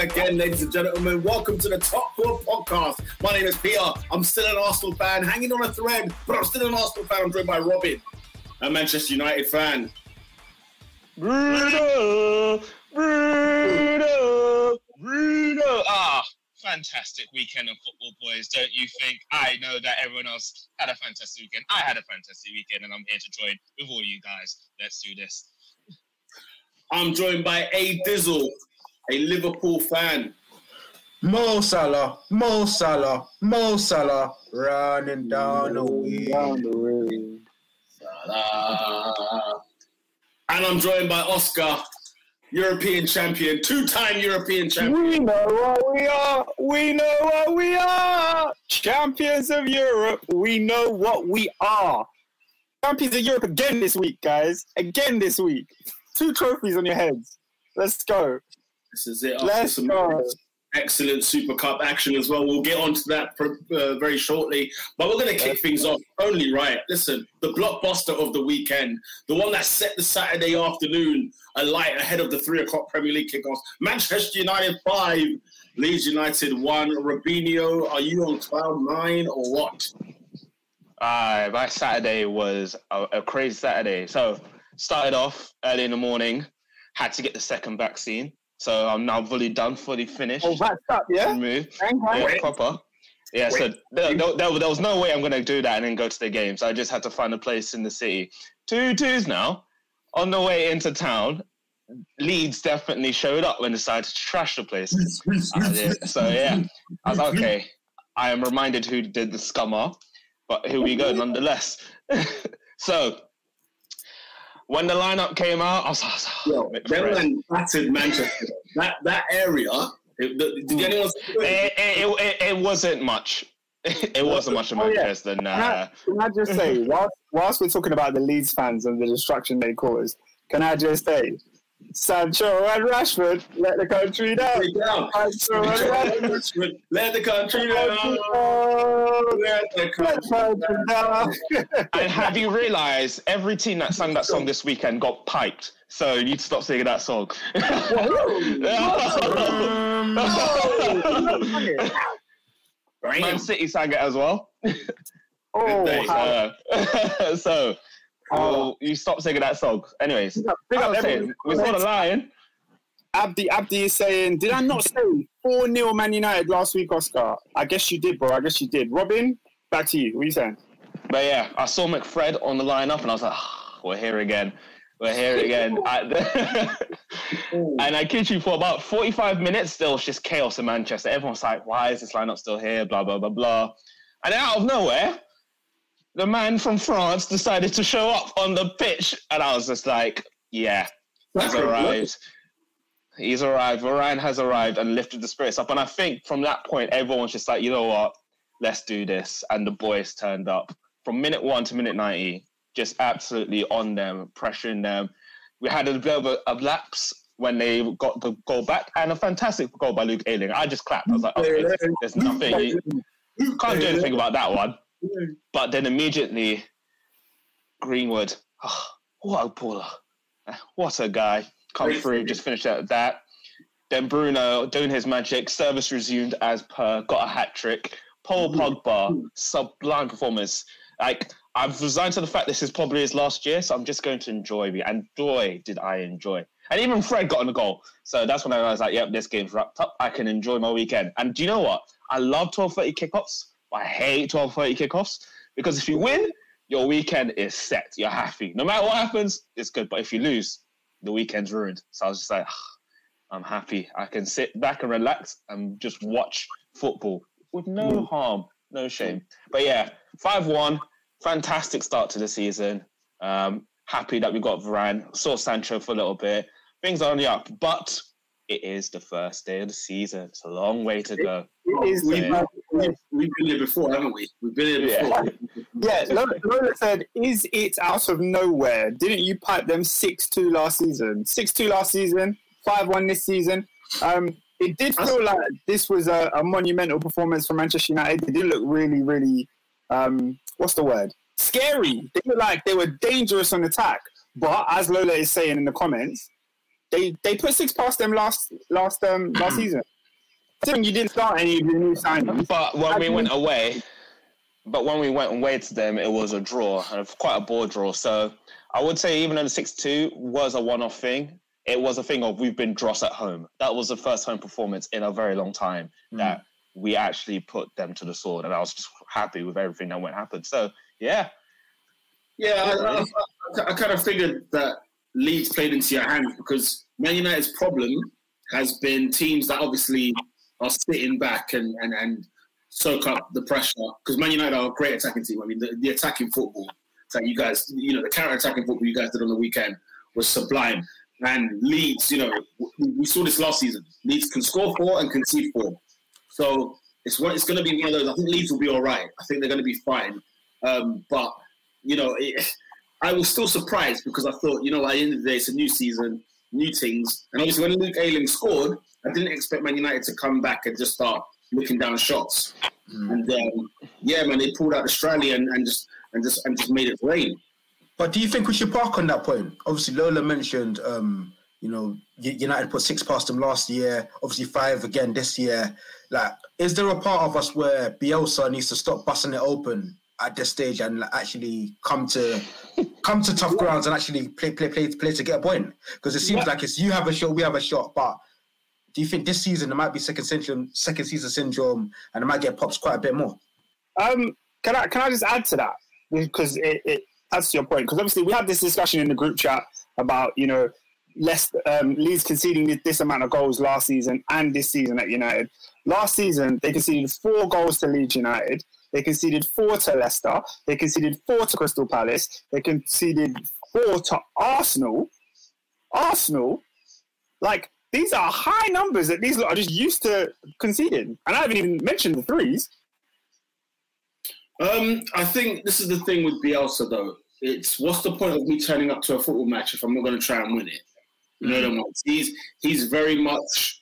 again, ladies and gentlemen. Welcome to the Top Four Podcast. My name is Peter. I'm still an Arsenal fan, hanging on a thread, but I'm still an Arsenal fan. I'm joined by Robin, a Manchester United fan. Bruno, Bruno, Bruno. Ah, fantastic weekend of football, boys. Don't you think? I know that everyone else had a fantastic weekend. I had a fantastic weekend, and I'm here to join with all you guys. Let's do this. I'm joined by A Dizzle, a Liverpool fan. Mo Salah, Mo Salah, Mo Salah, running down the way. Salah. And I'm joined by Oscar, European champion, two-time European champion. We know what we are. We know what we are. Champions of Europe. We know what we are. Champions of Europe again this week, guys. Again this week. Two trophies on your heads. Let's go. This is it. After Let's some go. excellent Super Cup action as well. We'll get onto that pr- uh, very shortly. But we're going to kick things off only right. Listen, the blockbuster of the weekend, the one that set the Saturday afternoon alight ahead of the three o'clock Premier League kickoffs. Manchester United five, Leeds United one. Robinho, are you on cloud nine or what? Uh, my Saturday was a, a crazy Saturday. So started off early in the morning, had to get the second vaccine. So I'm now fully done, fully finished. Oh, that's up, yeah? removed. Hang. Yeah, proper. Yeah, so there, there, there- there was no way I'm going to do that and then go to the game. So I just had to find a place in the city. Two twos now. On the way into town, Leeds definitely showed up and decided to trash the place. Uh, yeah, so yeah, I was like, okay. I am reminded who did the scummer, but here we go nonetheless. so when the lineup came out, I was like, oh, Yo, "Oh, them man battered Manchester. That that area. it- the- Did hmm. anyone? see it? it, it, it, wasn't much. It wasn't much of Oh, yeah. Manchester. Nah. Can I, uh, can I just say, whilst, whilst we're talking about the Leeds fans and the destruction they caused, can I just say, Sancho and Rashford let the country down. Down. Sancho and Rashford Let the country down. Let the country country down. And have you realised every team that sang that song this weekend got piped? So you need to stop singing that song. Man City sang it as well. Oh, Good day. how- Uh, so well, you stop singing that song. Anyways, Big up- big up saying, we saw the lion. Abdi Abdi is saying, did I not say 4 0 Man United last week, Oscar? I guess you did, bro. I guess you did. Robin, back to you. What are you saying? But yeah, I saw McFred on the lineup and I was like, "Ah, we're here again. We're here again. And I kid you, for about 45 minutes, there was just chaos in Manchester. Everyone's like, why is this lineup still here? Blah, blah, blah, blah. And then out of nowhere, the man from France decided to show up on the pitch. And I was just like, yeah, he's arrived. He's arrived. Varane has arrived and lifted the spirits up. And I think from that point, everyone's just like, you know what? Let's do this. And the boys turned up from minute one to minute 90, just absolutely on them, pressuring them. We had a bit of a, a lapse when they got the goal back and a fantastic goal by Luke Ayling. I just clapped. I was like, okay, there's nothing. You can't do anything about that one. But then immediately, Greenwood, oh, what a baller. What a guy. Come through, just finished at that. Then Bruno doing his magic, service resumed as per, got a hat trick. Paul Pogba, sublime performance. Like, I've resigned to the fact this is probably his last year, so I'm just going to enjoy me. And boy, did I enjoy. And even Fred got on the goal. So that's when I was like, yep, this game's wrapped up. I can enjoy my weekend. And do you know what? I love 12.30 kickoffs. I hate 12.30 kickoffs because if you win, your weekend is set. You're happy. No matter what happens, it's good. But if you lose, the weekend's ruined. So I was just like, "Ah, I'm happy. I can sit back and relax and just watch football with no harm, no shame. But yeah, 5 1, fantastic start to the season. Um, happy that we got Varane, saw Sancho for a little bit. Things are only up, but it is the first day of the season. It's a long way to go. It is, We've, we've, been here before, haven't we? We've been here before. yeah, Lola, Lola said, is it out of nowhere? Didn't you pipe them 6 2 last season? 6 2 last season, 5 1 this season. Um, it did feel like this was a, a monumental performance for Manchester United. They did look really, really, um, what's the word? Scary. They looked like they were dangerous on attack. But as Lola is saying in the comments, they they put six past them last last um last season. Considering you didn't start any of the new signings. But when we went away, but when we went away to them, it was a draw, and quite a board draw. So I would say even though the six two was a one off thing, it was a thing of we've been dross at home. That was the first home performance in a very long time that we actually put them to the sword, and I was just happy with everything that went happen. So yeah, Yeah, I, I, I kind of figured that Leeds played into your hands because Man United's problem has been teams that obviously are sitting back and, and, and soak up the pressure. Because Man United are a great attacking team. I mean, the, the attacking football that you guys, you know, the counter attacking football you guys did on the weekend was sublime. And Leeds, you know, we, saw this last season. Leeds can score four and concede four. So it's one, it's going to be one of those. I think Leeds will be all right. I think they're going to be fine. Um, but you know, it, I was still surprised because I thought, you know, at the end of the day, it's a new season, new things. And obviously, when Luke Ayling scored, I didn't expect Man United to come back and just start looking down shots. And um, yeah, man, they pulled out Australia and, and just and just and just made it rain. But do you think we should park on that point? Obviously, Lola mentioned, um, you know, United put six past them last year. Obviously, five again this year. Like, is there a part of us where Bielsa needs to stop busting it open at this stage and actually come to come to tough grounds and actually play play play play to get a point? Because it seems like it's you have a shot, we have a shot. But do you think this season there might be second syndrome, second season syndrome, and it might get pops quite a bit more? Um, can I can I just add to that because it, it adds to your point? Because obviously we had this discussion in the group chat about you know less um, Leeds conceding this, this amount of goals last season and this season at United. Last season they conceded four goals to Leeds United. They conceded four to Leicester. They conceded four to Crystal Palace. They conceded four to Arsenal. Arsenal, like these are high numbers that these are just used to conceding. And I haven't even mentioned the threes. Um, I think this is the thing with Bielsa though. It's what's the point of me turning up to a football match if I'm not going to try and win it? Mean? He's he's very much,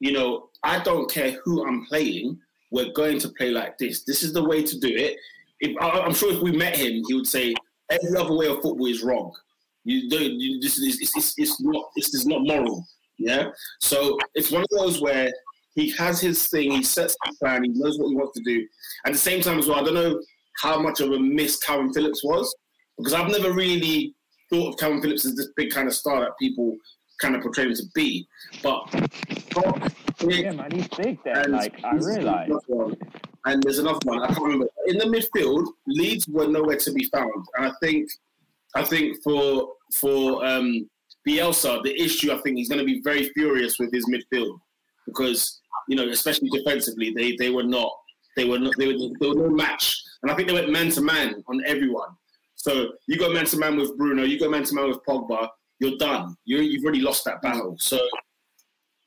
you know, I don't care who I'm playing. We're going to play like this. This is the way to do it. If I'm sure if we met him, he would say every other way of football is wrong. You don't. You, this is it's, it's, it's not. This is not moral. Yeah. So it's one of those where he has his thing. He sets his plan. He knows what he wants to do. At the same time as well, I don't know how much of a miss Calvin Phillips was because I've never really thought of Calvin Phillips as this big kind of star that people kind of portray him to be. But yeah, man, he's big there. and Like I another. And there's another one. I can't remember. In the midfield, Leeds were nowhere to be found. And I think, I think for for um, Bielsa, the issue I think he's going to be very furious with his midfield because you know, especially defensively, they they were not they were not they were, they were no match. And I think they went man to man on everyone. So you go man to man with Bruno, you go man to man with Pogba, you're done. You you've already lost that battle. So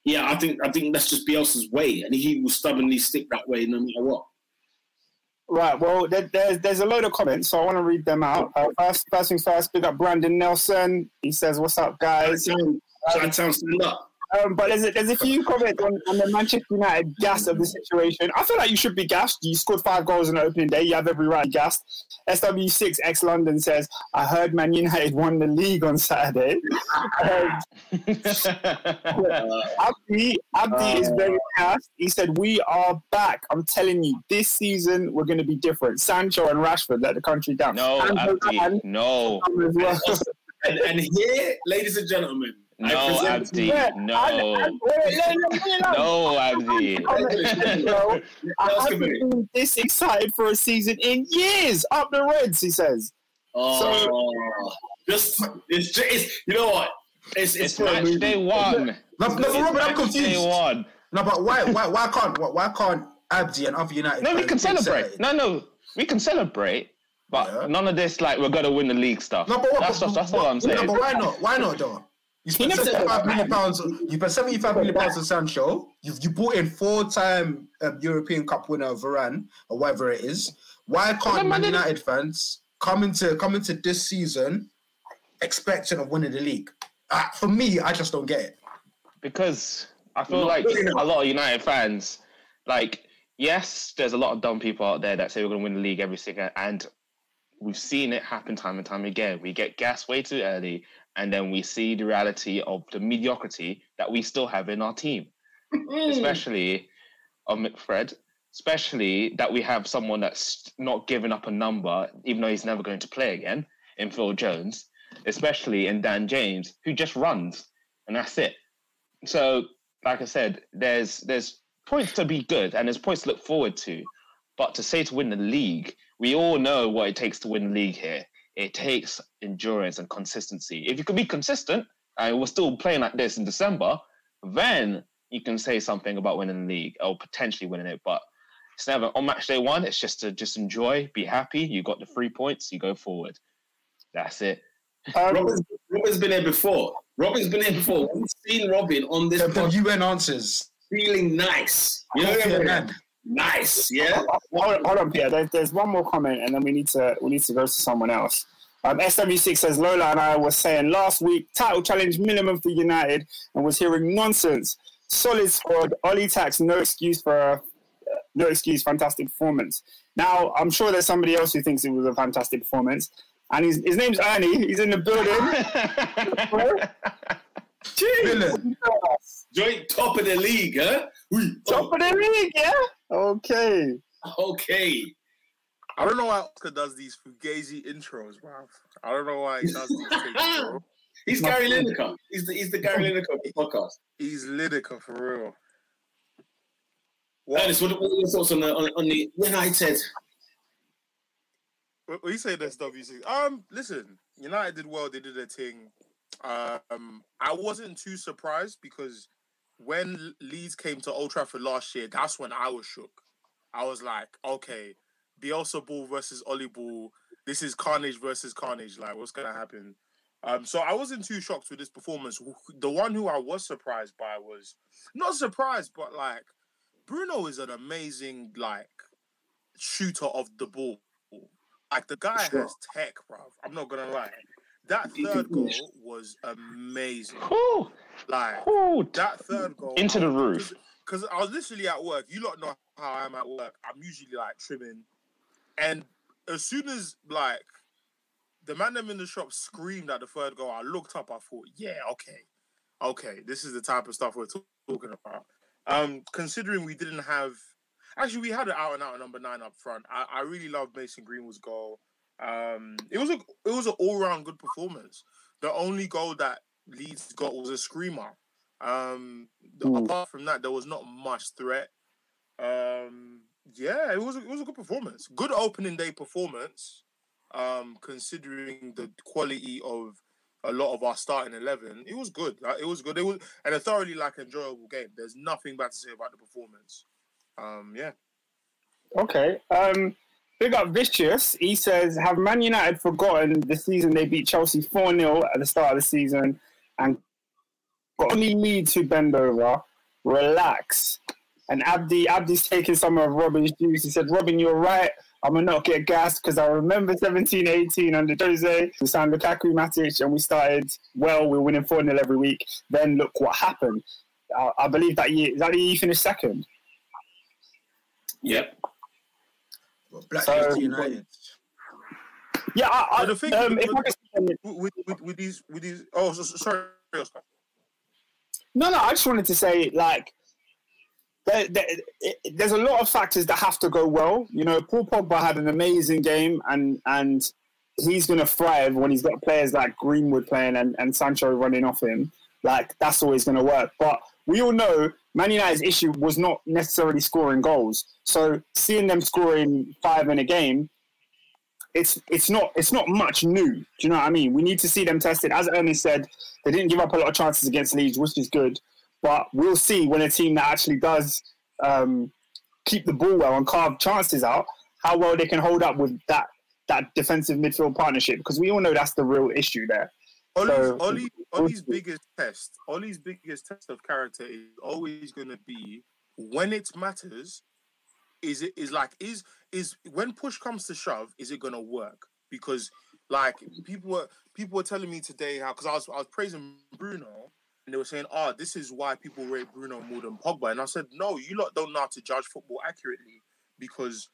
yeah, I think I think that's just Bielsa's way, and he will stubbornly stick that way no matter what. Right. Well, there, there's there's a load of comments, so I want to read them out. Uh, first, first things first. Big up Brandon Nelson. He says, "What's up, guys?" Stand up. Um, but there's a, there's a few comments on, on the Manchester United gas of the situation. I feel like you should be gassed. You scored five goals in the opening day. You have every right to be gassed. SW6 ex London says, "I heard Man United won the league on Saturday." Um, Abdi, Abdi is very gassed. He said, "We are back. I'm telling you, this season we're going to be different." Sancho and Rashford let the country down. no, And Abdi, Varane no, as well. And, and here, ladies and gentlemen, I no, present Abdi, Yeah, no, and- and- wait, let- let me know. no, Abdi. Bro, I Ask haven't been this excited for a season in years. Up the Reds, he says. Oh, just it's, just, it's you know what? It's it's, It's for a match movie. day one. No, no, It's Robert, I'm match confused. Day one. No, but why, why, why can't, why, why can't Abdi and other United? No, we can celebrate. excited? No, no, we can celebrate. But Yeah. none of this, like, we're gonna win the league stuff. No, but what, that's but, just, that's what, all I'm saying. No, saying. but why not? Why not, though? You spent seventy-five million pounds. You spent seventy-five million pounds on Sancho. You you brought in four-time um, European Cup winner Varane or whatever it is. Why can't Man United fans come into come into this season expecting of winning the league? Uh, for me, I just don't get it. because I feel like a lot of United fans, like, yes, there's a lot of dumb people out there that say we're going to win the league every single, and we've seen it happen time and time again. We get gas way too early, and then we see the reality of the mediocrity that we still have in our team, mm. especially oh, of McFred, especially that we have someone that's not giving up a number, even though he's never going to play again, in Phil Jones, especially in Dan James, who just runs, and that's it. So, like I said, there's there's points to be good and there's points to look forward to, but to say to win the league, we all know what it takes to win the league here. It takes endurance and consistency. If you could be consistent, and we're still playing like this in December, then you can say something about winning the league or potentially winning it. But it's never on match day one. It's just to just enjoy, be happy. You got the three points. You go forward. That's it. Um, Robin's, Robin's been here before. Robin's been here before. We've seen Robin on this. The UN answers. Feeling nice. You know what I mean? Nice, yeah. Hold, hold on, Pierre. There's, there's one more comment, and then we need to we need to go to someone else. Um, SW6 says Lola and I were saying last week title challenge minimum for United, and was hearing nonsense. Solid squad. Ollie Tax, no excuse for a, no excuse. Fantastic performance. Now I'm sure there's somebody else who thinks it was a fantastic performance, and his his name's Ernie. He's in the building. Jeez. Joint top of the league, huh? Top of the league, yeah. Okay. Okay. I don't know why Oscar does these fugazi intros, bro. I don't know why he does these things, bro. He's Gary Lineker. He's the he's the Gary Lineker of the podcast. He's Lineker for real. What? Ernest, what, what are your thoughts on the on, on the United? What, what you say, SWC? Um, listen, United did well. They did their thing. Um, I wasn't too surprised because when Leeds came to Old Trafford last year, that's when I was shook. I was like, okay, Bielsa Ball versus Ollie Ball. This is Carnage versus Carnage. Like, what's gonna happen? Um, so I wasn't too shocked with this performance. The one who I was surprised by was not surprised, but like Bruno is an amazing like shooter of the ball. Like the guy sure. has tech, bro. I'm not gonna lie. That third goal was amazing. Ooh. Like Ooh. that third goal into the roof. Because I was literally at work. You lot know how I'm at work. I'm usually like trimming, and as soon as like the man them in the shop screamed at the third goal, I looked up. I thought, yeah, okay, okay, this is the type of stuff we're talking about. Um, considering we didn't have, actually, we had an out and out number nine up front. I, I really love Mason Greenwood's goal. Um, it was a it was an all round good performance. The only goal that Leeds got was a screamer. Um, apart from that, there was not much threat. Um, yeah, it was a, it was a good performance. Good opening day performance. Um, considering the quality of a lot of our starting eleven, it was good. Like, it was good. It was and a thoroughly like enjoyable game. There's nothing bad to say about the performance. Um, yeah. Okay. Um, big up Vicious. He says, "Have Man United forgotten the season they beat Chelsea four 0 at the start of the season and got only need to bend over, relax." And Abdi, Abdi's taking some of Robin's juice. He said, "Robin, you're right." I'm gonna not get gas because I remember 17 18 under Jose. We signed Lukaku Matic and we started well. We were winning 4 0 every week. Then look what happened. I, I believe that year, that year you finished second? Yep. Well, Black so, United. Yeah, I, I, the thing um, with, with, with, with, with, these, with these, oh, so, sorry, Oscar. No, no, I just wanted to say, like, there, there, it, there's a lot of factors that have to go well. You know, Paul Pogba had an amazing game, and and he's going to thrive when he's got players like Greenwood playing and, and Sancho running off him. Like that's always going to work. But we all know Man United's issue was not necessarily scoring goals. So seeing them scoring five in a game, it's it's not it's not much new. Do you know what I mean? We need to see them tested. As Ernie said, they didn't give up a lot of chances against Leeds, which is good. But we'll see when a team that actually does um, keep the ball well and carve chances out, how well they can hold up with that that defensive midfield partnership. Because we all know that's the real issue there. Ollie's, so, Ollie, Ollie's biggest test, Ollie's biggest test of character is always going to be when it matters. Is it is like is is when push comes to shove, is it going to work? Because like people were people were telling me today how because I was I was praising Bruno and they were saying, "Oh, this is why people rate Bruno more than Pogba." And I said, "No, you lot don't know how to judge football accurately because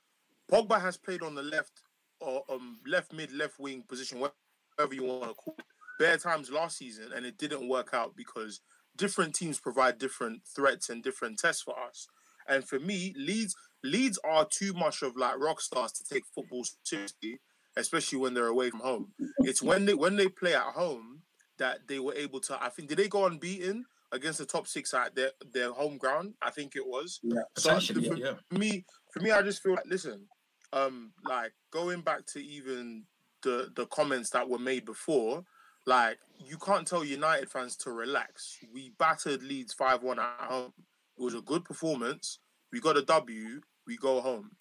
Pogba has played on the left or um, left mid, left wing position, whatever you want to call it, bare times last season, and it didn't work out because different teams provide different threats and different tests for us. And for me, Leeds Leeds are too much of like rock stars to take football seriously, especially when they're away from home. It's when they when they play at home that they were able to. I think did they go unbeaten against the top six at their their home ground? I think it was. Yeah, So for yeah, yeah. me, for me, I just feel like listen, um, like going back to even the the comments that were made before, like you can't tell United fans to relax. We battered Leeds five one at home. It was a good performance. We got a W. We go home.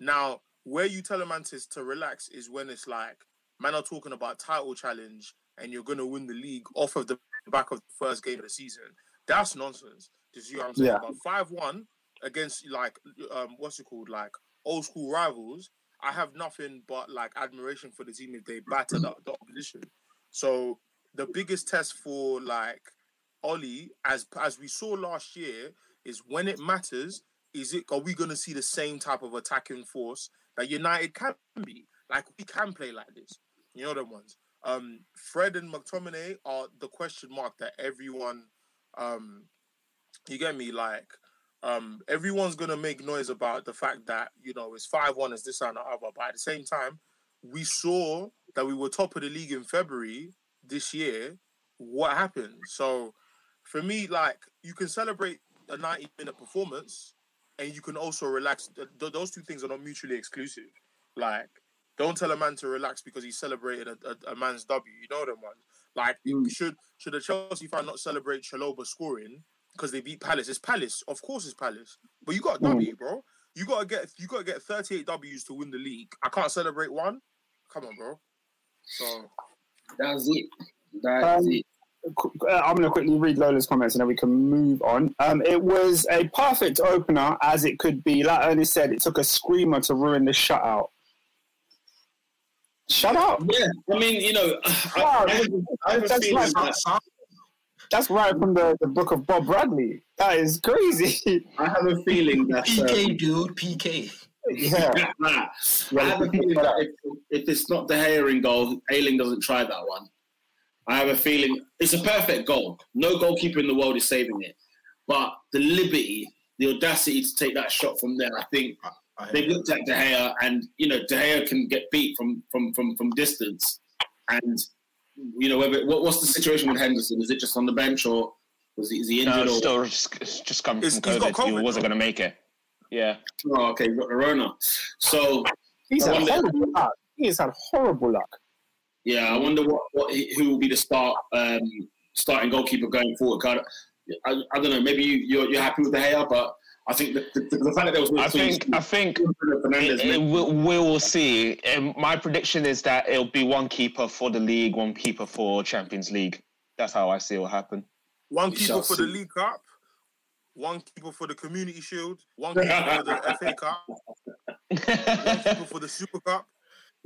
Now, where you tell a man to, to relax is when it's like man are talking about title challenge and you're gonna win the league off of the back of the first game of the season. That's nonsense. Do you see what I'm saying? Yeah. But five one against like um what's it called like old school rivals. I have nothing but like admiration for the team if they batter the, the opposition. So the biggest test for like Ollie, as as we saw last year, is when it matters. Is it are we going to see the same type of attacking force that United can be? Like we can play like this. You know the ones. Um, Fred and McTominay are the question mark that everyone, um, you get me? Like, um, everyone's gonna make noise about the fact that you know it's five one, is this and the other. But at the same time, we saw that we were top of the league in February this year. What happened? So, for me, like you can celebrate a ninety minute performance, and you can also relax. Th- th- those two things are not mutually exclusive. Like, don't tell a man to relax because he celebrated a, a, a man's W. You know them ones. Like, Mm. should should a Chelsea fan not celebrate Chalobah scoring because they beat Palace? It's Palace, of course, it's Palace. But you got a W, bro. You gotta get you gotta get 38 W's to win the league. I can't celebrate one. Come on, bro. So That's it. That's Um, it. Uh, I'm going to quickly read Lola's comments and then we can move on. Um, it was a perfect opener as it could be. Like Ernest said, it took a screamer to ruin the shutout. Shutout? Yeah, I mean, you know, Wow, I, I have that's feeling like- that That's right from the, the book of Bob Bradley. That is crazy. I have a feeling that uh, PK, dude, PK. Yeah. Nah, I have a feeling that if, if it's not De Gea in goal, Ayling doesn't try that one. I have a feeling it's a perfect goal. No goalkeeper in the world is saving it. But the liberty, the audacity to take that shot from there, I think I they've looked at De Gea, and you know De Gea can get beat from from from from distance. And you know, whether, what, what's the situation with Henderson? Is it just on the bench, or was he, is he No, injured? it's or still just, it's just coming from he's COVID. He wasn't going to make it. Yeah. oh, okay, he's got the Rona. So He's had wonder- horrible luck. He has had horrible luck. Yeah, I wonder what, what who will be the start um, starting goalkeeper going forward. 'Cause I, I, I don't know. Maybe you you're, you're happy with the hair, but I think the, the, the fact that there was no I think I think Bruno Fernandes. it, it, made- we, we will see. Um, my prediction is that it'll be one keeper for the league, one keeper for Champions League. That's how I see it will happen. one keeper shall for the. League Cup, one keeper for the Community Shield, one keeper for the FA Cup, one keeper for the Super Cup.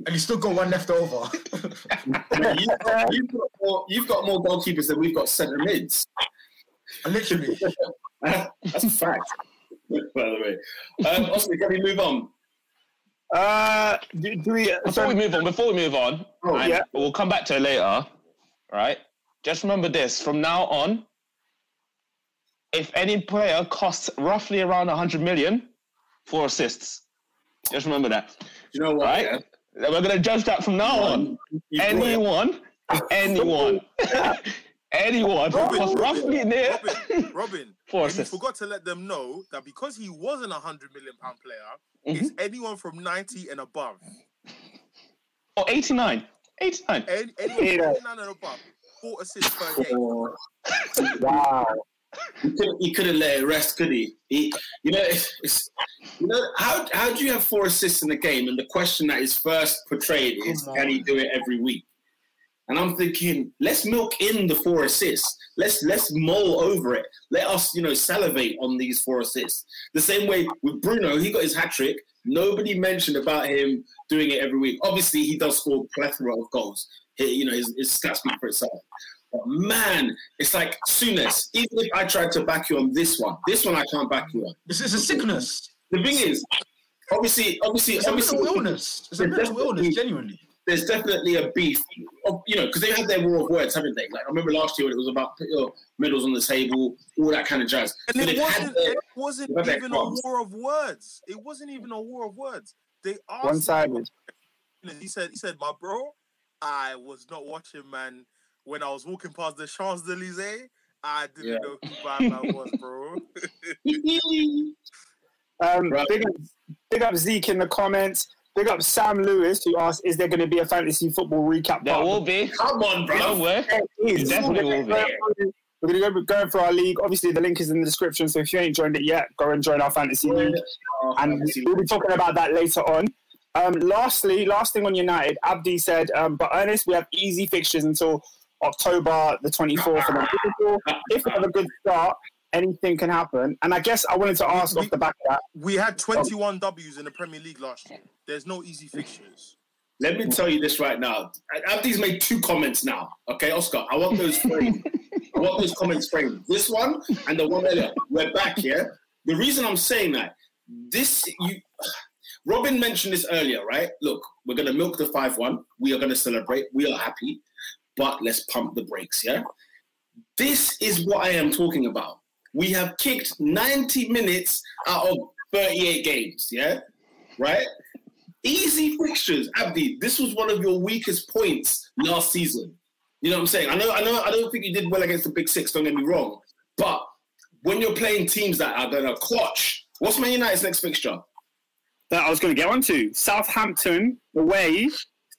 And you still got one left over. Man, you've, got, you've, got more, you've got more goalkeepers than we've got centre mids. Literally. That's a fact. By the way, um, Oscar, can we move on? Uh, do, do we? Before we move on, before we move on, Oh, yeah. we'll come back to it later. Right? Just remember this: from now on, if any player costs roughly around 100 million, four assists. Just remember that. You know what? Right? yeah? We're going to judge that from now on. You brought it up. Anyone, anyone, anyone who Robin, costs roughly near Robin, Robin, four assists. forgot to let them know that because he wasn't a hundred million pound player, Mm-hmm. it's anyone from ninety and above. Or 89. 89. Any, anyone Yeah. from 99 and above, four assists per game. Wow. He couldn't, he couldn't let it rest, could he? he you know, it's, it's, you know how how do you have four assists in the game? And the question that is first portrayed is, Come can he do it every week? And I'm thinking, let's milk in the four assists. Let's let's mull over it. Let us, you know, salivate on these four assists. The same way with Bruno, he got his hat trick. Nobody mentioned about him doing it every week. Obviously, he does score a plethora of goals. He, you know, his, his stats speak for itself. But man, it's like Souness. Even if I tried to back you on this one, this one I can't back you on. This is a sickness. The thing is, obviously, obviously, It's a mental illness. It's a mental illness, genuinely. there's definitely a beef, of, you know, because they had their war of words, haven't they? Like I remember last year when it was about put your medals on the table, all that kind of jazz. And So it they've had wasn't, their- it wasn't had even a war of words. It wasn't even a war of words. They asked One sided. He said, he said, my bro, I was not watching, man. When I was walking past the Champs Elysees, I didn't Yeah. know who Batman was, bro. Um, Right. big, up, big up Zeke in the comments. Big up Sam Lewis who asked, "Is there going to be a fantasy football recap?" There part? will be. Come on, bro. No way. There is. Definitely We're will be. gonna go through- We're going to go going for our league. Obviously, the link is in the description. So if you ain't joined it yet, go and join our fantasy league. Oh, and we'll be talking about that later on. Um, lastly, last thing on United, Abdi said, um, but Ernest, we have easy fixtures until October the 24th. And Liverpool, if we have a good start, anything can happen. And I guess I wanted to ask off the back of that. we had um, 21 W's in the Premier League last year. There's no easy fixtures. Let me tell you this right now. Abdi's made two comments now. Okay, Oscar, I want those framed. I want those comments framed. This one and the one earlier. We're back here. The reason I'm saying that, this you Robin mentioned this earlier, right? Look, we're gonna milk the 5-1. We are gonna celebrate. We are happy, but let's pump the brakes, yeah? This is what I am talking about. We have kicked 90 minutes out of 38 games, yeah? Right? Easy fixtures, Abdi. This was one of your weakest points last season. You know what I'm saying? I know, I know, I don't think you did well against the big six, don't get me wrong. But when you're playing teams that are gonna clutch, what's Man United's next fixture? That I was going to get on to. Southampton away,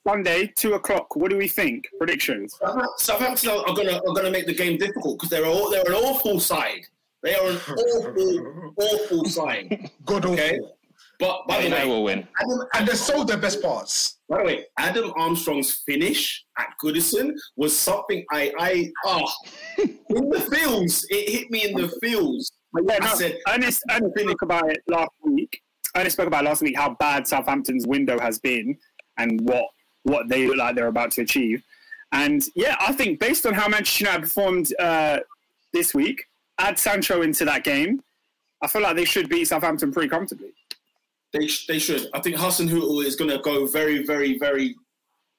Sunday, 2 o'clock. What do we think? Predictions? Southampton are, are gonna are gonna make the game difficult because they're all, they're an awful side. They are an awful, awful side. God awful. Okay, but by Man the United way, will win. Adam, And they sold their best parts. By the way, Adam Armstrong's finish at Goodison was something I I ah in the fields. It hit me in the fields. But yeah, I no, said- Ernest, Ernest spoke about it last week. Ernest spoke about last week how bad Southampton's window has been and what what they look like they're about to achieve. And yeah, I think based on how Manchester United performed uh, this week, add Sancho into that game, I feel like they should beat Southampton pretty comfortably. They sh- they should. I think Hasenhüttl is going to go very very very,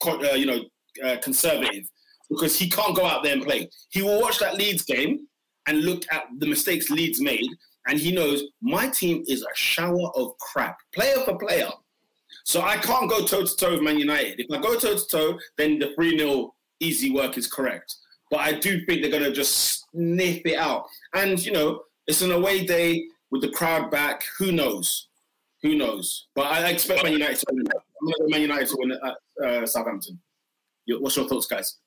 uh, you know, uh, conservative because he can't go out there and play. He will watch that Leeds game and look at the mistakes Leeds made, and he knows my team is a shower of crap, player for player. So I can't go toe to toe with Man United. If I go toe to toe, then the 3 0 easy work is correct. But I do think they're going to just sniff it out. And, you know, it's an away day with the crowd back. Who knows? Who knows? But I expect Man United to win. I'm going to go Man United to win at uh, Southampton. What's your thoughts, guys?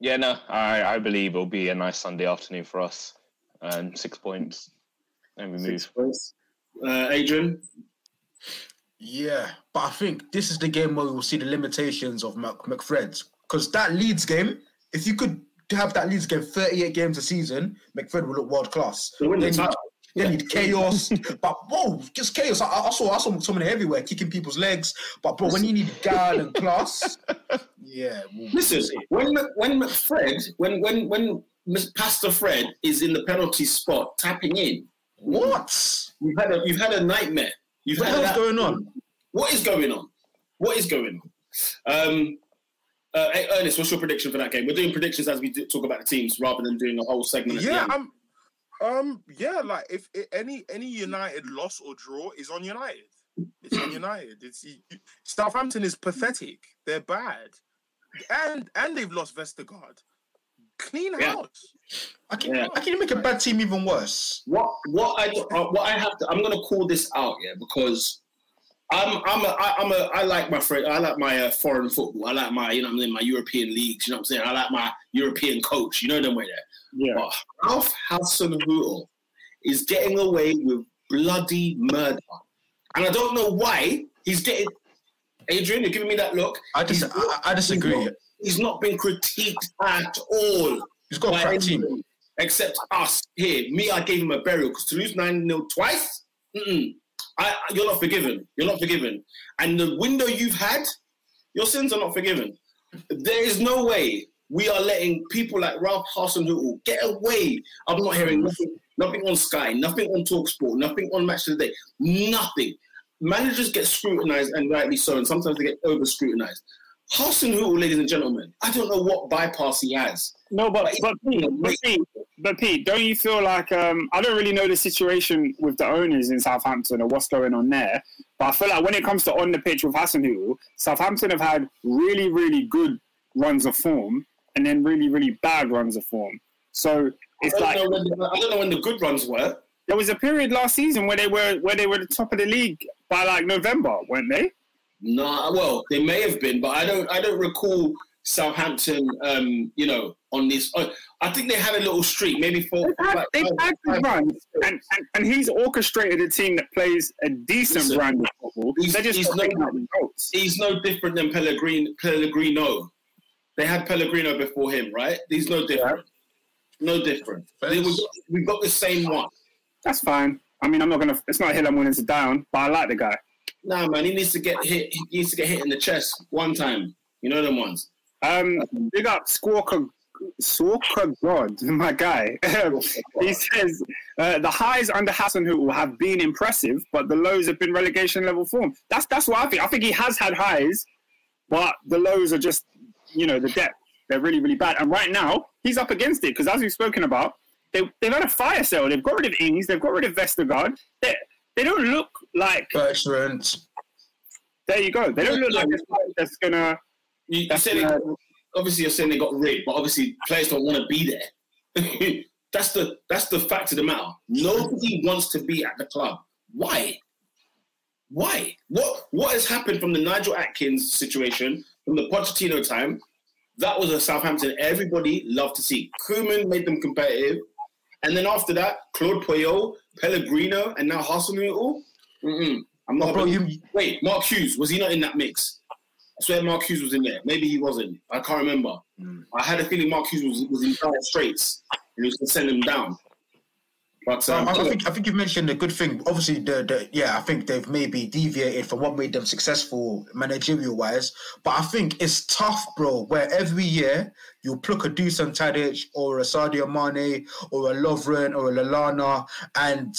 Yeah, no, I, I believe it'll be a nice Sunday afternoon for us. Um, six points, and we move. Uh, Adrian? Yeah, but I think this is the game where we'll see the limitations of Mc, McFred. Because that Leeds game, if you could have that Leeds game 38 games a season, McFred will look world class. They win the need, title. they need chaos. but whoa, just chaos. I, I saw I saw someone everywhere kicking people's legs. But bro, when you need guile and class, yeah. we'll- Listen, when when McFred, when when when Pastor Fred is in the penalty spot tapping in, What? you've had a you've had a nightmare. You've What hell's going on? What is going on? What is going on? Um, uh, hey, Ernest, what's your prediction for that game? We're doing predictions as we do, talk about the teams rather than doing a whole segment. Yeah. I'm. Um, yeah, like if, i any any United loss or draw is on United. It's on United. It's Southampton is pathetic. They're bad, and and they've lost Vestergaard. Clean Yeah. house. I can Yeah. I can make a bad team even worse. what what I uh, what I have to I'm gonna call this out yeah because I'm I'm a I, I'm a I like my friend I like my uh, foreign football I like my you know what I mean my European leagues you know what I'm saying I like my European coach you know them way there Yeah. but Ralph Hasenhuttl is getting away with bloody murder and I don't know why he's getting Adrian you're giving me that look I dis- I, I disagree. He's not, been critiqued at all He's got a crack team. Except us here. Me, I gave him a burial because to lose 9 0 twice. I, you're not forgiven. You're not forgiven. And the window you've had, your sins are not forgiven. There is no way we are letting people like Ralph Hasenhuttl get away. I'm not hearing nothing, nothing on Sky, nothing on Talksport, nothing on Match of the Day, nothing. managers get scrutinized and rightly so, and sometimes they get over scrutinized. Hasenhüttl, ladies and gentlemen, I don't know what bypass he has. No, but but Pete, but Pete, but Pete, don't you feel like um, I don't really know the situation with the owners in Southampton or what's going on there, but I feel like when it comes to on the pitch with Hasenhüttl, Southampton have had really really good runs of form and then really really bad runs of form. So it's I like the, I don't know when the good runs were. there was a period last season where they were where they were the top of the league by like November, weren't they? Nah, well, they may have been, but I don't. I don't recall Southampton. Um, you know, on this. Uh, I think they had a little streak, maybe four. They've had, five- they've five- had good five- runs, and, and, and he's orchestrated a team that plays a decent Listen, brand of football. he's- They're just he's not not- getting out results. He's no different than Pellegrino. Pellegrino. They had Pellegrino before him, right? He's no different. No different. They- We've got, we've got the same one. That's fine. I mean, I'm not gonna. It's not a hill I'm willing to down, but I like the guy. Nah, man, he needs to get hit. He needs to get hit in the chest one time. You know them ones. Um, big up Squawker, Squawker God, my guy. he says uh, the highs under Hassan Hasenhüttl have been impressive, but the lows have been relegation level form. That's that's what I think. I think he has had highs, but the lows are just you know the depth. They're really really bad. And right now he's up against it because as we've spoken about, they they've had a fire sale. They've got rid of Ings. They've got rid of Vestergaard. They they don't look like. Bertrand. There you go. They don't look like a side that's gonna. You, you That's said it, obviously you're saying they got rid, but obviously players don't want to be there. that's the that's the fact of the matter. Nobody wants to be at the club. Why? Why? What what has happened from the Nigel Adkins situation, from the Pochettino time? That was a Southampton everybody loved to see. Koeman made them competitive. And then after that, Claude Puel, Pellegrino, and now Hasenhüttl. Mm-mm. I'm not. Oh, bro, you, Wait, Mark Hughes was he not in that mix? I swear Mark Hughes was in there. Maybe he wasn't. I can't remember. Hmm. I had a feeling Mark Hughes was, was in dire straits and he was going to send him down. But So um, I, I think I think you mentioned a good thing. Obviously, the, the yeah, I think they've maybe deviated from what made them successful managerial wise. But I think it's tough, bro. Where every year you pluck a Dusan Tadic or a Sadio Mane or a Lovren or a Lallana, and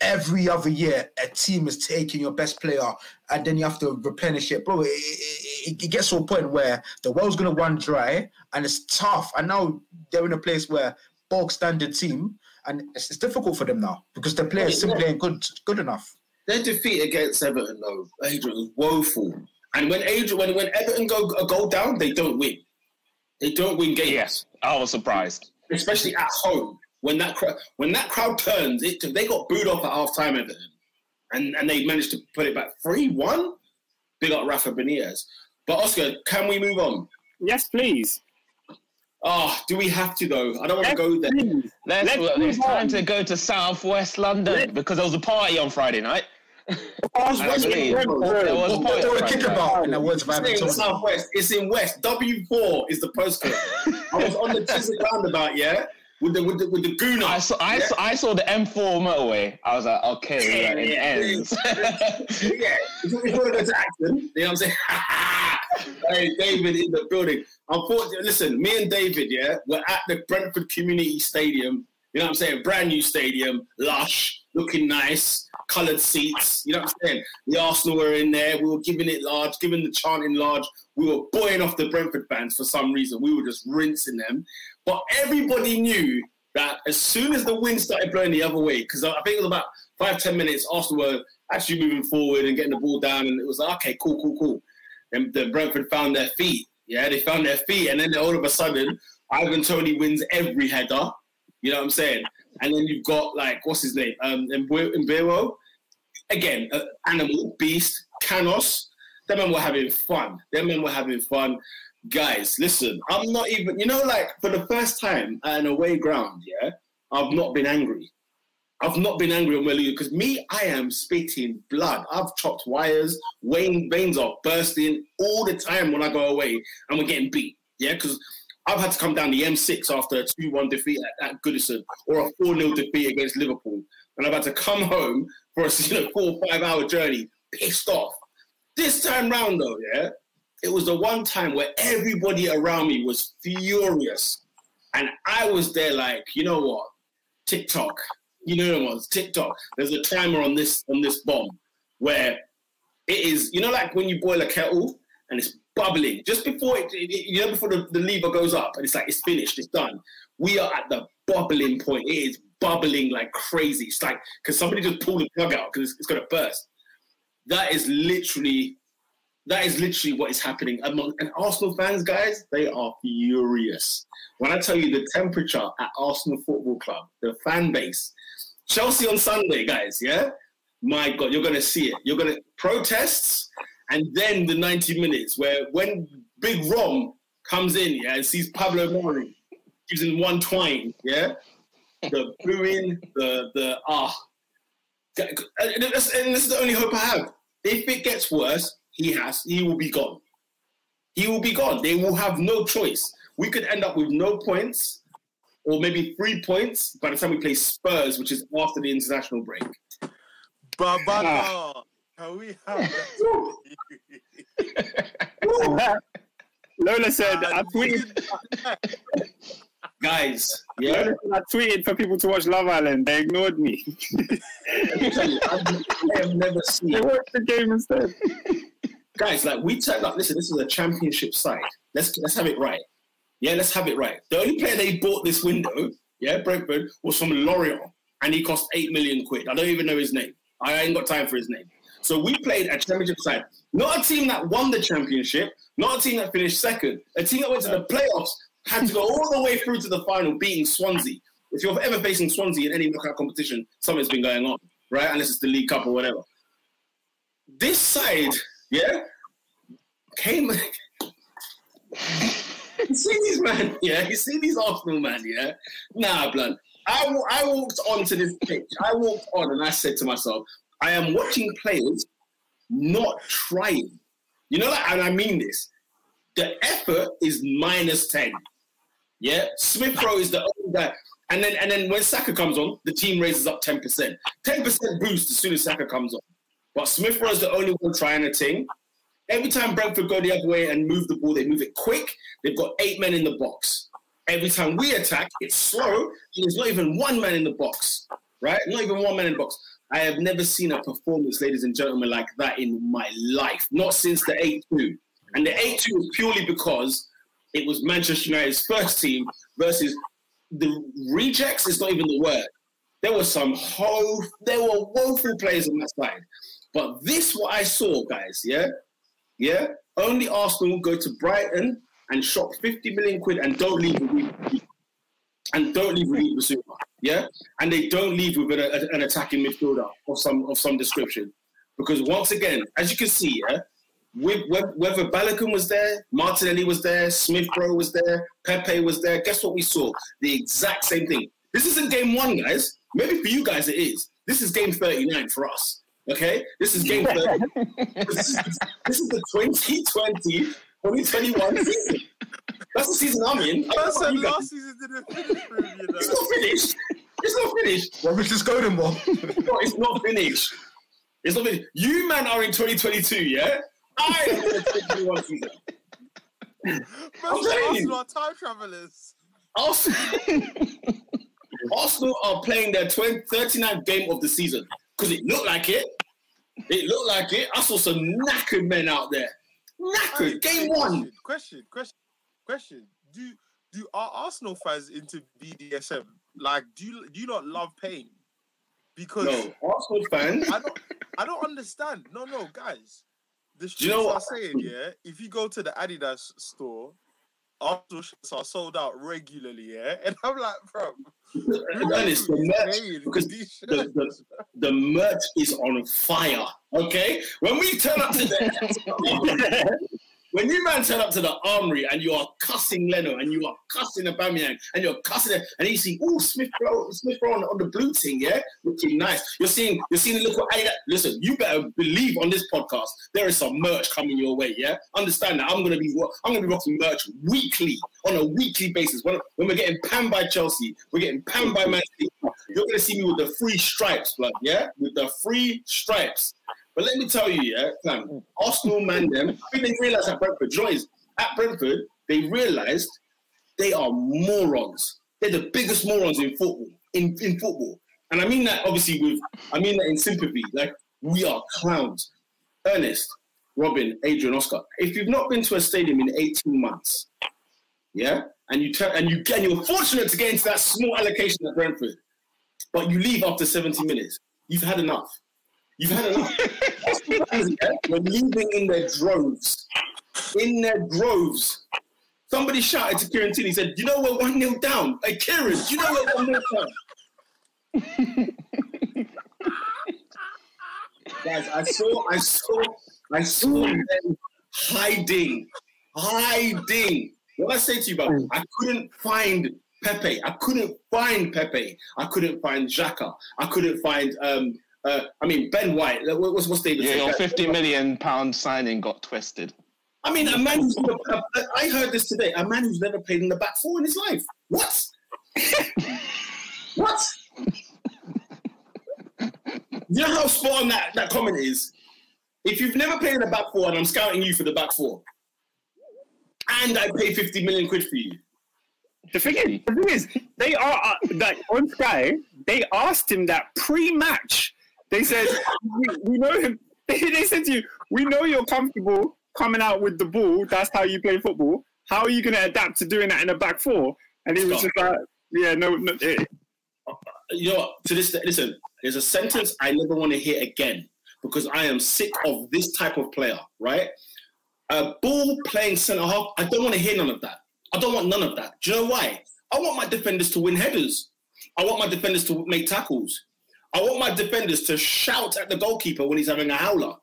every other year a team is taking your best player, and then you have to replenish it, bro. It, it, it gets to a point where the well's gonna run dry, and it's tough. And now they're in a place where bulk standard team and it's, it's difficult for them now because the players simply ain't good good enough. their defeat against Everton, though, Adrian was woeful. And when Adrian, when, when Everton go go down, they don't win. They don't win games, Yes, I was surprised. especially at home. When that crowd when that crowd turns, it they got booed off at half time, Everton, and and they managed to put it back three one. Big up Rafa Benitez. But Oscar, can we move on? Yes, please. Oh, do we have to though? I don't want to go there. Let's, Let's well, it's time on. to go to Southwest London because there was a party on Friday night. I was I believe. There was a party they on were Friday kicking night. about in the It's in Southwest. It's in West. W4 is the postcode. I was on the Chiswick roundabout, yeah, with the with the with the Guna. I saw, I, yeah? saw, I saw the M4 motorway. I was like, okay, Yeah, yeah, ends. yeah, want to go to Acton, you know what I'm saying? hey, David in the building. Unfortunately, listen, me and David, yeah, we're at the Brentford Community Stadium. You know what I'm saying? Brand new stadium, lush, looking nice, coloured seats. You know what I'm saying? The Arsenal were in there. We were giving it large, giving the chanting large. We were buoying off the Brentford fans for some reason. We were just rinsing them. But everybody knew that as soon as the wind started blowing the other way, because I think it was about five, ten minutes, Arsenal were actually moving forward and getting the ball down, and it was like, okay, cool, cool, cool. And the Brentford found their feet. Yeah, they found their feet, and then all of a sudden, Ivan Toney wins every header. You know what I'm saying? And then you've got like what's his name? Um, Mbeumo. Again, uh, animal beast, Canos. Them men were having fun. Them men were having fun. Guys, listen, I'm not even. You know, like for the first time at an away ground, yeah, I've not been angry. I've not been angry on Melu because me, I am spitting blood. I've chopped wires. Wayne veins are bursting all the time when I go away and we're getting beat. Yeah, because I've had to come down the M6 after a 2 1 defeat at, at Goodison or a 4 0 defeat against Liverpool. And I've had to come home for a you know, four or five hour journey pissed off. This time round, though, yeah, it was the one time where everybody around me was furious. And I was there like, you know what? TikTok. You know what? TikTok. There's a timer on this on this bomb. where it is, you know, like when you boil a kettle and it's bubbling just before it, you know, before the, the lever goes up and it's like it's finished, it's done. We are at the bubbling point. It is bubbling like crazy. It's like because somebody just pulled the plug out because it's, it's gonna burst. That is literally, that is literally what is happening among and Arsenal fans, guys. They are furious. When I tell you the temperature at Arsenal Football Club, the fan base, Chelsea on Sunday, guys, yeah. My God, you're gonna see it. You're gonna protests, and then the 90 minutes where when Big Rom comes in, yeah, and sees Pablo Mari, him one twine, yeah. The booing, the the ah, and this is the only hope I have. If it gets worse, he has, he will be gone. He will be gone. They will have no choice. We could end up with no points, or maybe three points by the time we play Spurs, which is after the international break. Babana, ah. can we have that? Lola said, I tweeted, Guys, yeah. Lola said, I tweeted for people to watch Love Island. They ignored me. I tell you, I've, I have never seen they watched the game instead. Guys like we turned up. Listen, this is a championship side. Let's let's have it right. Yeah, let's have it right. The only player they bought this window, yeah, Brentford, was from Lorient, and he cost eight million quid. I don't even know his name. I ain't got time for his name. So we played a championship side, not a team that won the championship, not a team that finished second, a team that went to the playoffs, had to go all the way through to the final, beating Swansea. If you're ever facing Swansea in any knockout competition, something's been going on, right? Unless it's the League Cup or whatever. This side, yeah, came. you see these man, yeah. You see these Arsenal man, yeah. Nah, blood. I, wa- I walked onto this pitch. I walked on and I said to myself, I am watching players not trying. You know, like, and I mean this. The effort is minus ten. Yeah, Smith Rowe is the only guy. And then, and then when Saka comes on, the team raises up ten percent. Ten percent boost as soon as Saka comes on. But Smith Rowe is the only one trying a thing. Every time Brentford go the other way and move the ball, they move it quick. They've got eight men in the box. Every time we attack, it's slow. And there's not even one man in the box, right? Not even one man in the box. I have never seen a performance, ladies and gentlemen, like that in my life. Not since the 8 2. And the 8 2 was purely because it was Manchester United's first team versus the rejects, is not even the word. There were some ho- there were woeful players on that side. But this, what I saw, guys, yeah, yeah, only Arsenal go to Brighton and shop 50 million quid and don't leave with Reece- and don't leave with Bissouma, yeah, and they don't leave with an, an attacking midfielder of some of some description, because once again, as you can see, yeah, whether Balogun was there, Martinelli was there, Smith Rowe was there, Pepe was there. Guess what we saw? The exact same thing. This isn't game one, guys. Maybe for you guys it is. This is game 39 for us. Okay? This is game 30. this, is, this is the 2020 2021 season. That's the season I'm in. I That's the last season didn't finish for him, you know. It's not finished. It's not finished. Well, Richard Scoden, one. No, it's not finished. It's not finished. You man are in 2022, yeah? I am in the 2021 season. Man, I'm telling you. Arsenal are time travelers. Arsenal, Arsenal are playing their 20, 39th game of the season because it looked like it. It looked like it. I saw some knackered men out there. Knackered. Game one. Question, question, question. Do do are Arsenal fans into BDSM? Like, do you do you not love pain? Because No, Arsenal fans. I don't I don't understand. No, no, guys. The Do you know streets what- are saying, yeah, if you go to the Adidas store, Arsenal shirts are sold out regularly, yeah? And I'm like, bro, who Ernest, the is merch, because the, the, the merch is on fire. Okay, when we turn up to the when you man turn up to the armory and you are cussing Leno and you are cussing Aubameyang and you're cussing and you see oh Smith Smith on, on the blue thing yeah? Looking nice. You're seeing you're seeing the little Adidas listen you better believe on this podcast there is some merch coming your way yeah? Understand that I'm gonna be I'm gonna be rocking merch weekly on a weekly basis. When, when we're getting panned by Chelsea we're getting panned by Man City you're gonna see me with the free stripes blood yeah? With the free stripes but let me tell you, yeah, fam, Arsenal man them, I think they realised at Brentford, what at Brentford, they realised they are morons. They're the biggest morons in football. In, in football. And I mean that obviously with I mean that in sympathy. Like We are clowns. Ernest, Robin, Adrian, Oscar. If you've not been to a stadium in 18 months, yeah, and you turn and you and you're fortunate to get into that small allocation at Brentford, but you leave after 70 minutes, you've had enough. You've had enough. You're leaving in their droves. In their droves. Somebody shouted to Kieran Tierney, said, You know we're 1 0 down. Hey, Kieran, you know we're 1 0 down. Guys, I saw, I saw, I saw them hiding, hiding. What I say to you, bro, I couldn't find Pepe. I couldn't find Pepe. I couldn't find Xhaka. I couldn't find, um, uh, I mean, Ben White. What's, what's David? Yeah, your fifty million pound signing got twisted. I mean, a man who's never, I heard this today. A man who's never played in the back four in his life. What? what? you know how spot on that, that comment is? If you've never played in the back four and I'm scouting you for the back four, and I pay 50 million quid for you, The thing is, the thing is, they are uh, like on Sky. They asked him that pre-match. They said, "We, we know him." They, they said to you, "We know you're comfortable coming out with the ball. That's how you play football. How are you going to adapt to doing that in a back four? And he was Stop. just like, "Yeah, no, no eh, you know? To this, listen, there's a sentence I never want to hear again because I am sick of this type of player, right? A ball playing centre half, I don't want to hear none of that. I don't want none of that. Do you know why? I want my defenders to win headers. I want my defenders to make tackles. I want my defenders to shout at the goalkeeper when he's having a howler.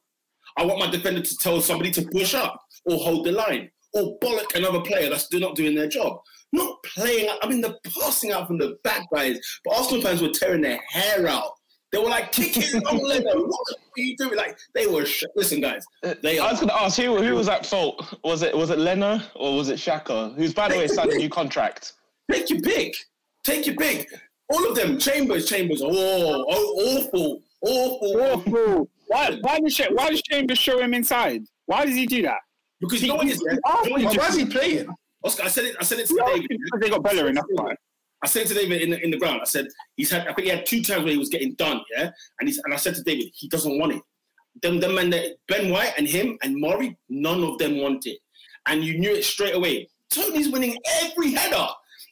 I want my defender to tell somebody to push up or hold the line or bollock another player that's not doing their job. Not playing. I mean, the passing out from the back guys. But Arsenal fans were tearing their hair out. They were like kicking on leather. What the f- are you doing? Like they were. Sh- Listen, guys. Uh, they I was going to ask who who was at fault. Was it was it Leno or was it Xhaka? Who's by the way signed a new contract. Take your pick. Take your pick. All of them. Chambers. Chambers. Oh, oh awful. Awful. awful. Why? Why does Sh- why does Chambers show him inside? Why does he do that? Because you know what it is. yeah? You know Why is? why is he playing? Oscar, I said it. I said it to Yeah, David. they got Bellerin. That's why. I said to David in the, in the ground, I said he's had. I think he had two times where he was getting done, yeah. And he's and I said to David, he doesn't want it. Them, them man, that- Ben White and him and Mari, none of them want it, and you knew it straight away. Toney's winning every header,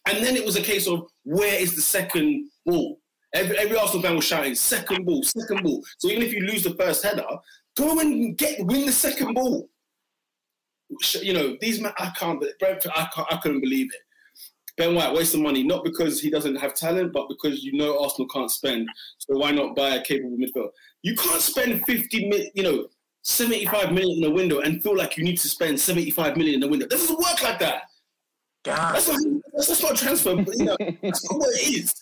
and then it was a case of where is the second ball? Every every Arsenal fan was shouting second ball, second ball. So even if you lose the first header, go and get win the second ball. You know these men. I can't. Brentford, I can't. I couldn't believe it. Ben White wasting money, not because he doesn't have talent, but because you know Arsenal can't spend. So why not buy a capable midfielder? You can't spend 50 million, you know, 75 million in a window and feel like you need to spend 75 million in a window. This doesn't work like that. That's not, that's, that's not transfer, but, you know, that's not what it is.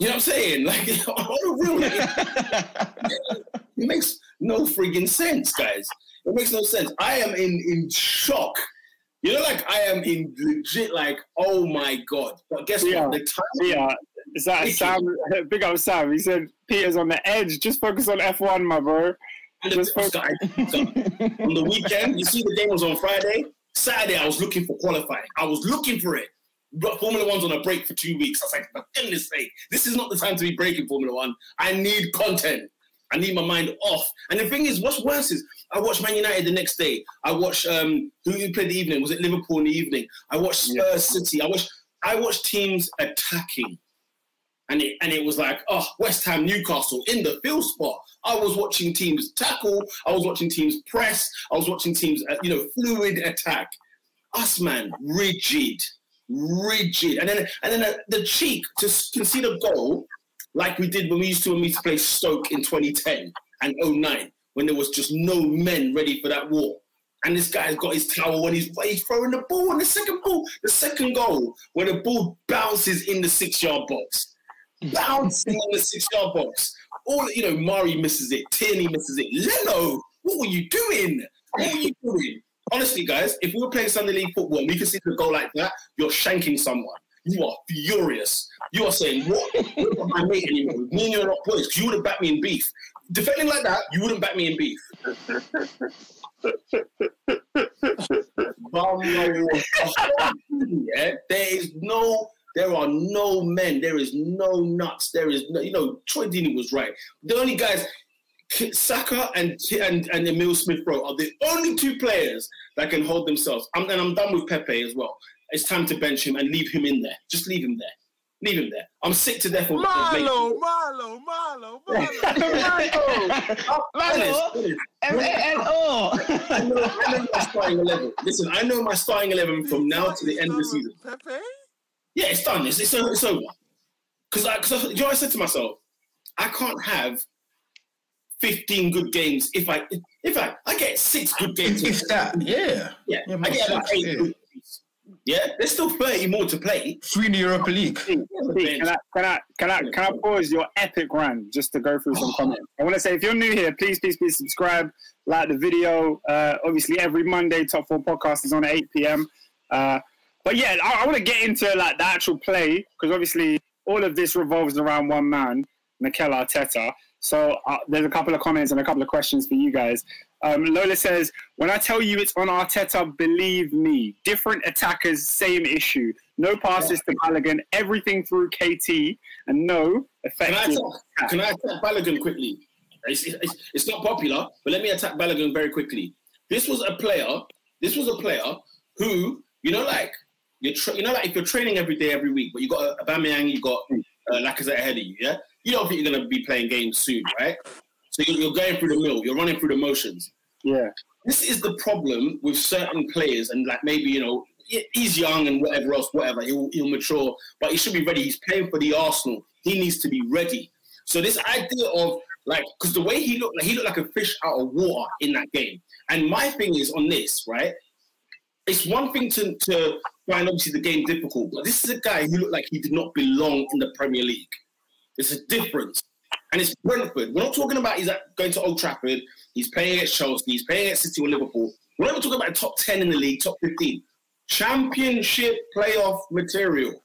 You know what I'm saying? Like, on a real, it makes no friggin' sense, guys. It makes no sense. I am in, in shock. You know, like I am in legit, like, oh my god. But guess Yeah. what? The time Yeah, is that Sam? Big up Sam. He said Peter's on the edge. Just focus on F1, my bro. Just focus. on the weekend, you see the game was on Friday. Saturday, I was looking for qualifying. I was looking for it. But Formula One's on a break for two weeks. I was like, for goodness sake, this is not the time to be breaking Formula One. I need content. I need my mind off. And the thing is, what's worse is I watched Man United the next day. I watched um, who who played the evening. Was it Liverpool in the evening? I watched Spurs City. I watched I watched teams attacking. And it, and it was like, oh, West Ham, Newcastle in the field spot. I was watching teams tackle. I was watching teams press. I was watching teams, uh, you know, fluid attack. Us, man, rigid, rigid. And then and then the cheek to concede a goal like we did when we used to when we used to play Stoke in 2010 and 09 when there was just no men ready for that war. And this guy's got his towel and he's, he's throwing the ball. And the second ball, the second goal, where the ball bounces in the six yard box, bouncing in the six yard box. All you know, Mari misses it, Tierney misses it. Leno, what were you doing? What were you doing? Honestly, guys, if we were playing Sunday League football and we could see the goal like that, you're shanking someone. You are furious. You are saying, what? You're not my mate anymore. Me and you are not boys because you would have backed me in beef. Defending like that, you wouldn't back me in beef. yeah, there is no, there are no men. There is no nuts. There is no, you know, Troy Deeney was right. The only guys, Saka and and and Emil Smith Rowe are the only two players that can hold themselves. I'm, and I'm done with Pepe as well. It's time to bench him and leave him in there. Just leave him there. Leave him there. I'm sick to death of Marlo, Marlo, Marlo, Marlo. Mano, M-A-N-O. I know, I know my starting eleven. Listen, I know my starting eleven from now to the end of the season. Pepe? Yeah, it's done. It's, it's, it's over. Because I, cause I, you know, I said to myself, I can't have 15 good games if I if I I get six good games. If that, yeah. Yeah, Yeah, I get about eight yeah. good. Yeah, there's still 30 more to play. Three in the Europa League. Pete, Pete, can I can I can I can I pause your epic rant just to go through some comments? I want to say if you're new here, please please please subscribe, like the video. Uh, obviously, every Monday, Top Four podcast is on at 8 p.m. Uh, but yeah, I, I want to get into like the actual play because obviously all of this revolves around one man, Mikel Arteta. So uh, there's a couple of comments and a couple of questions for you guys. Um, Lola says, "When I tell you it's on Arteta, believe me. Different attackers, same issue. No passes to Balogun, everything through KT, and no Can I effective. attack, can I attack Balogun quickly? It's, it's, it's not popular, but let me attack Balogun very quickly. This was a player. This was a player who, you know, like you tra- you know, like if you're training every day, every week, but you got a Aubameyang, you got uh, Lacazette ahead of you. Yeah, you don't think you're going to be playing games soon, right? So you- you're going through the mill. You're running through the motions. Yeah, this is the problem with certain players, and like maybe you know he's young and whatever else, whatever he'll, he'll mature, but he should be ready. He's playing for the Arsenal. He needs to be ready. So this idea of like, because the way he looked, like he looked like a fish out of water in that game. And my thing is on this, right? It's one thing to to find obviously the game difficult, but this is a guy who looked like he did not belong in the Premier League. It's a difference. And it's Brentford. We're not talking about he's going to Old Trafford. He's playing against Chelsea. He's playing against City or Liverpool. We're not talking about top 10 in the league, top 15. Championship playoff material.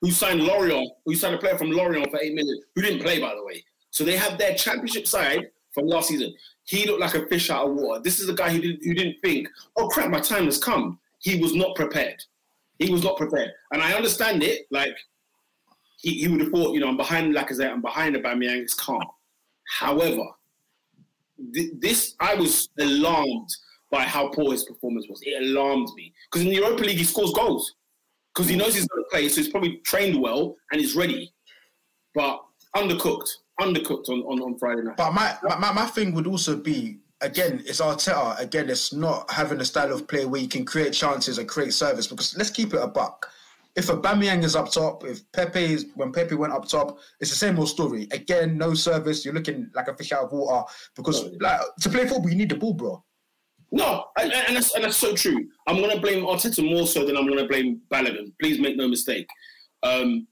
Who signed Lorient, who signed a player from Lorient for 8 million, who didn't play, by the way. So they have their championship side from last season. He looked like a fish out of water. This is a guy who didn't, who didn't think, oh crap, my time has come. He was not prepared. He was not prepared. And I understand it. Like, he, he would have thought, you know, I'm behind Lacazette, I'm behind Aubameyang, it's calm. However, th- this I was alarmed by how poor his performance was. It alarmed me because in the Europa League he scores goals because he knows he's going to play, so he's probably trained well and he's ready. But undercooked, undercooked on, on, on Friday night. But my, my, my, my thing would also be again, it's Arteta. Again, it's not having a style of play where you can create chances and create service. Because let's keep it a buck. If Aubameyang is up top, if Pepe is when Pepe went up top, it's the same old story. Again, no service. You're looking like a fish out of water. Because like to play football, you need the ball, bro. No, and, and, that's, and that's so true. I'm going to blame Arteta more so than I'm going to blame Balogun. Please make no mistake. Um,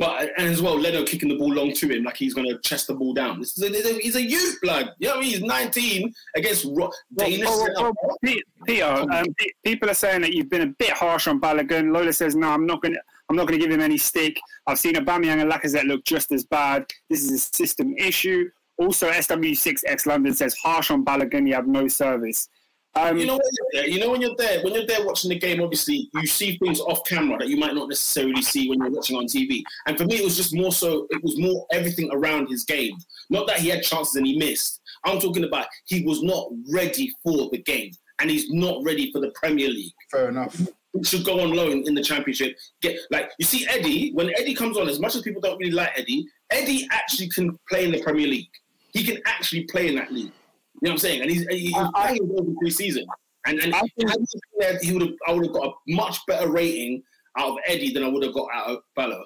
but and as well, Leno kicking the ball long to him like he's going to chest the ball down. This is a, he's a youth, blood. You know what I mean? He's 19 against Ro- Danish. Well, well, well, Pe- Peter, um, people are saying that you've been a bit harsh on Balogun. Lola says, "No, I'm not going. to I'm not going to give him any stick. I've seen Aubameyang and Lacazette look just as bad. This is a system issue." Also, SW6X London says, "Harsh on Balogun. You have no service." Um, you know when you're there, you know when you're there, when you're there watching the game, obviously you see things off camera that you might not necessarily see when you're watching on TV. And for me, it was just more so. It was more everything around his game. Not that he had chances and he missed. I'm talking about he was not ready for the game, and he's not ready for the Premier League. Fair enough. He should go on loan in the Championship. Get like you see Eddie when Eddie comes on. As much as people don't really like Eddie, Eddie actually can play in the Premier League. He can actually play in that league. You know what I'm saying? And he's, he's playing over pre-season. And, and I think- had he been there, he would have. I would have got a much better rating out of Eddie than I would have got out of Ballo.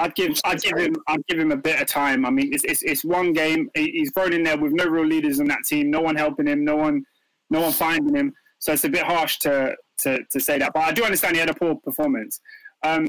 I'd give I'd give him I'd give him a bit of time. I mean, it's it's, it's one game. He's thrown in there with no real leaders in that team. No one helping him. No one no one finding him. So it's a bit harsh to to, to say that. But I do understand he had a poor performance. Um,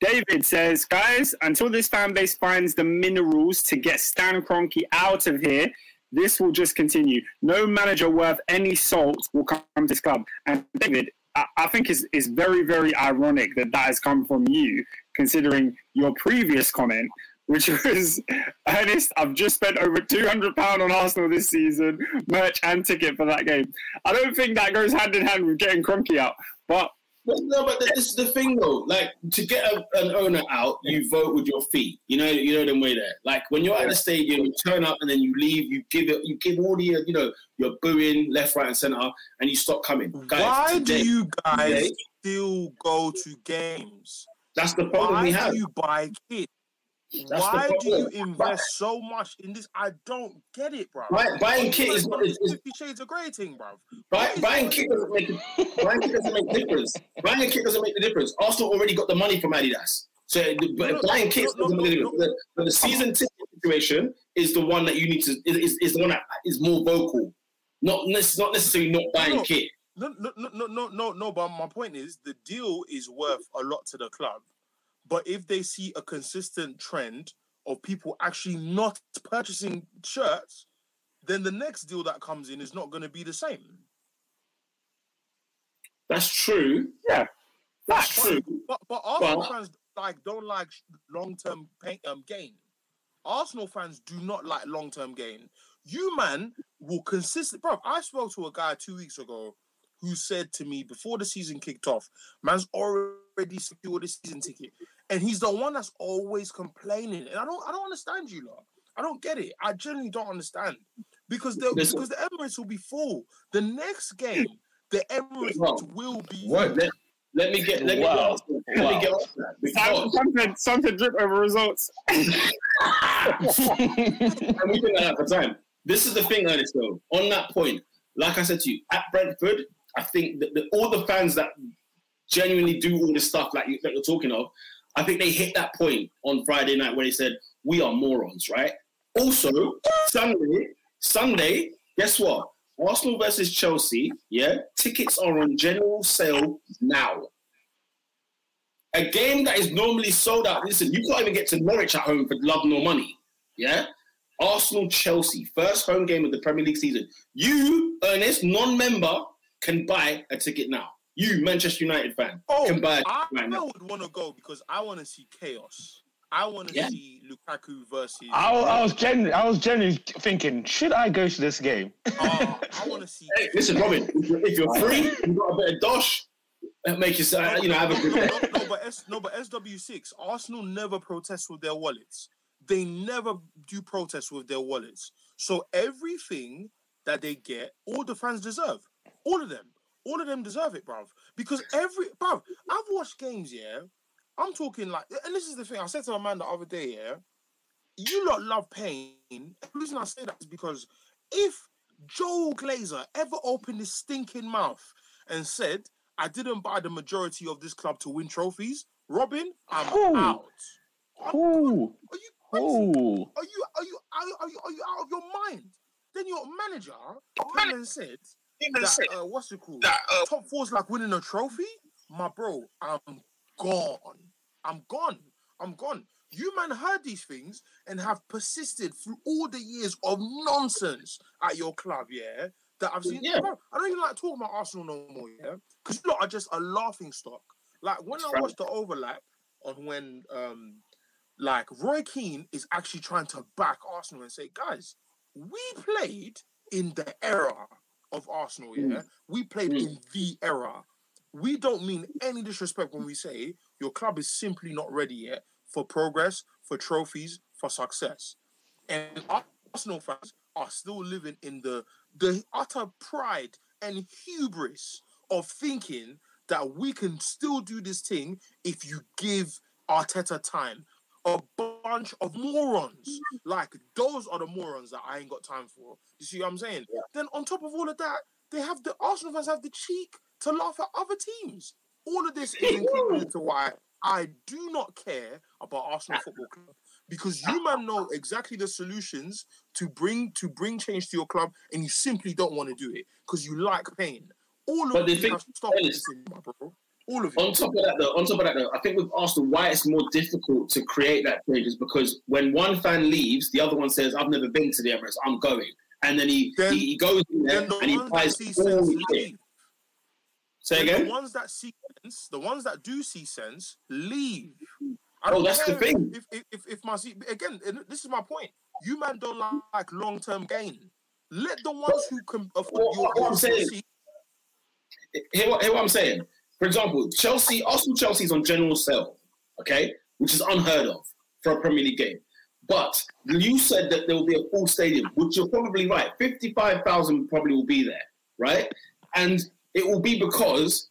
David says, guys, until this fan base finds the minerals to get Stan Kroenke out of here, this will just continue. No manager worth any salt will come to this club. And David, I, I think it's, it's very, very ironic that that has come from you, considering your previous comment, which was, Ernest, I've just spent over £200 on Arsenal this season, merch and ticket for that game. I don't think that goes hand in hand with getting Kroenke out. But no, but this is the thing though. Like to get a, an owner out, you vote with your feet. You know, you know them way there. Like when you're at the stadium, you turn up and then you leave. You give it. You give all the. Uh, you know, you're booing left, right, and center, and you stop coming. Mm. Guys, Why today- do you guys today, still go to games? That's the problem Why we have. do you buy kit? That's Why do you invest so much in this? I don't get it, bro. Buy- buying kit is not. Is, Fifty Shades of Grey thing, bro. buy, buying kit doesn't make. Buying kit doesn't make difference. Buying a kit doesn't make the difference. Arsenal already got the money from Adidas. So No, buying no, kits no, doesn't no, make a no, difference. The, but the season ticket situation is the one that you need to. Is, is, is the one that is more vocal. Not not necessarily not buying kit. No, no, no, no, no, no. But my point is, the deal is worth a lot to the club. But if they see a consistent trend of people actually not purchasing shirts, then the next deal that comes in is not going to be the same. That's true. Yeah. That's true. But but Arsenal Well- fans like don't like long term um, gain. Arsenal fans do not like long term gain. You man will consist. Bro, I spoke to a guy two weeks ago who said to me before the season kicked off, man's already secured a season ticket, and he's the one that's always complaining. And I don't, I don't understand you lot. I don't get it. I genuinely don't understand because the Listen. because the Emirates will be full. The next game, the Emirates Well, will be What? Let, let me get let me Wow. get let Wow. me get off that Some- because Something, something drip over results. and we've been at that for time. This is the thing, Ernest. Though on that point, like I said to you, at Brentford, I think that the, all the fans that genuinely do all this stuff like you, that you're talking of, I think they hit that point on Friday night where they said we are morons, right? Also, Sunday, Sunday, guess what? Arsenal versus Chelsea, yeah, tickets are on general sale now. A game that is normally sold out. Listen, you can't even get to Norwich at home for love nor money. Yeah? Arsenal Chelsea, first home game of the Premier League season. You, Ernest, non member, can buy a ticket now. You, Manchester United fan, Oh, can buy a I ticket right now. would want to go because I want to see chaos. I want to Yeah. see Lukaku versus. I, I was genuinely, I was genuinely thinking, should I go to this game? uh, I want to see. Hey, listen, Robin, if you're, free, you've got a bit of dosh, make you, uh, you know, have a good no, no, no, but S, no, but SW6. Arsenal never protest with their wallets. They never do protest with their wallets. So everything that they get, all the fans deserve. All of them. All of them deserve it, bruv. Because every bruv, I've watched games, yeah. I'm talking like, and this is the thing. I said to a man the other day, yeah. You lot love pain. The reason I say that is because if Joel Glazer ever opened his stinking mouth and said, I didn't buy the majority of this club to win trophies, Robin, I'm Ooh. out. Ooh, Are you crazy? Are you are you are you, are you, are you out of your mind? Then your manager came and said that uh, what's it called? Top four's like winning a trophy. My bro, I'm gone. I'm gone. I'm gone. You man heard these things and have persisted through all the years of nonsense at your club, yeah. That I've seen. Yeah. Bro, I don't even like talking about Arsenal no more, yeah. Because you lot are just a laughing stock. Like when I Right. watched the overlap on when um like Roy Keane is actually trying to back Arsenal and say, guys, we played in the era of Arsenal, yeah. We played Mm. in the era. We don't mean any disrespect when we say your club is simply not ready yet for progress, for trophies, for success. And Arsenal fans are still living in the the utter pride and hubris of thinking that we can still do this thing if you give Arteta time. A bunch of morons. Like those are the morons that I ain't got time for. You see what I'm saying? Then on top of all of that, they have the Arsenal fans have the cheek to laugh at other teams. All of this is included to why I do not care about Arsenal Football Club because you man know exactly the solutions to bring to bring change to your club, and you simply don't want to do it because you like pain. All of But the you thing- have stopped Ellis, listening, my bro. All of you. On top of that, though, on top of that, though, I think with Arsenal, why it's more difficult to create that change is because when one fan leaves, the other one says, "I've never been to the Emirates, I'm going," and then he Then- he, he goes in there the and he buys all leave. Say again. The ones that see sense, the ones that do see sense, leave. I Oh, that's the thing. If if if, if my again, this is my point. You man don't like long term gain. Let the ones who can afford What- your, what I'm saying- Hear what, hear what I'm saying. For example, Chelsea, Arsenal Chelsea is on general sale, okay, which is unheard of for a Premier League game. But you said that there will be a full stadium, which you're probably right. 55,000 probably will be there, right? And it will be because,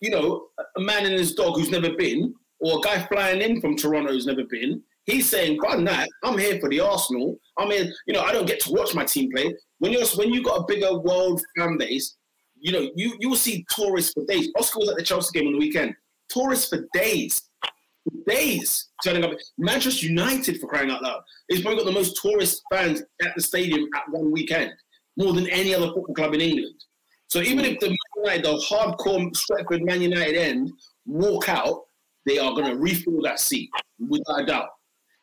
you know, a man and his dog who's never been, or a guy flying in from Toronto who's never been, he's saying, "But that, I'm here for the Arsenal. I'm here, you know, I don't get to watch my team play. When you're when you got a bigger world fan base, you know, you you will see tourists for days. Oscar was at the Chelsea game on the weekend. Tourists for days. Days turning up. Manchester United, for crying out loud, is probably got the most tourist fans at the stadium at one weekend, more than any other football club in England. So even if the Man United, the hardcore Stretford Man United end walk out, they are going to refill that seat without a doubt.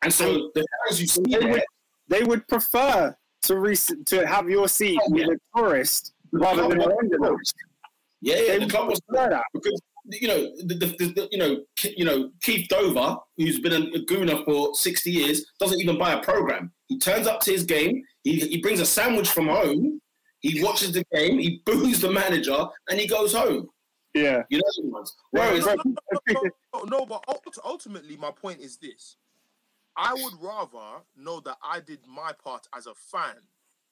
And so the fans you see They would, they would prefer to re- to have your seat Oh, with yeah. a tourist rather than a Londoner. yeah, yeah, the club was prefer that. because you know the, the, the, the- you know Ke- you know Keith Dover, who's been a, a gooner for sixty years, doesn't even buy a program. He turns up to his game. He, he brings a sandwich from home. He watches the game. He boos the manager, and he goes home. Yeah. You know the ones. No, Whereas, but- no, no, no, no, but ultimately, my point is this: I would rather know that I did my part as a fan.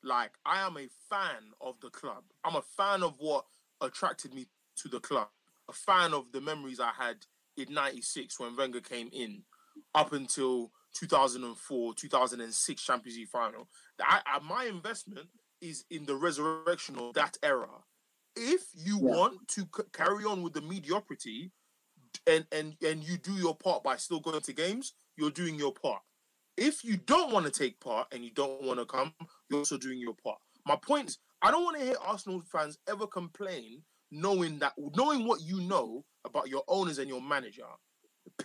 Like I am a fan of the club. I'm a fan of what attracted me to the club. A fan of the memories I had in '96 when Wenger came in, up until 2004, 2006 Champions League final. I, I, my investment is in the resurrection of that era. If you Yeah. want to c- carry on with the mediocrity, and and and you do your part by still going to games, you're doing your part. If you don't want to take part and you don't want to come, you're also doing your part. My point is, I don't want to hear Arsenal fans ever complain, knowing that knowing what you know about your owners and your manager.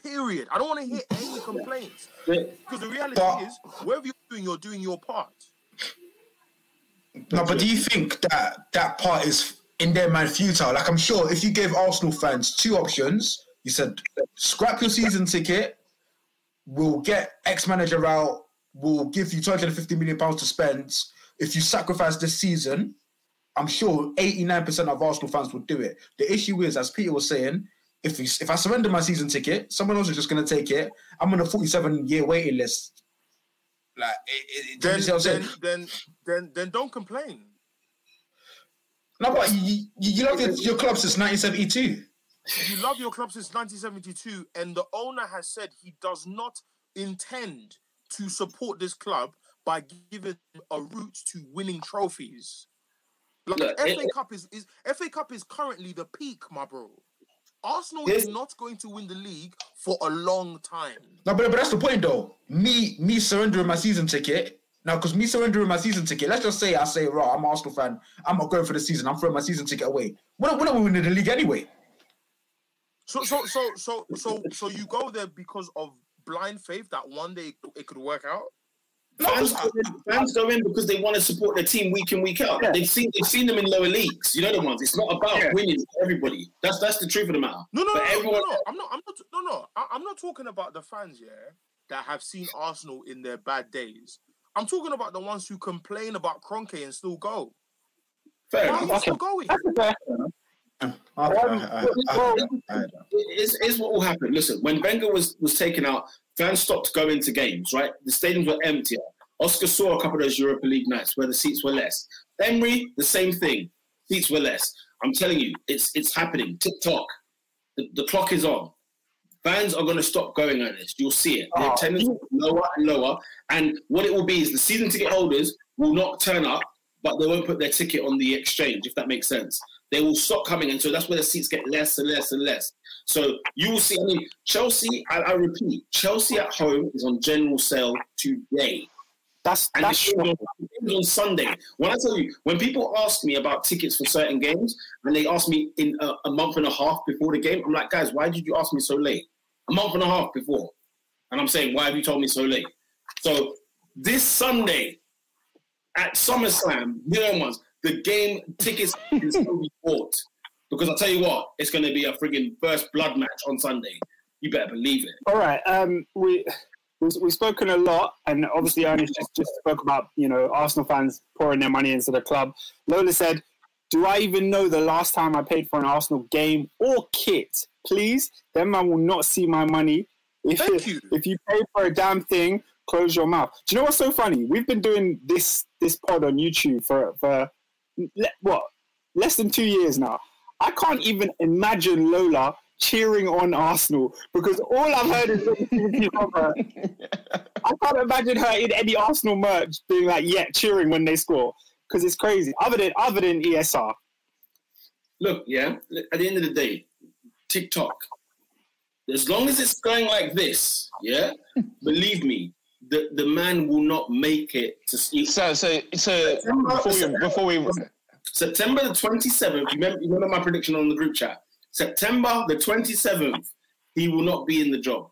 Period. I don't want to hear any complaints because the reality But- is, wherever you're doing, you're doing your part. No, but do you think that that part is in their mind futile? Like, I'm sure if you gave Arsenal fans two options, you said, scrap your season ticket, we'll get X manager out, we'll give you 250 million pounds to spend. If you sacrifice this season, I'm sure 89% of Arsenal fans would do it. The issue is, as Peter was saying, if we, if I surrender my season ticket, someone else is just going to take it. I'm on a 47 year waiting list. Like, it, it, Then, see what I'm saying? then, then, then, then, don't complain. No, but you, you, you love your, your club since 1972. You love your club since 1972, and the owner has said he does not intend to support this club by giving a route to winning trophies. Like Look, FA it- Cup is, is FA Cup is currently the peak, my bro. Arsenal Yes. is not going to win the league for a long time. No, but, but that's the point though. Me me surrendering my season ticket. Now, because me surrendering my season ticket, let's just say I say, right, I'm an Arsenal fan. I'm not going for the season. I'm throwing my season ticket away. We're not, we're not winning the league anyway. So, so, so, so, so, so you go there because of blind faith that one day it could work out. Fans go, in, fans go in because they want to support their team week in week out. Yeah. They've seen they've seen them in lower leagues. You know the ones. It's not about Yeah. winning for everybody. That's that's the truth of the matter. No, no, no, no, everyone- no, no. I'm not. I'm not. No, no. I, I'm not talking about the fans, yeah, that have seen Arsenal in their bad days. I'm talking about the ones who complain about Kroenke and still go. Fair Why are enough. you Okay. still going? Okay, um, I- I- I- I- uh, Is is what will happen. Listen, when Wenger was was taken out, fans stopped going to games. Right, the stadiums were emptier. Oscar saw a couple of those Europa League nights where the seats were less. Emery, the same thing. Seats were less. I'm telling you, it's it's happening. Tick tock. The, the clock is on. Fans are going to stop going at this. You'll see it. The Oh, attendance will be lower and lower. And what it will be is the season ticket holders will not turn up, but they won't put their ticket on the exchange, if that makes sense. They will stop coming. And so that's where the seats get less and less and less. So you will see, I mean, Chelsea, I, I repeat, Chelsea at home is on general sale today. That's And that's on, on Sunday. When I tell you, when people ask me about tickets for certain games, and they ask me in a, a month and a half before the game, I'm like, guys, why did you ask me so late? A month and a half before. And I'm saying, why have you told me so late? So this Sunday at SummerSlam, you know ones, the game tickets can still be bought. Because I'll tell you what, it's going to be a frigging first blood match on Sunday. You better believe it. all right. Um, we. we- We've spoken a lot, and obviously, Ernest just, just spoke about you know Arsenal fans pouring their money into the club. Lola said, Do I even know the last time I paid for an Arsenal game or kit? Please, then man will not see my money. If Thank you. if you pay for a damn thing, close your mouth. Do you know what's so funny? We've been doing this this pod on YouTube for for le- what less than two years now. I can't even imagine Lola cheering on Arsenal because all I've heard is from her. I can't imagine her in any Arsenal merch being like, yeah, cheering when they score because it's crazy. Other than other than ESR, Look, yeah. At the end of the day, TikTok. As long as it's going like this, yeah. believe me, the the man will not make it to see. So so so before we before we September the 27th, remember, remember my prediction on the group chat? September the 27th, he will not be in the job.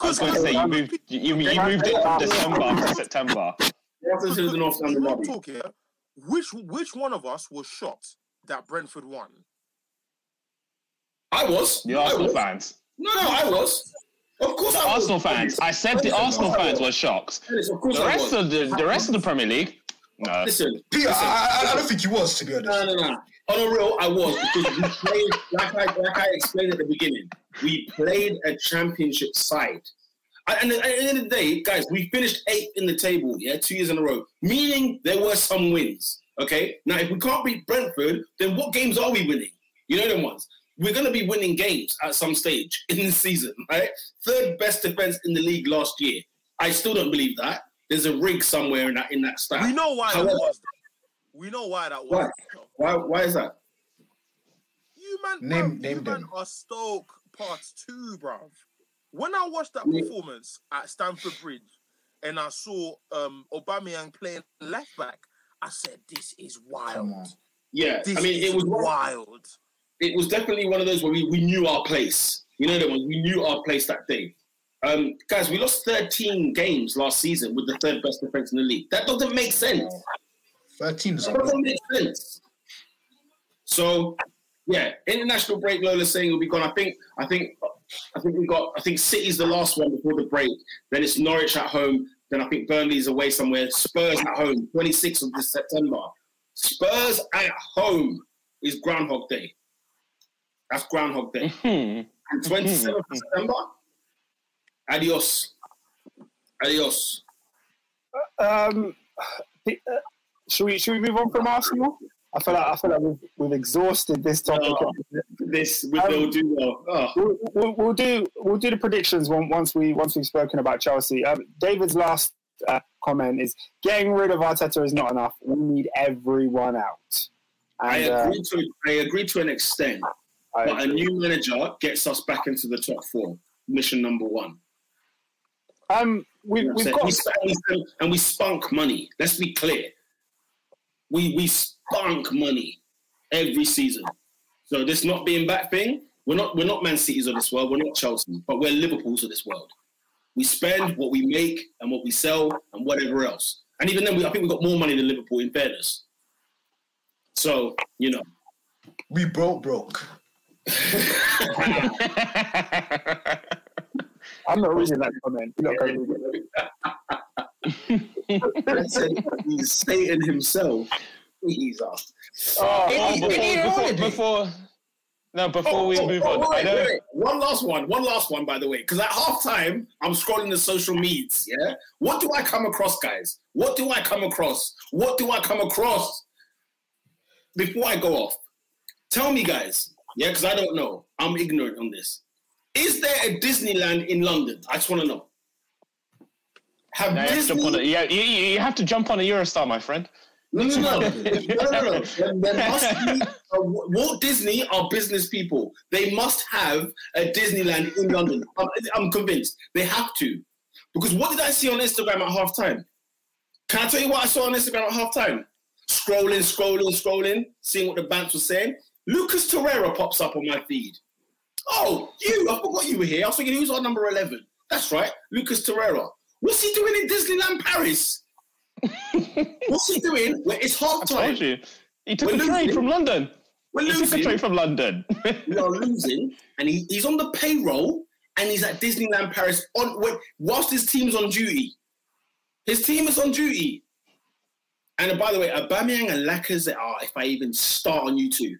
I was going to say you moved you, you moved it from December to September. Welcome to the North London Real talk here. Which which one of us was shocked that Brentford won? I was. The I Arsenal was. fans. No, no, I was. Of course, The I was. Arsenal fans. I said the Arsenal fans were shocked. Yes, Of course, The rest of the the rest of the Premier League, no. Listen, Peter, listen. I, I, I don't think he was, to be honest. No, no, no. On a real, I was because we played like I like I explained at the beginning. We played a championship side, and at the end of the day, guys, we finished eighth in the table. Yeah, two years in a row, meaning there were some wins. Okay, now if we can't beat Brentford, then what games are we winning? You know them ones. We're going to be winning games at some stage in the season, right? Third best defense in the league last year. I still don't believe that. There's a rig somewhere in that in that stat. We know why However- that was. We know why that Why? was. Why? Why is that? You man, Name- bruv, name you man them. are Stoke part two, bruv. When I watched that Yeah. performance at Stamford Bridge and I saw um Aubameyang playing left back, I said, "This is wild. Yeah, This I mean, it was one- wild." It was definitely one of those where we, we knew our place. You know, that one, we knew our place that day. Um, guys, we lost 13 games last season with the third best defense in the league. That doesn't make sense. 13 is That doesn't make sense. So, yeah, international break. Lola's saying will be gone. I think. I think. I think we got. I think City's the last one before the break. Then it's Norwich at home. Then I think Burnley's away somewhere. Spurs at home. 26th of this September. Spurs at home is Groundhog Day. That's Groundhog Day. Hmm. And 27th of September. Adios. Adios. um, the- uh, should we should we move on from Arsenal? I feel like I feel like we've, we've exhausted this topic. Oh. This we Um, will do well. Oh. We'll, we'll, we'll do we'll do the predictions once we once we've spoken about Chelsea. Um, David's last uh, comment is getting rid of Arteta is not enough. We need everyone out. I And, uh, agree to I agree to an extent, I- but a new manager gets us back into the top four. Mission number one. um, we, you know we've got We sp- and we- and we spunk money. Let's be clear. We we spunk money every season. So this not being back thing, we're not we're not Man City's of this world. We're not Chelsea, but we're Liverpool's of this world. We spend what we make and what we sell and whatever else. And even then, we, I think we got more money than Liverpool. In fairness. So you know. We broke, broke. I'm not reading that comment. You're not gonna read it. He's Satan himself. He's up. Oh, Oh, Any- any before, before, before, no, before we Oh, move oh, on, wait, wait, wait. One last one. One last one, by the way. Because at half time, I'm scrolling the social medias. Yeah. What do I come across, guys? What do I come across? What do I come across? Before I go off, tell me, guys. Yeah, because I don't know. I'm ignorant on this. Is there a Disneyland in London? I just want to know. Have Now you, have to jump on a, yeah, you, you have to jump on a Eurostar, my friend. No, no, no, no, no, no, no. There, there must be. A, Walt Disney are business people. They must have a Disneyland in London. I'm, I'm convinced they have to, because what did I see on Instagram at half time? Can I tell you what I saw on Instagram at half time? Scrolling, scrolling, scrolling, seeing what the banks were saying. Lucas Torreira pops up on my feed. Oh, you! I forgot you were here. I was thinking was on number eleven. That's right, Lucas Torreira. What's he doing in Disneyland Paris? What's he doing? Well, it's half I told you. He took We're a train from London. We're He took a train from London. we are losing, and he, he's on the payroll, and he's at Disneyland Paris on whilst his team's on duty. His team is on duty. And by the way, Aubameyang and Lacazette are, if I even start on you YouTube,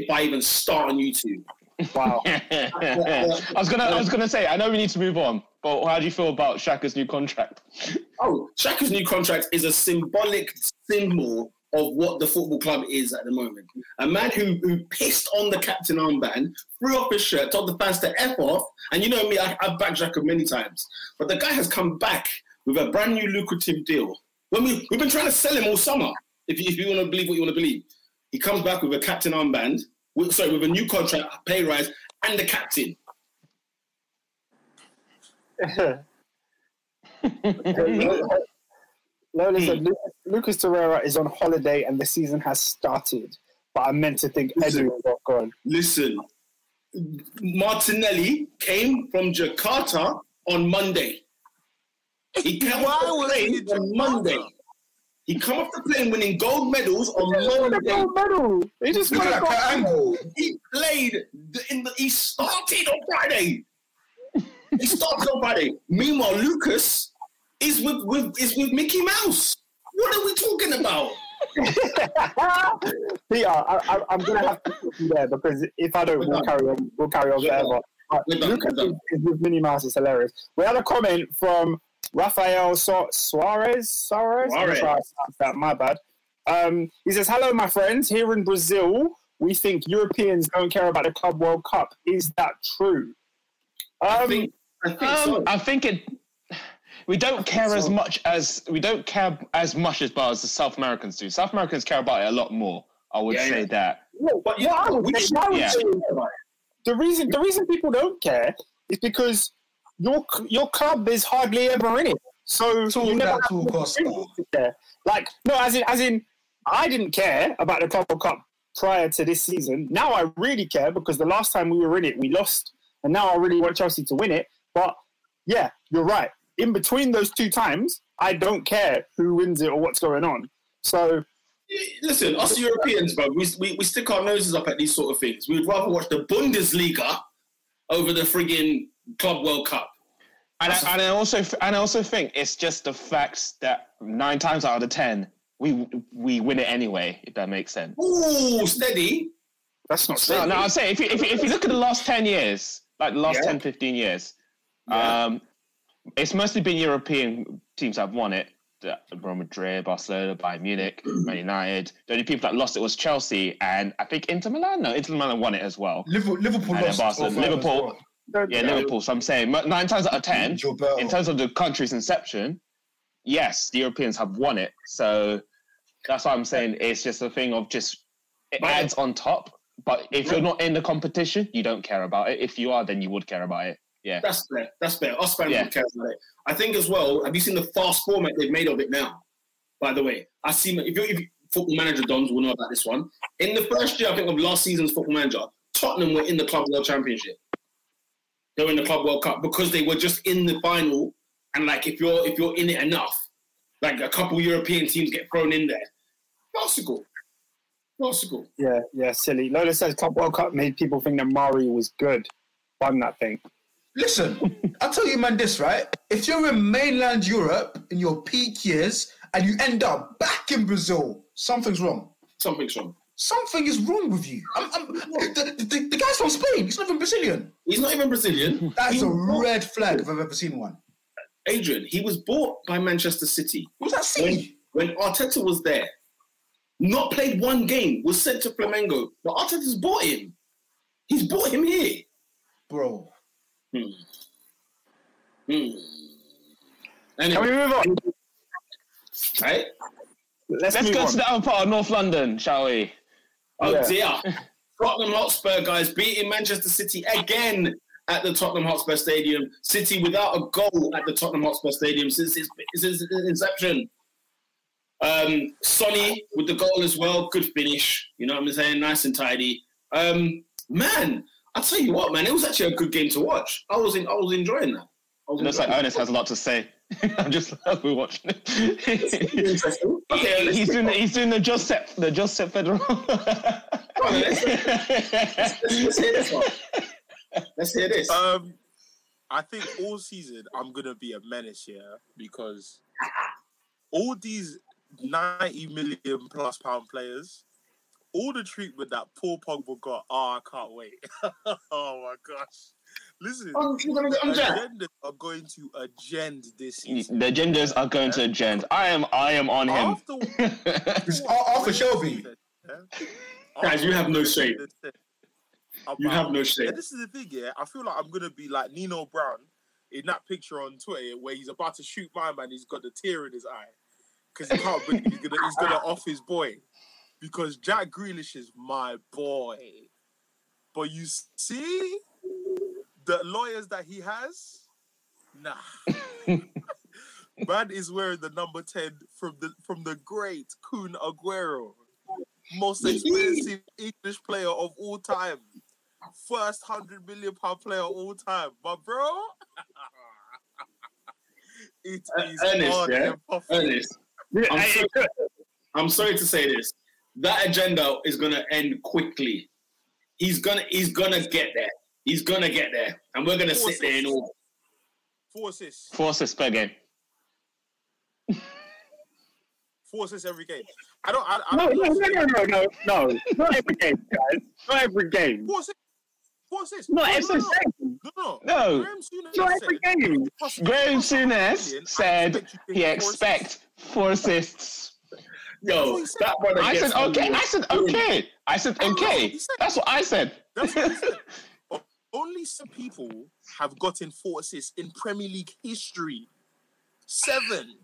if I even start on YouTube. Wow. I was gonna, I was gonna say, I know we need to move on, but how do you feel about Xhaka's new contract? Oh, Xhaka's new contract is a symbolic symbol of what the football club is at the moment. A man who, who pissed on the captain armband, threw off his shirt, told the fans to F off. And you know me, I, I've backed Xhaka many times. But the guy has come back with a brand new lucrative deal. When we, we've been trying to sell him all summer, if you, if you want to believe what you want to believe. He comes back with a captain armband, with, sorry, with a new contract, pay rise, and the captain. Lola said hmm. Lucas, Lucas Torreira is on holiday and the season has started. But I meant to think Listen. Edu got gone. Listen, Martinelli came from Jakarta on Monday. He came Why off was he on Jakarta? Monday. He come off the plane winning gold medals on a gold medal. He just won a gold medal. He played in the. He started on Friday. he started on Friday. Meanwhile, Lucas is with, with is with Mickey Mouse. What are we talking about? Peter, I, I, I'm going to have to put you there because if I don't, we'll carry on. We'll carry on forever. But Lucas is, is with Minnie Mouse. It's hilarious. We had a comment from Rafael so- Suarez. Suarez? I'm Suarez. sure how to pronounce that. My bad. Um, he says, "Hello, my friends. Here in Brazil, we think Europeans don't care about the Club World Cup. Is that true?" Um, I think I think so. Um, I think it. We don't care as much as we don't care as much as well as the South Americans do. South Americans care about it a lot more. I would Yeah, say yeah. that. no, But you what I would we say- I would yeah. say the reason the reason people don't care is because your your club is hardly ever in it. So you never that have talk, the Oscar. to care. Like no, as in as in I didn't care about the World Cup prior to this season. Now I really care because the last time we were in it, we lost, and now I really want Chelsea to win it. But yeah, you're right. In between those two times, I don't care who wins it or what's going on. So Listen, us Europeans, bro, we, we, we stick our noses up at these sort of things. We'd rather watch the Bundesliga over the frigging Club World Cup. And I, and I also and I also think it's just the fact that nine times out of ten we we win it anyway. If that makes sense. Ooh, steady. that's not No, no, I'll say if you, if you, if you look at the last 10 years, like the last Yeah. 10, 15 years, Yeah. um, it's mostly been European teams that have won it. The- Real Madrid, Barcelona, Bayern Munich, Man United. The only people that lost it was Chelsea and I think Inter Milan. No, Inter Milan won it as well. Liverpool, Liverpool And lost. Barcelona, Liverpool. well. Yeah, Liverpool. So I'm saying nine times out of 10, in terms of the country's inception, yes, the Europeans have won it. So that's why I'm saying it's just a thing of just it adds on top. But if you're not in the competition, you don't care about it. If you are, then you would care about it. Yeah. That's fair. That's fair. Us fans Yeah. would care about it. I think as well. Have you seen the fast format they've made of it now? By the way, I see. If you, if you football manager dons will know about this one. In the first year, I think of last season's football manager, Tottenham were in the Club World Championship. They were in the Club World Cup because they were just in the final. And like, if you're if you're in it enough, like a couple European teams get thrown in there. Farcical. Farcical. Yeah, yeah, silly. Lola says Club World Cup made people think that Mari was good. Won that thing. Listen, I'll tell you, man, this, right? If you're in mainland Europe in your peak years and you end up back in Brazil, something's wrong. Something's wrong. Something is wrong with you. I'm, I'm, the, the, the guy's from Spain. He's not even Brazilian. He's not even Brazilian. That is He a red flag if I've ever seen one. Adrian, he was bought by Manchester City. Was that when, when Arteta was there, not played one game, was sent to Flamengo, but Arteta's bought him. He's bought him here. Bro. Hmm. Hmm. Can we move on? right? Let's, Let's go on. to the other part of North London, shall we? Oh Yeah. dear. Tottenham Hotspur guys beating Manchester City again at the Tottenham Hotspur Stadium. City without a goal at the Tottenham Hotspur Stadium since its, since its inception. Um, Sonny with the goal as well. Good finish. You know what I'm saying? Nice and tidy. Um, man, I'll tell you what, man, it was actually a good game to watch. I was in, I was enjoying that. I was It looks like enjoying Ernest has a lot to say. I'm just we're watching it. it. Okay, let's, he's doing the, he's doing the Joseph the Joseph Federal. go on, let's, let's, let's hear this one. Let's hear this. Um, I think all season I'm gonna be a menace here because all these ninety million plus pound players. All the treatment that Paul Pogba got, oh, I can't wait. oh my gosh! Listen, Oh, you're gonna get on agendas are going to agend this mm, season. The genders are going to agenda. I am. I am on him. After It's Ar- Arthur Shelby. Guys, you have no shame. You have no shame. And this is the thing, yeah. I feel like I'm gonna be like Nino Brown in that picture on Twitter where he's about to shoot my man. He's got the tear in his eye because he can't believe he's gonna he's gonna off his boy because Jack Grealish is my boy. But you see the lawyers that he has, nah. Man is wearing the number ten from the from the great Kun Aguero, most expensive English player of all time, first hundred million pound player of all time. But bro, it Uh, Ernest, on yeah? Ernest, I'm, I- sorry, I'm sorry to say this. That agenda is gonna end quickly. He's gonna he's gonna get there. He's gonna get there, and we're gonna sit there in all. Four assists, Four assists per game. four assists every game. I don't. I, I No, don't no, no, no, no, no, no. Not every game, guys. Not every game. Four assists. Four assists. Not no, every no, game. no, no, No. Graeme Souness Not every game. Graeme plus 100 Souness said expect you to he get four assists. Expect four assists. Yo, that brother I said okay. I said okay. I said No, no, okay. That's what I said. That's what he said. O- Only some people have gotten four assists in Premier League history. Seven.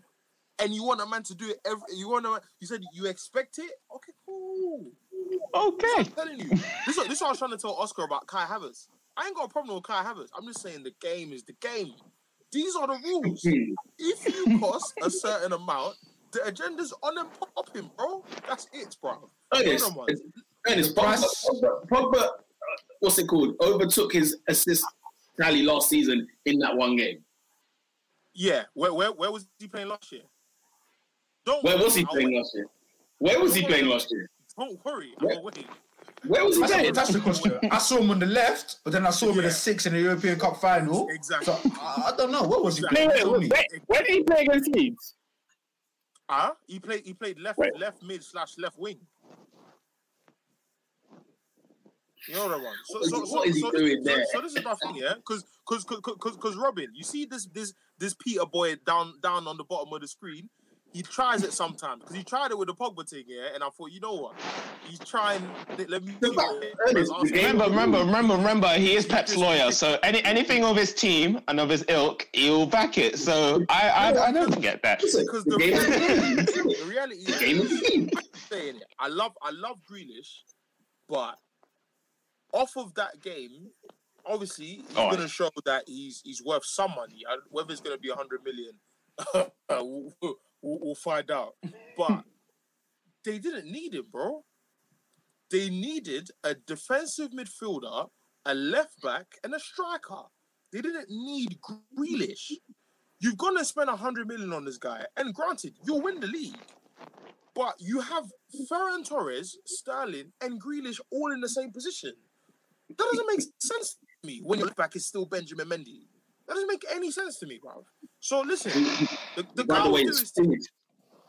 And you want a man to do it every you want a man, you said you expect it? Okay, cool. Okay. I'm telling you. This is, this is what I was trying to tell Oscar about Kai Havertz. I ain't got a problem with Kai Havertz. I'm just saying the game is the game. These are the rules. Hmm. If you cost a certain amount, the agenda's on and popping, bro. That's it, bro. Ernest, Hold on, man. Ernest, Pogba, Pogba, Pogba, what's it called? Overtook his assist tally last season in that one game. Yeah, where, where where was he playing last year? Don't Where worry, was he I'll playing wait. last year? Where was he playing last year? Don't worry, Where- I'll wait. Where was he That's, playing? that's the question. I saw him on the left, but then I saw him in the six in the European Cup final. Exactly. So I, I don't know. What was he Exactly. playing? Wait, wait, Tell wait, where did he play against Leeds? Ah, he played he played left Wait. left mid slash left wing. You know what I want. So, so, so, what is he so, doing so, there? so this is my thing, yeah. Because because because because Robin, you see this this this Peter boy down down on the bottom of the screen. He tries it sometimes because he tried it with the Pogba thing, yeah. And I thought, you know what? He's trying. Let me. The see fact- what- Ernest, Arsenal- the game- Remember, remember, remember, remember. He is Pep's lawyer, so any anything of his team and of his ilk, he'll back it. So I I, I don't get that. Because the the, game is the reality The is, game is game. saying it. I love I love Grealish, but off of that game, obviously he's Oh. going to show that he's he's worth some money. Uh, Whether it's going to be hundred million, we'll, we'll, find out. But they didn't need him, bro. They needed a defensive midfielder, a left back, and a striker. They didn't need Grealish. You've gone and spent hundred million on this guy, and granted, you'll win the league. But you have Ferran Torres, Sterling, and Grealish all in the same position. That doesn't make sense to me when your left back is still Benjamin Mendy. That doesn't make any sense to me, bro. So listen, the, the guy the will do his thing.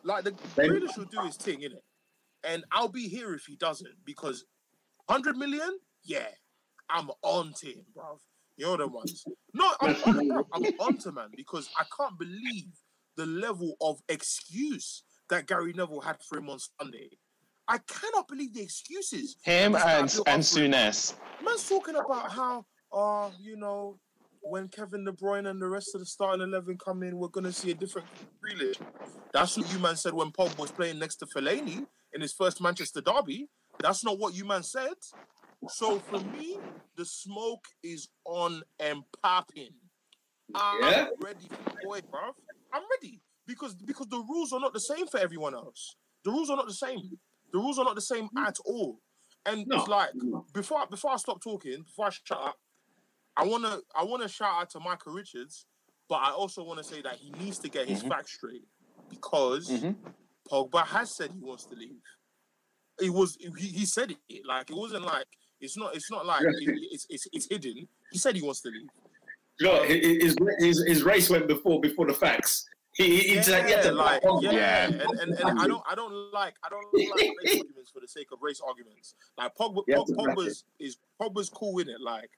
Like the Ben- Grealish will do his thing, innit? And I'll be here if he doesn't because 100 million, yeah, I'm on to him, bruv. You're the ones. No, I'm on, bro, I'm on to man because I can't believe the level of excuse that Gary Neville had for him on Sunday. I cannot believe the excuses. Him that this guy and and up for him. Souness. Man's talking about how, uh, you know, when Kevin De Bruyne and the rest of the starting eleven come in, we're gonna see a different Grealish. That's what you man said when Pogba was playing next to Fellaini in his first Manchester derby. That's not what you man said. So for me, the smoke is on and popping. I'm Yeah? ready for the boy, bruv. I'm ready because because the rules are not the same for everyone else. The rules are not the same. The rules are not the same at all. And No. it's like before before I stop talking, before I shut up, I wanna I wanna shout out to Michael Richards, but I also wanna say that he needs to get his Mhm. facts straight because Mhm. Pogba has said he wants to leave. It was he, he said it like it wasn't like it's not it's not like it- it's, it's it's hidden. He said he wants to leave. You know, his, his, his, his race went before before the facts. He, he, he's like, you have to like, like, yeah, Yeah. And, and, and I don't, I don't like, I don't like race arguments for the sake of race arguments. Like Pogba, You have Pog, to back Pogba's is Pogba's cool with it. Like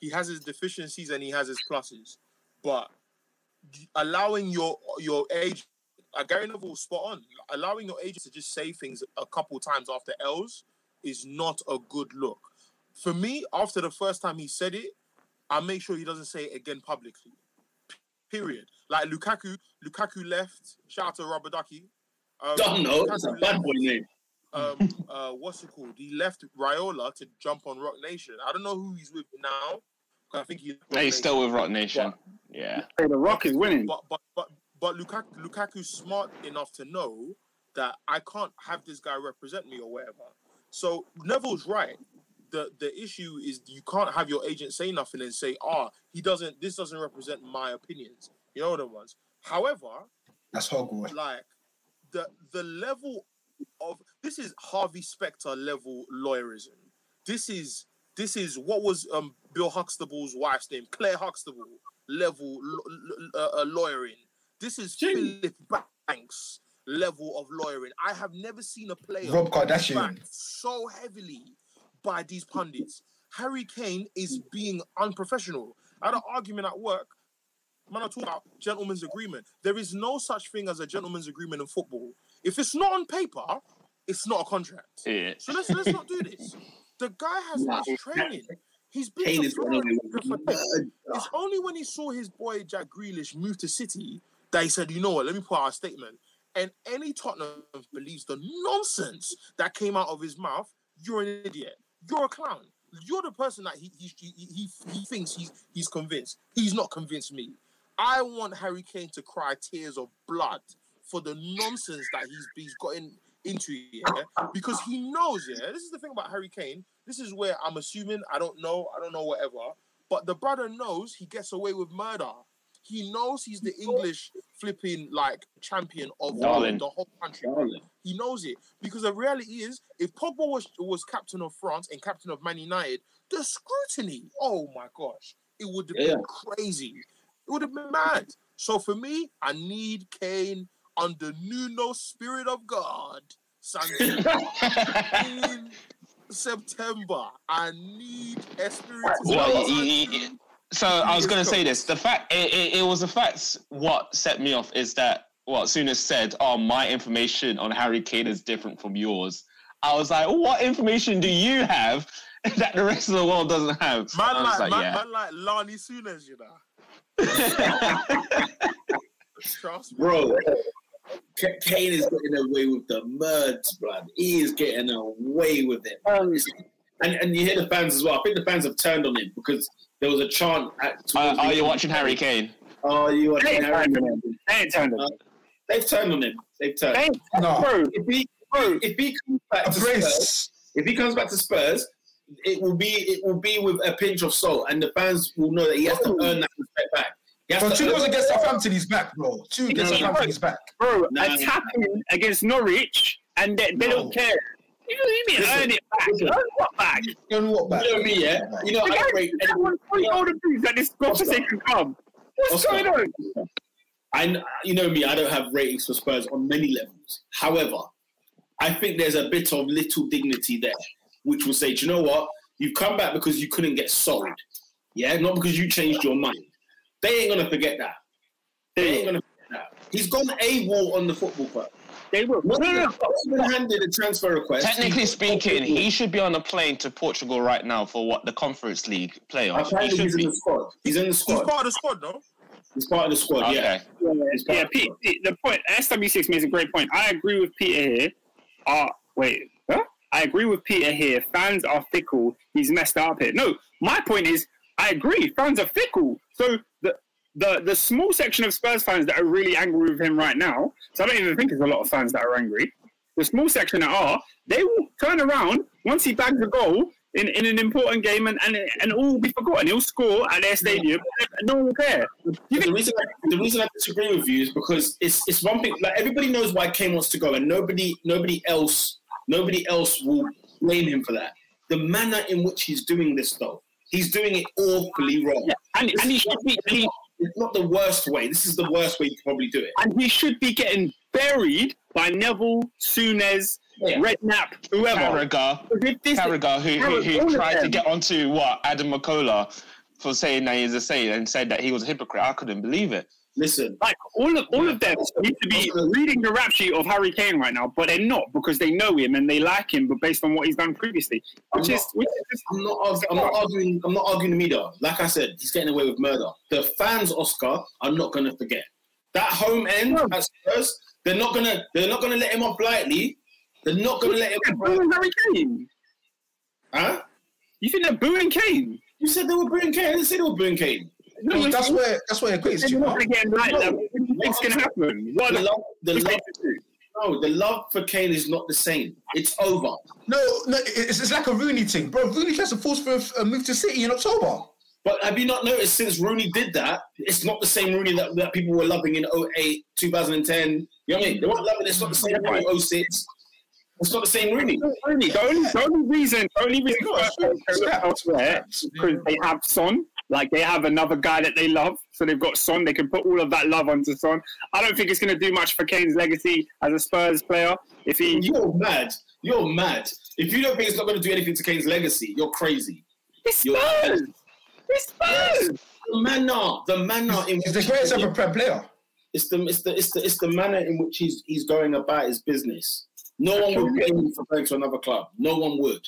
he has his deficiencies and he has his pluses, but allowing your your age, uh, Gary Neville was spot on. Allowing your agent to just say things a couple times after L's is not a good look. For me, after the first time he said it, I make sure he doesn't say it again publicly. Period. Like Lukaku, Lukaku left. Shout out to Robert Ducky. Um, don't know. That's a bad boy name. Um, uh, what's it called? He left Raiola to jump on Roc Nation. I don't know who he's with now. I think he. Hey, he's still with Roc Nation. Yeah. Hey, the Rock is winning. But but but but Lukaku, Lukaku's smart enough to know that I can't have this guy represent me or whatever. So Neville's right. The the issue is you can't have your agent say nothing and say, ah, he doesn't. This doesn't represent my opinions. You know what it was. However, That's Hogwarts. like the the level of this is Harvey Specter level lawyerism. This is this is what was um Bill Huxtable's wife's name, Claire Huxtable level lo- lo- uh, uh, lawyering. This is Jing. Philip Banks level of lawyering. I have never seen a player Rob Kardashian. so heavily by these pundits. Harry Kane is being unprofessional. I had an argument at work. Man, I talk about gentleman's agreement. There is no such thing as a gentleman's agreement in football. If it's not on paper, it's not a contract. Yeah. So let's let's not do this. The guy has Nah, much training. He's been Kane to is Florida for it's only when he saw his boy Jack Grealish move to City that he said, you know what, let me put out a statement. And any Tottenham believes the nonsense that came out of his mouth, you're an idiot. You're a clown. You're the person that he he, he, he, he thinks he's he's convinced. He's not convinced me. I want Harry Kane to cry tears of blood for the nonsense that he's he's gotten into yeah, because he knows yeah. This is the thing about Harry Kane. This is where I'm assuming I don't know, I don't know whatever, but the brother knows he gets away with murder. He knows he's the English flipping like champion of Darling. the whole country. Darling. He knows it because the reality is, if Pogba was was captain of France and captain of Man United, the scrutiny, oh my gosh, it would have been crazy. It would have been mad. So for me, I need Kane under Nuno Spirit of God, Sunday in September. I need Espiritu Well, Santo. y- y- y- so I was going to say this. The fact it, it, it was the facts. What set me off is that what Souness said, "Oh, my information on Harry Kane is different from yours." I was like, "What information do you have that the rest of the world doesn't have?" Man I was like, man, yeah. man like Lani Sunes, you know. Trust me. Bro, K- Kane is getting away with the merds, blood. He is getting away with it. Um, And and you hear the fans as well. I think the fans have turned on him because there was a chant at. Uh, are you watching Harry Kane? Oh, you watching They Harry? ain't turned on him. They ain't turned on him. They've turned on him. They've turned. They No. Bro, If he bro, if he comes back to Spurs, if he comes back to Spurs, it will be it will be with a pinch of salt, and the fans will know that he has to earn that respect back. He has Bro, to two goals against Southampton, he's back, bro. Two against Southampton, he's back. bro, Nah. attacking against Norwich and they, they don't care. You know what you mean? Listen, Earn it back. listen. Earn what back? You know what back? You know me, yeah. You know The I guy rate. that three golden boots at this godforsaken club. What's Oscar. going on? I, you know me, I don't have ratings for Spurs on many levels. However, I think there's a bit of little dignity there, which will say, do you know what? You've come back because you couldn't get sold. Yeah, not because you changed your mind. They ain't gonna forget that. They ain't gonna forget that. He's gone AWOL on the football club. They will. Not No, no, even, no. not even handed a transfer request. Technically He's- speaking, he should be on a plane to Portugal right now for what the Conference League playoffs. He Apparently should he's in the squad. He's in the He's part of the squad, though. He's part of the squad. Yeah. Okay. He's part Yeah, of the Pete, squad. Pete, the point SW6 makes a great point. I agree with Peter here. Uh wait, huh? I agree with Peter here. Fans are fickle. He's messed up here. No, my point is, I agree. Fans are fickle. So the the the small section of Spurs fans that are really angry with him right now. So I don't even think there's a lot of fans that are angry. The small section that are, they will turn around once he bags a goal in, in an important game and, and and all will be forgotten. He'll score at their stadium and no one will care. The reason I, the reason I disagree with you is because it's it's one thing like everybody knows why Kane wants to go and nobody nobody else nobody else will blame him for that. The manner in which he's doing this though, he's doing it awfully wrong. Yeah, and, and he should be he, it's not the worst way. This is the worst way to probably do it. and he should be getting buried by Neville, Souness, Yeah. Redknapp, whoever. Carragher, If this- Carragher, who, who, who tried to get onto what Adam McCullough for saying that he's a saint and said that he was a hypocrite. I couldn't believe it. Listen, Like all of all of them need to be reading the rap sheet of Harry Kane right now, but they're not because they know him and they like him, but based on what he's done previously, which I'm is not- which is just I'm not. I'm not arguing. I'm not arguing the media. Like I said, he's getting away with murder. The fans, Oscar, are not going to forget that home end No. at Spurs. They're not gonna. They're not gonna let him off lightly. They're not gonna let him. off booing Harry Kane. Huh? You think they're booing Kane? You said they were booing Kane. I didn't say they were booing Kane. No, Well, you- that's where that's where it equates they're to. not huh? going to get him like that. What do you think's going to happen? What The love, the love, Kane to do? no, the love for Kane is not the same. It's over. No, no, it's, it's like a Rooney thing, bro. Rooney tries to force for a move to City in October. But have you not noticed since Rooney did that, it's not the same Rooney that, that people were loving in 08, 2010. You know what I mean? They weren't loving it. It's not the same Rooney in 06. It's not the same Rooney. Only, the only, the only reason, the only reason No, Spurs sure. can look elsewhere is because they have Son. Like they have another guy that they love, so they've got Son. They can put all of that love onto Son. I don't think it's going to do much for Kane's legacy as a Spurs player. If he, You're mad. You're mad. If you don't think it's not going to do anything to Kane's legacy, you're crazy. it's You're- Spurs, it's Spurs. The manner, the manner in He's the which greatest ever Prem player. it's the it's the it's the it's the manner in which he's he's going about his business. No one would blame him for going to another club. No one would.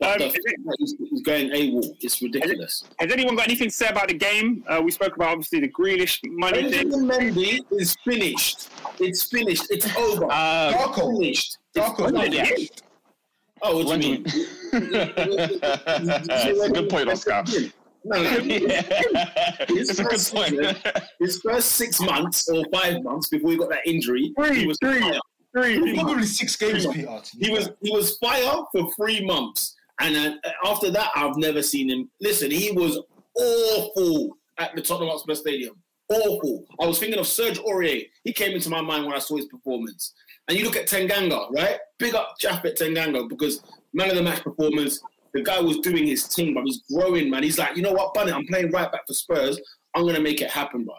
But Um, the is fact it- that he's, he's going AWOL, it's ridiculous. Has anyone got anything to say about the game? Uh, we spoke about obviously the Grealish money thing. Benjamin Mendy is finished. It's finished. It's over. Uh, Darko. finished. Darko. It's When did finished. Oh, what do when you mean? That's a good point, Oscar. No, no. it's a good point. His first six months or five months before he got that injury, Three, he was three. fire. Three. Probably six games, Peter. He was he was fire for three months, and uh, after that, I've never seen him. Listen, he was awful at the Tottenham Hotspur Stadium. Awful. I was thinking of Serge Aurier. He came into my mind when I saw his performance. And you look at Tanganga, right? Big up Japhet Tanganga because man of the match performance. The guy was doing his thing, but he's growing, man. He's like, you know what, Bunny, I'm playing right back for Spurs. I'm gonna make it happen, bro.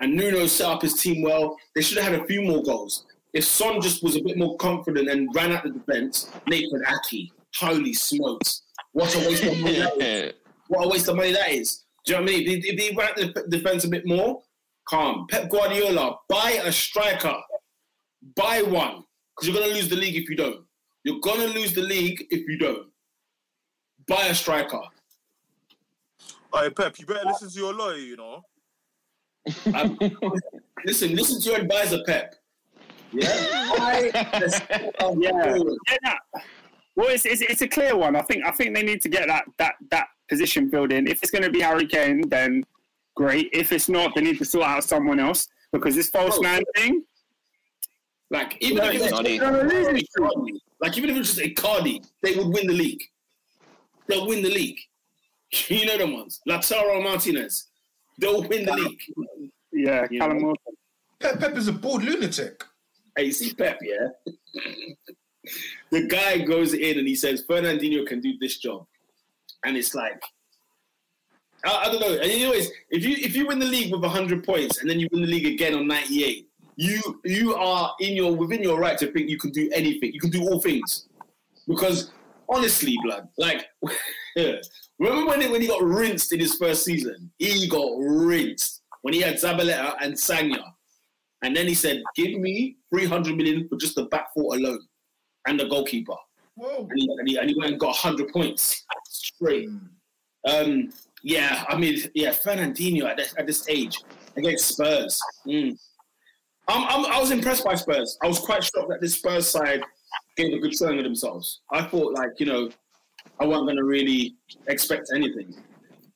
And Nuno set up his team well. They should have had a few more goals. If Son just was a bit more confident and ran at the defense, Nathan Aké, holy smokes, what a waste of money that is. What a waste of money that is. Do you know what I mean? If, if he ran the defense a bit more, calm. Pep Guardiola, buy a striker, buy one, because you're gonna lose the league if you don't. You're gonna lose the league if you don't. Buy a striker. Hey, Pep, you better listen to your lawyer, you know. Um, listen, listen to your advisor, Pep. Yeah. Buy Yeah. Yeah, no. Well, it's, it's it's a clear one. I think I think they need to get that that that position filled in. If it's going to be Harry Kane, then great. If it's not, they need to sort out someone else because this false oh. Bro. nine thing. Like even No, if it was Nani. Icardi, like even if it was just a Icardi, they would win the league. They'll win the league. You know them ones, Lautaro Martinez. They'll win the league. Yeah, You Callum know. Wilson. Pep, Pep is a bored lunatic. Hey, you see Pep, yeah. the guy goes in and he says Fernandinho can do this job, and it's like. I, I don't know. And it's, if you if you win the league with hundred points and then you win the league again on ninety eight, you you are in your within your right to think you can do anything. You can do all things, because honestly, blood, like remember when he, when he got rinsed in his first season? He got rinsed when he had Zabaleta and Sagna, and then he said, "Give me three hundred million for just the back four alone and the goalkeeper," and he, and he, and he went and got hundred points straight. Um, yeah, I mean, yeah, Fernandinho at this, at this age against Spurs. Mm. I'm, I'm, I was impressed by Spurs. I was quite shocked that this Spurs side gave a good showing of themselves. I thought, like, you know, I wasn't going to really expect anything.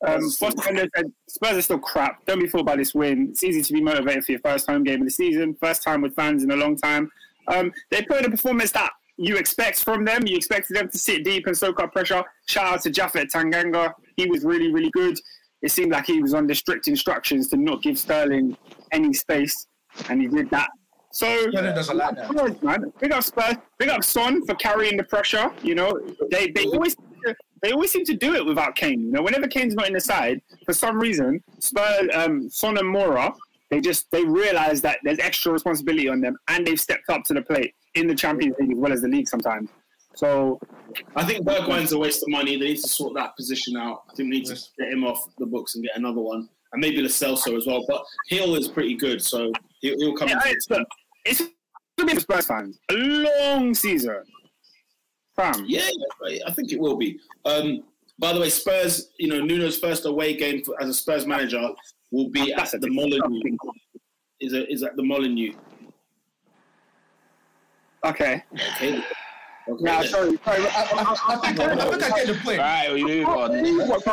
Um, Foster said Spurs are still crap. Don't be fooled by this win. It's easy to be motivated for your first home game of the season, first time with fans in a long time. Um, they put in a performance that you expect from them. You expected them to sit deep and soak up pressure. Shout out to Japhet Tanganga. He was really, really good. It seemed like he was under strict instructions to not give Sterling any space, and he did that. So Sterling doesn't like that. Spurs, man. Big up Spurs. Big up Son for carrying the pressure. You know, they they always they they always seem to do it without Kane. You know, whenever Kane's not in the side, for some reason, Spurs, um, Son and Moura, they just they realize that there's extra responsibility on them, and they've stepped up to the plate in the Champions League as well as the league sometimes. So I think Bergwijn's a waste of money. They need to sort that position out. I think they need to get him off the books and get another one, and maybe Lo Celso as well. But Gil is pretty good, so he'll, he'll come. yeah, it's, the it's gonna be for Spurs fans a long season. Fam, Yeah, I think it will be. Um, by the way, Spurs, you know, Nuno's first away game for, as a Spurs manager will be That's at the Molineux. Is a, is at the Molineux. Okay. Okay. Okay. Now, then. sorry, sorry. I, I, I, think, I think I get the point. Right, we move I can't on. believe what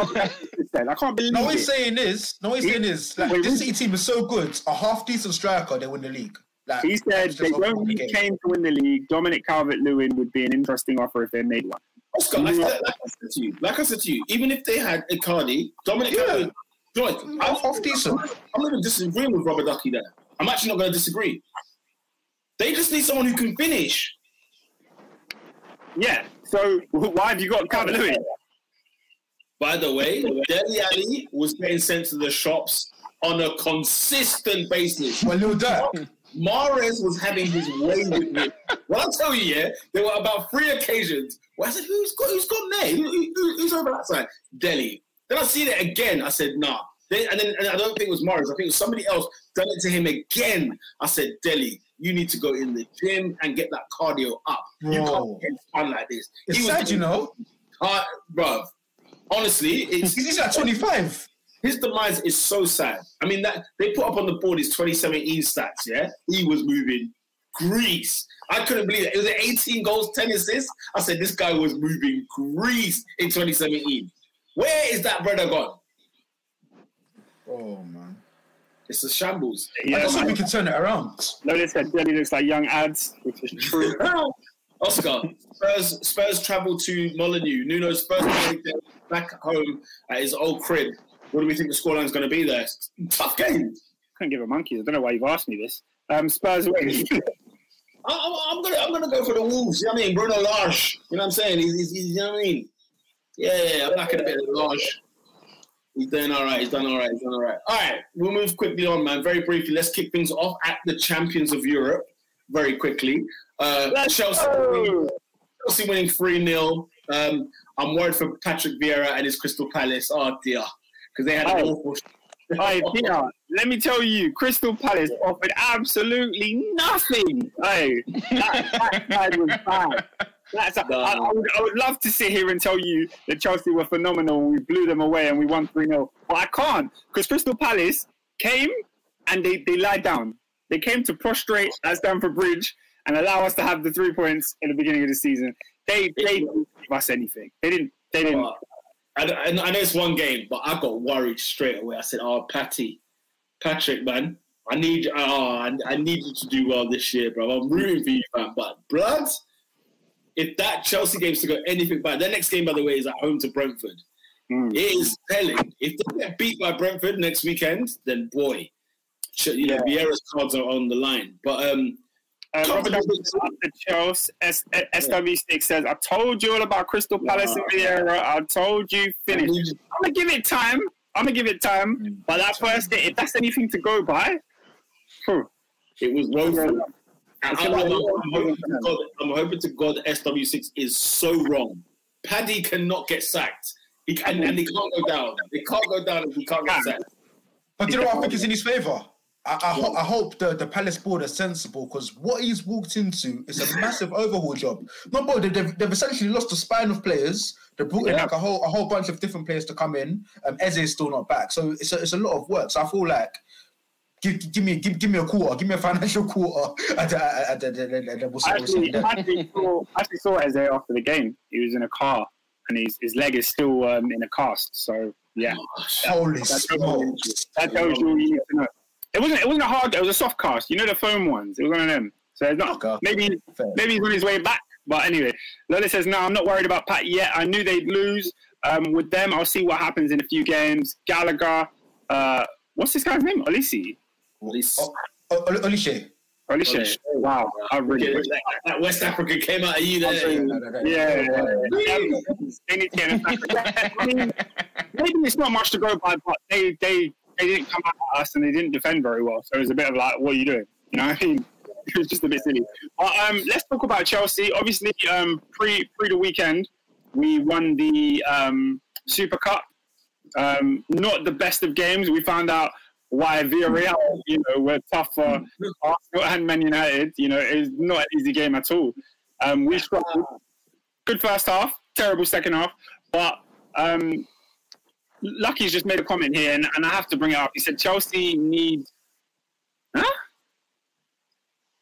I can't believe No, what he's saying is, no, what he's saying is, like, Wait, this. City team is so good. A half decent striker, they win the league. Like, He said that's they just don't off the need. Kane to win the league. Dominic Calvert-Lewin would be an interesting offer if they made one. Oscar, I said, like I said to you, like I said to you, even if they had Icardi, Dominic Yeah. Calvert- George, I'm, half decent. I'm not even disagreeing with Robert Ducky there. I'm actually not going to disagree. They just need someone who can finish. Yeah. So why have you got Calvert-Lewin? By the way, Dele Alli was getting sent to the shops on a consistent basis. Well, Lil Dirk. Mahrez was having his way with me. Well, I'll tell you, yeah, there were about three occasions where I said, "Who's got who's gone there? Who, who- who's over that side?" Dele. Then I see it again. I said, "Nah." Then, and then and I don't think it was Morris. I think it was somebody else done it to him again. I said, "Dele, you need to go in the gym and get that cardio up. You can't get fun like this." It's He sad, you know. uh, bruv. Honestly, it's He's like 25. his demise is so sad. I mean, that they put up on the board his 2017 stats. Yeah, he was moving grease. I couldn't believe it. It was 18 goals, 10 assists. I said this guy was moving grease in 2017. Where is that brother gone? Oh, man. It's a shambles. I Yeah, just hope we man. can turn it around. Lola said Dele looks like young ads, which is true. Oscar, Spurs, Spurs travel to Molineux. Nuno's first away game back home at his old crib. What do we think the scoreline is going to be there? Tough game. Couldn't give a monkey. I don't know why you've asked me this. Um, Spurs away. I- I'm, I'm gonna I'm gonna go for the Wolves. You know what I mean? Bruno Lage. You know what I'm saying? He's, he's, he's you know what I mean? Yeah, yeah, yeah. I'm backing a bit of Lage. He's doing all right. He's done all right. He's done all right. All right, we'll move quickly on, man. Very briefly, let's kick things off at the champions of Europe. Very quickly, uh, Chelsea, go. Chelsea winning three 0 um, I'm worried for Patrick Vieira and his Crystal Palace. Oh dear, because they had an Oh. awful. Hey, Peter, let me tell you, Crystal Palace offered absolutely nothing. Hey, that, that side was bad. That's, I, I, um, would, I would love to sit here and tell you that Chelsea were phenomenal we blew them away and we won 3 0. But I can't because Crystal Palace came and they, they lied down. They came to prostrate at Stamford Bridge and allow us to have the three points in the beginning of the season. They, they didn't give us anything. They didn't. They didn't. I, I, I know it's one game, but I got worried straight away. I said, "Oh, Patty, Patrick, man, I need, oh, I, I need you to do well this year, bro. I'm rooting for you, man. But blood, if that Chelsea game's to go anything bad, their next game, by the way, is at home to Brentford. Mm. It is telling. If they get beat by Brentford next weekend, then boy, you know, Vieira's cards are on the line. But um, Uh, Robert after Chelsea, S- SW6 says, I told you all about Crystal Palace and Vieira. I told you, finish. I'm going to give it time. I'm going to give it time. But that first if that's anything to go by, it was woeful. And It's I'm, a I'm. I'm hoping to God, I'm hoping to God SW6 is so wrong. Paddy cannot get sacked. He can, and he can't go down. He can't go down if he can't get sacked. But you know what I think is in his favour? I, I, ho- I hope the, the Palace board are sensible because what he's walked into is a massive overhaul job. No, bro, they- they've, they've essentially lost a spine of players. They brought in Yeah. like a whole a whole bunch of different players to come in. Um, Eze is still not back, so it's a, it's a lot of work. So I feel like give, give me give, give me a quarter, give me a financial quarter, we'll. I We'll actually, saw, actually saw Eze after the game. He was in a car and his, his leg is still um, in a cast. So, yeah. Holy That's smokes! That tells you you need to know. It wasn't. It wasn't a hard. It was a soft cast. You know the foam ones. It was one of them. So it's not. Okay. Maybe Fair. maybe he's on his way back. But anyway, Lola says no. I'm not worried about Pat yet. I knew they'd lose. Um, with them, I'll see what happens in a few games. Gallagher. Uh, what's this guy's name? Olise. At least- Oh, oh, Olise. Holy! Wow, I really. Okay, that, that West Africa came out of you there. Yeah, yeah, yeah. They need to get in I mean, maybe it's not much to go by, but they they they didn't come at us and they didn't defend very well. So it was a bit of like, what are you doing? You know, what I mean, it was just a bit silly. But um, let's talk about Chelsea. Obviously, um, pre pre the weekend, we won the um, Super Cup. Um, not the best of games. We found out why Villarreal, you know, were tough for Arsenal and Man United. You know, it's not an easy game at all. Um, we struggled. Good first half, terrible second half. But um, Lucky's just made a comment here, and, and I have to bring it up. He said Chelsea need. Huh?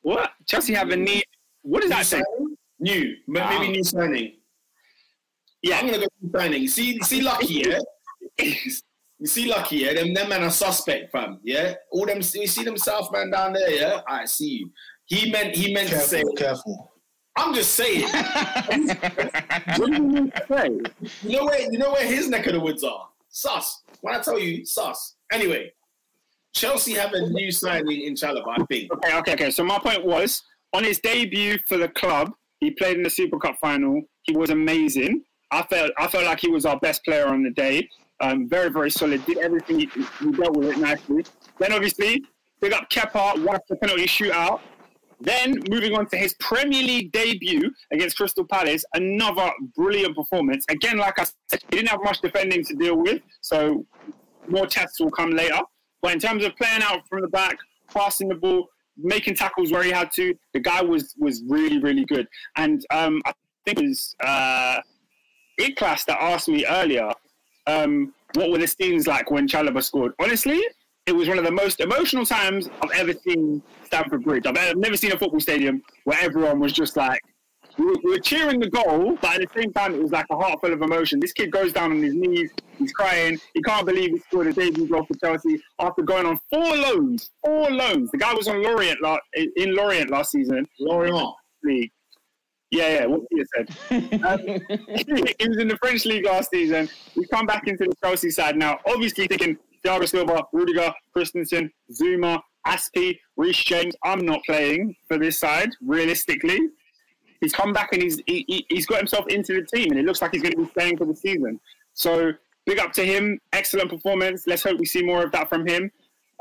What? Chelsea have a need. What does that say? New, maybe Ah. new signing. Yeah. I'm gonna go new signing. See, see, Lucky, yeah. You see, Lucky, yeah. Them, them man are suspect, fam. Yeah. All them, you see them South man down there, yeah. I see you. He meant, he meant to say. Careful, careful. I'm just saying. What do you mean to say? You know where, you know where his neck of the woods are. Sus. When I tell you, sus. Anyway, Chelsea have a new signing in Chalobah, I think. Okay, okay, okay. So my point was, on his debut for the club, he played in the Super Cup final. He was amazing. I felt I felt like he was our best player on the day. Um, very, very solid. Did everything. He, he dealt with it nicely. Then obviously, big up Kepa, won the penalty shootout. Then moving on to his Premier League debut against Crystal Palace, another brilliant performance. Again, like I said, he didn't have much defending to deal with, so more tests will come later. But in terms of playing out from the back, passing the ball, making tackles where he had to, the guy was was really really good. And um, I think it was uh, Iklas that asked me earlier, um, what were the scenes like when Chalobah scored? Honestly, it was one of the most emotional times I've ever seen Stamford Bridge. I've, I've never seen a football stadium where everyone was just like. We were, we were cheering the goal, but at the same time, it was like a heart full of emotion. This kid goes down on his knees, he's crying. He can't believe he scored a debut goal for Chelsea after going on four loans. Four loans. The guy was on Lorient la- in Lorient last season. Lorient. League. Yeah, yeah, what you said. Um, he was in the French league last season. He's come back into the Chelsea side now. Obviously, thinking Thiago Silva, Rudiger, Christensen, Zouma, Azpi, Reece James. I'm not playing for this side, realistically. He's come back and he's he, he's got himself into the team, and it looks like he's going to be staying for the season. So big up to him. Excellent performance. Let's hope we see more of that from him.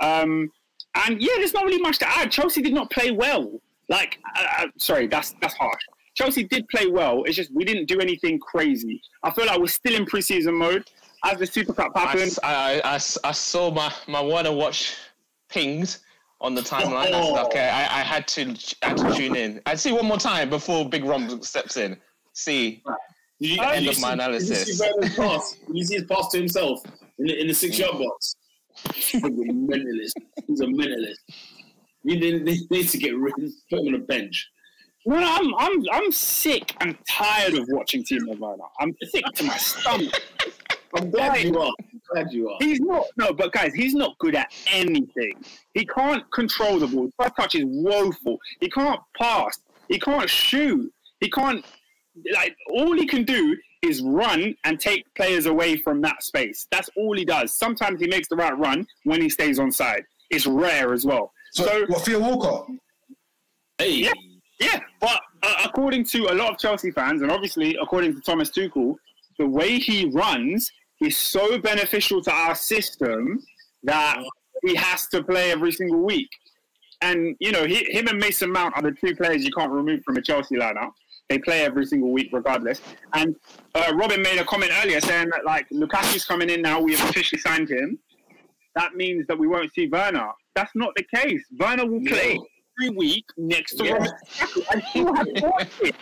Um, and yeah, there's not really much to add. Chelsea did not play well. Like, uh, uh, sorry, that's that's harsh. Chelsea did play well. It's just we didn't do anything crazy. I feel like we're still in preseason mode. As the Super Cup I, happened, I, I s- I saw my, my wanna watch pinged on the timeline. I said, oh. okay, I, I had to I had to tune in. I'd see one more time before Big Rom steps in. See, you, End of see- my Did you see analysis. Pass? You see his pass to himself in the, in the six mm. yard box? He's a mentalist. He's a mentalist. You need, need to get rid put him on a bench. No, no, I'm I'm I'm sick and tired of watching Timo Werner. I'm sick to my stomach. I'm glad you are. I'm glad you are. He's not no, but guys, he's not good at anything. He can't control the ball. His first touch is woeful. He can't pass. He can't shoot. He can't like all he can do is run and take players away from that space. That's all he does. Sometimes he makes the right run when he stays on side. It's rare as well. So, So what, Theo Walcott? Hey, Yeah. Yeah, but uh, according to a lot of Chelsea fans, and obviously according to Thomas Tuchel, the way he runs is so beneficial to our system that he has to play every single week. And you know, he, him and Mason Mount are the two players you can't remove from a Chelsea lineup. They play every single week, regardless. And uh, Robin made a comment earlier saying that like Lukaku's coming in now. We have officially signed him. That means that we won't see Werner. That's not the case. Werner will play No. Every week next to Yeah. Robin Lukaku. And still have it.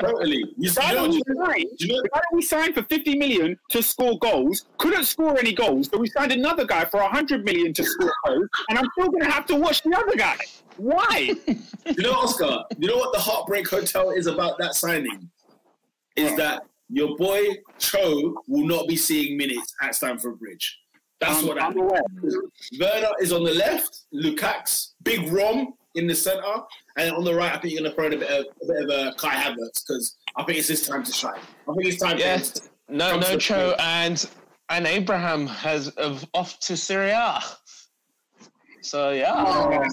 totally. You, The guy you know, that we you, signed, you know, the guy we signed for 50 million to score goals couldn't score any goals. So we signed another guy for 100 million to score goals, and I'm still going to have to watch the other guy. Why? you know, Oscar. You know what the heartbreak hotel is about that signing? Is that your boy Cho will not be seeing minutes at Stamford Bridge. That's Um, what I'm aware. Werner is on the left, Lukacs, Big Rom in the centre, and on the right, I think you're going to throw in a bit of a bit of uh, Kai Havertz because I think it's his time to shine. I think it's time. for him yes, to- no, no, Cho, and and Abraham has of off to Syria. So yeah,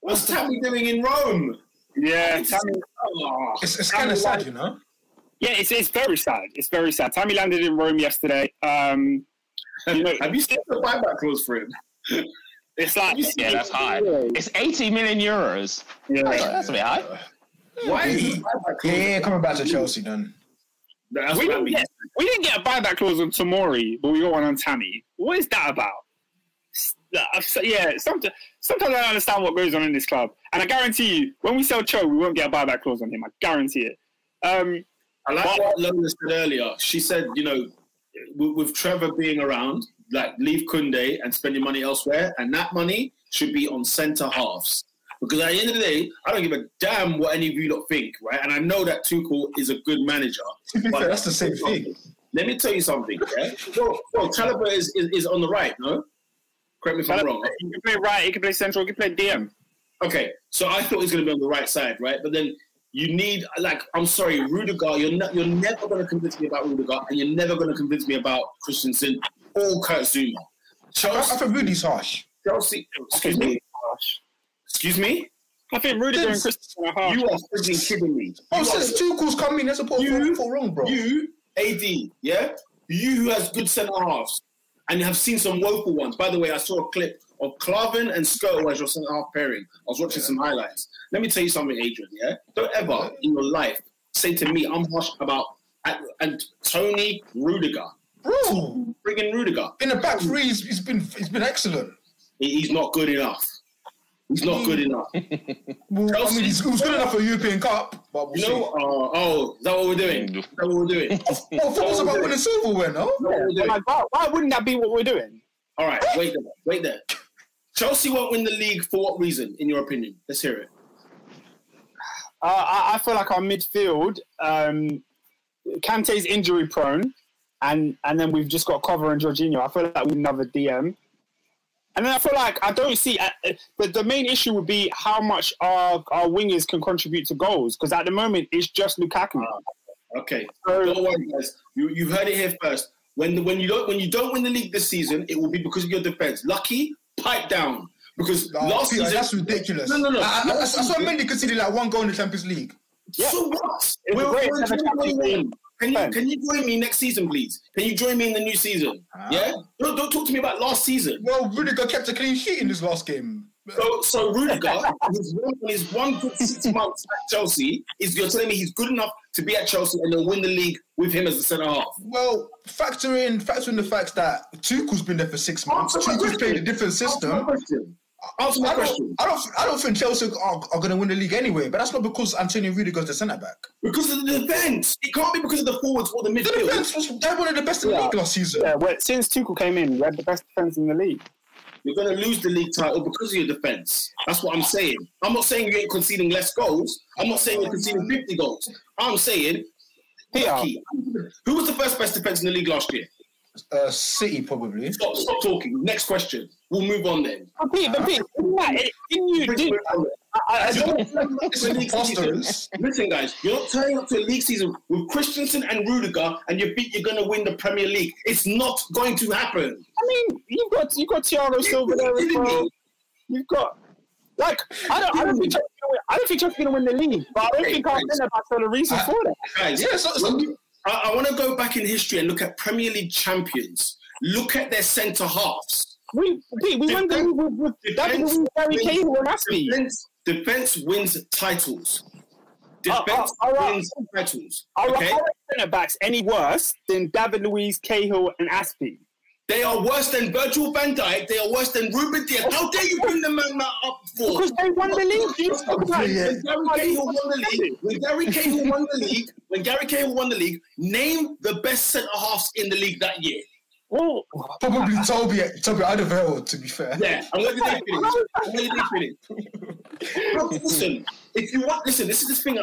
What's Tammy doing in Rome? Yeah, Tammy, Oh, It's, it's kind of sad, you know. yeah, it's it's very sad. It's very sad. Tammy landed in Rome yesterday. Um, you know, have you seen the buyback clause for him? It's like Yeah, that's high. It's 80 million euros. Yeah. That's a bit high. Why is the buyback Yeah, yeah, coming back to Chelsea then. That's We didn't, get, we didn't get a buyback clause on Tomori, but we got one on Tammy. What is that about? S- so- Yeah, sometimes, sometimes I don't understand what goes on in this club. And I guarantee you, when we sell Cho, we won't get a buyback clause on him. I guarantee it. Um, I like what Lola said earlier. She said, you know, with, with Trevor being around, like leave Kunde and spend your money elsewhere, and that money should be on centre halves. Because at the end of the day, I don't give a damn what any of you lot think, right? And I know that Tuchel is a good manager. To be but- fair, that's the same thing. Let me tell you something, yeah? Well, well Chalobah is, is, is on the right, no? Correct me if I'm wrong. he can play right, he can play central, he can play DM. Okay, so I thought he was going to be on the right side, right? But then you need, like, I'm sorry, Rudiger. You're not, you're never going to convince me about Rudiger, and you're never going to convince me about Christensen or Kurt Zouma. I, I think Rudy's harsh. Chelsea. Excuse me. Excuse me. I think Rudiger and Christensen are hard. You are freaking kidding me. Oh, You since are, Tuchel's come in, there's a put You- for wrong, bro. you, AD, yeah, you who has good centre halves, and have seen some woeful ones. By the way, I saw a clip of Clavin and Skrtel as your centre half pairing. I was watching some highlights. Let me tell you something, Adrian. Yeah, don't ever in your life say to me, "I'm harsh about." And, and Toni Rudiger, Bro, friggin' Rudiger, in the back three, he's, he's been he's been excellent. he- he's not good enough. He's not good enough. Well, I mean, he's, he was good enough for a European Cup, but we'll You know? Uh, oh, is that what we're doing? Is that what we're doing? see. Well, football's about winning silverware, no? Is that what we're doing? Like, why, why wouldn't that be what we're doing? All right, wait there, wait there. Chelsea won't win the league for what reason, in your opinion? Let's hear it. Uh, I, I feel like our midfield, um, Kante's injury prone, and and then we've just got Cover and Jorginho. I feel like we need another DM. And then I feel like I don't see, uh, uh, but the main issue would be how much our, our wingers can contribute to goals. Because at the moment, it's just Lukaku. Okay, So- don't worry, guys. You you've heard it here first. When the, when you don't when you don't win the league this season, it will be because of your defense. Lucky, pipe down. Because Nah, last Peter, season, that's ridiculous. No, no, no. I, I, I, I saw Mendy conceded like one goal in the Champions League. Yeah. So what? It's We're, great. we're It's never Champions 2021. Can you, can you join me next season, please? Can you join me in the new season? Ah. Yeah? Don't, don't talk to me about last season. Well, Rudiger kept a clean sheet in this last game. So, so Rudiger, his one, his one good six months at Chelsea, is you're telling me he's good enough to be at Chelsea and they'll win the league with him as the centre half. Well, factor in factor in the fact that Tuchel's been there for six months. Tuchel's played a different system. Question. Answer my I question. don't, I don't, I don't think Chelsea are, are going to win the league anyway. But that's not because Antonio Rudiger's the centre back. Because of the defence. It can't be because of the forwards or the The defense was they're one of the best in the league last season. Yeah, well, since Tuchel came in, we had the best defense in the league. You're going to lose the league title because of your defence. That's what I'm saying. I'm not saying you ain't conceding less goals. I'm not saying you're conceding 50 goals. I'm saying, Peter, who was the first best defence in the league last year? Uh, City probably. Stop, stop talking. Next question. We'll move on then. but Pete, but Pete, didn't that- didn't you? Didn't, I, I, You're not turning up It's to a league season. preposterous. Listen, guys, you're not turning up to a league season with Christensen and Rudiger, and you think you're going to win the Premier League. It's not going to happen. I mean, you've got you've got Thiago Silva there as well. You've got like I don't I don't think Chelsea's gonna I don't think Chelsea's gonna win the league, but I don't Okay, think our thanks. centre backs are the reason I- for that. Guys, Yeah, so- so- when you- I, I want to go back in history and look at Premier League champions. Look at their centre halves. We Pete, we won the with, with David Defense Luiz, Gary wins- Cahill, and Azpi. Defense, defense wins titles. Uh, Defense uh, all right. wins titles. Are Okay, our centre backs any worse than David Luiz, Cahill, and Azpi? They are worse than Virgil Van Dijk. They are worse than Ruben Dias. How dare you bring the man up for? Because they won the league. You talk about Yeah. it. When Gary Cahill won the league, when Gary Cahill won the league, when Gary Cahill won the league, name the best centre halves in the league that year. Well, Probably Toby, Toby Alderweireld, to be fair. Yeah, I'm going to let you finish. I'm going to let you finish. Look, listen, if you want, listen, this is the thing.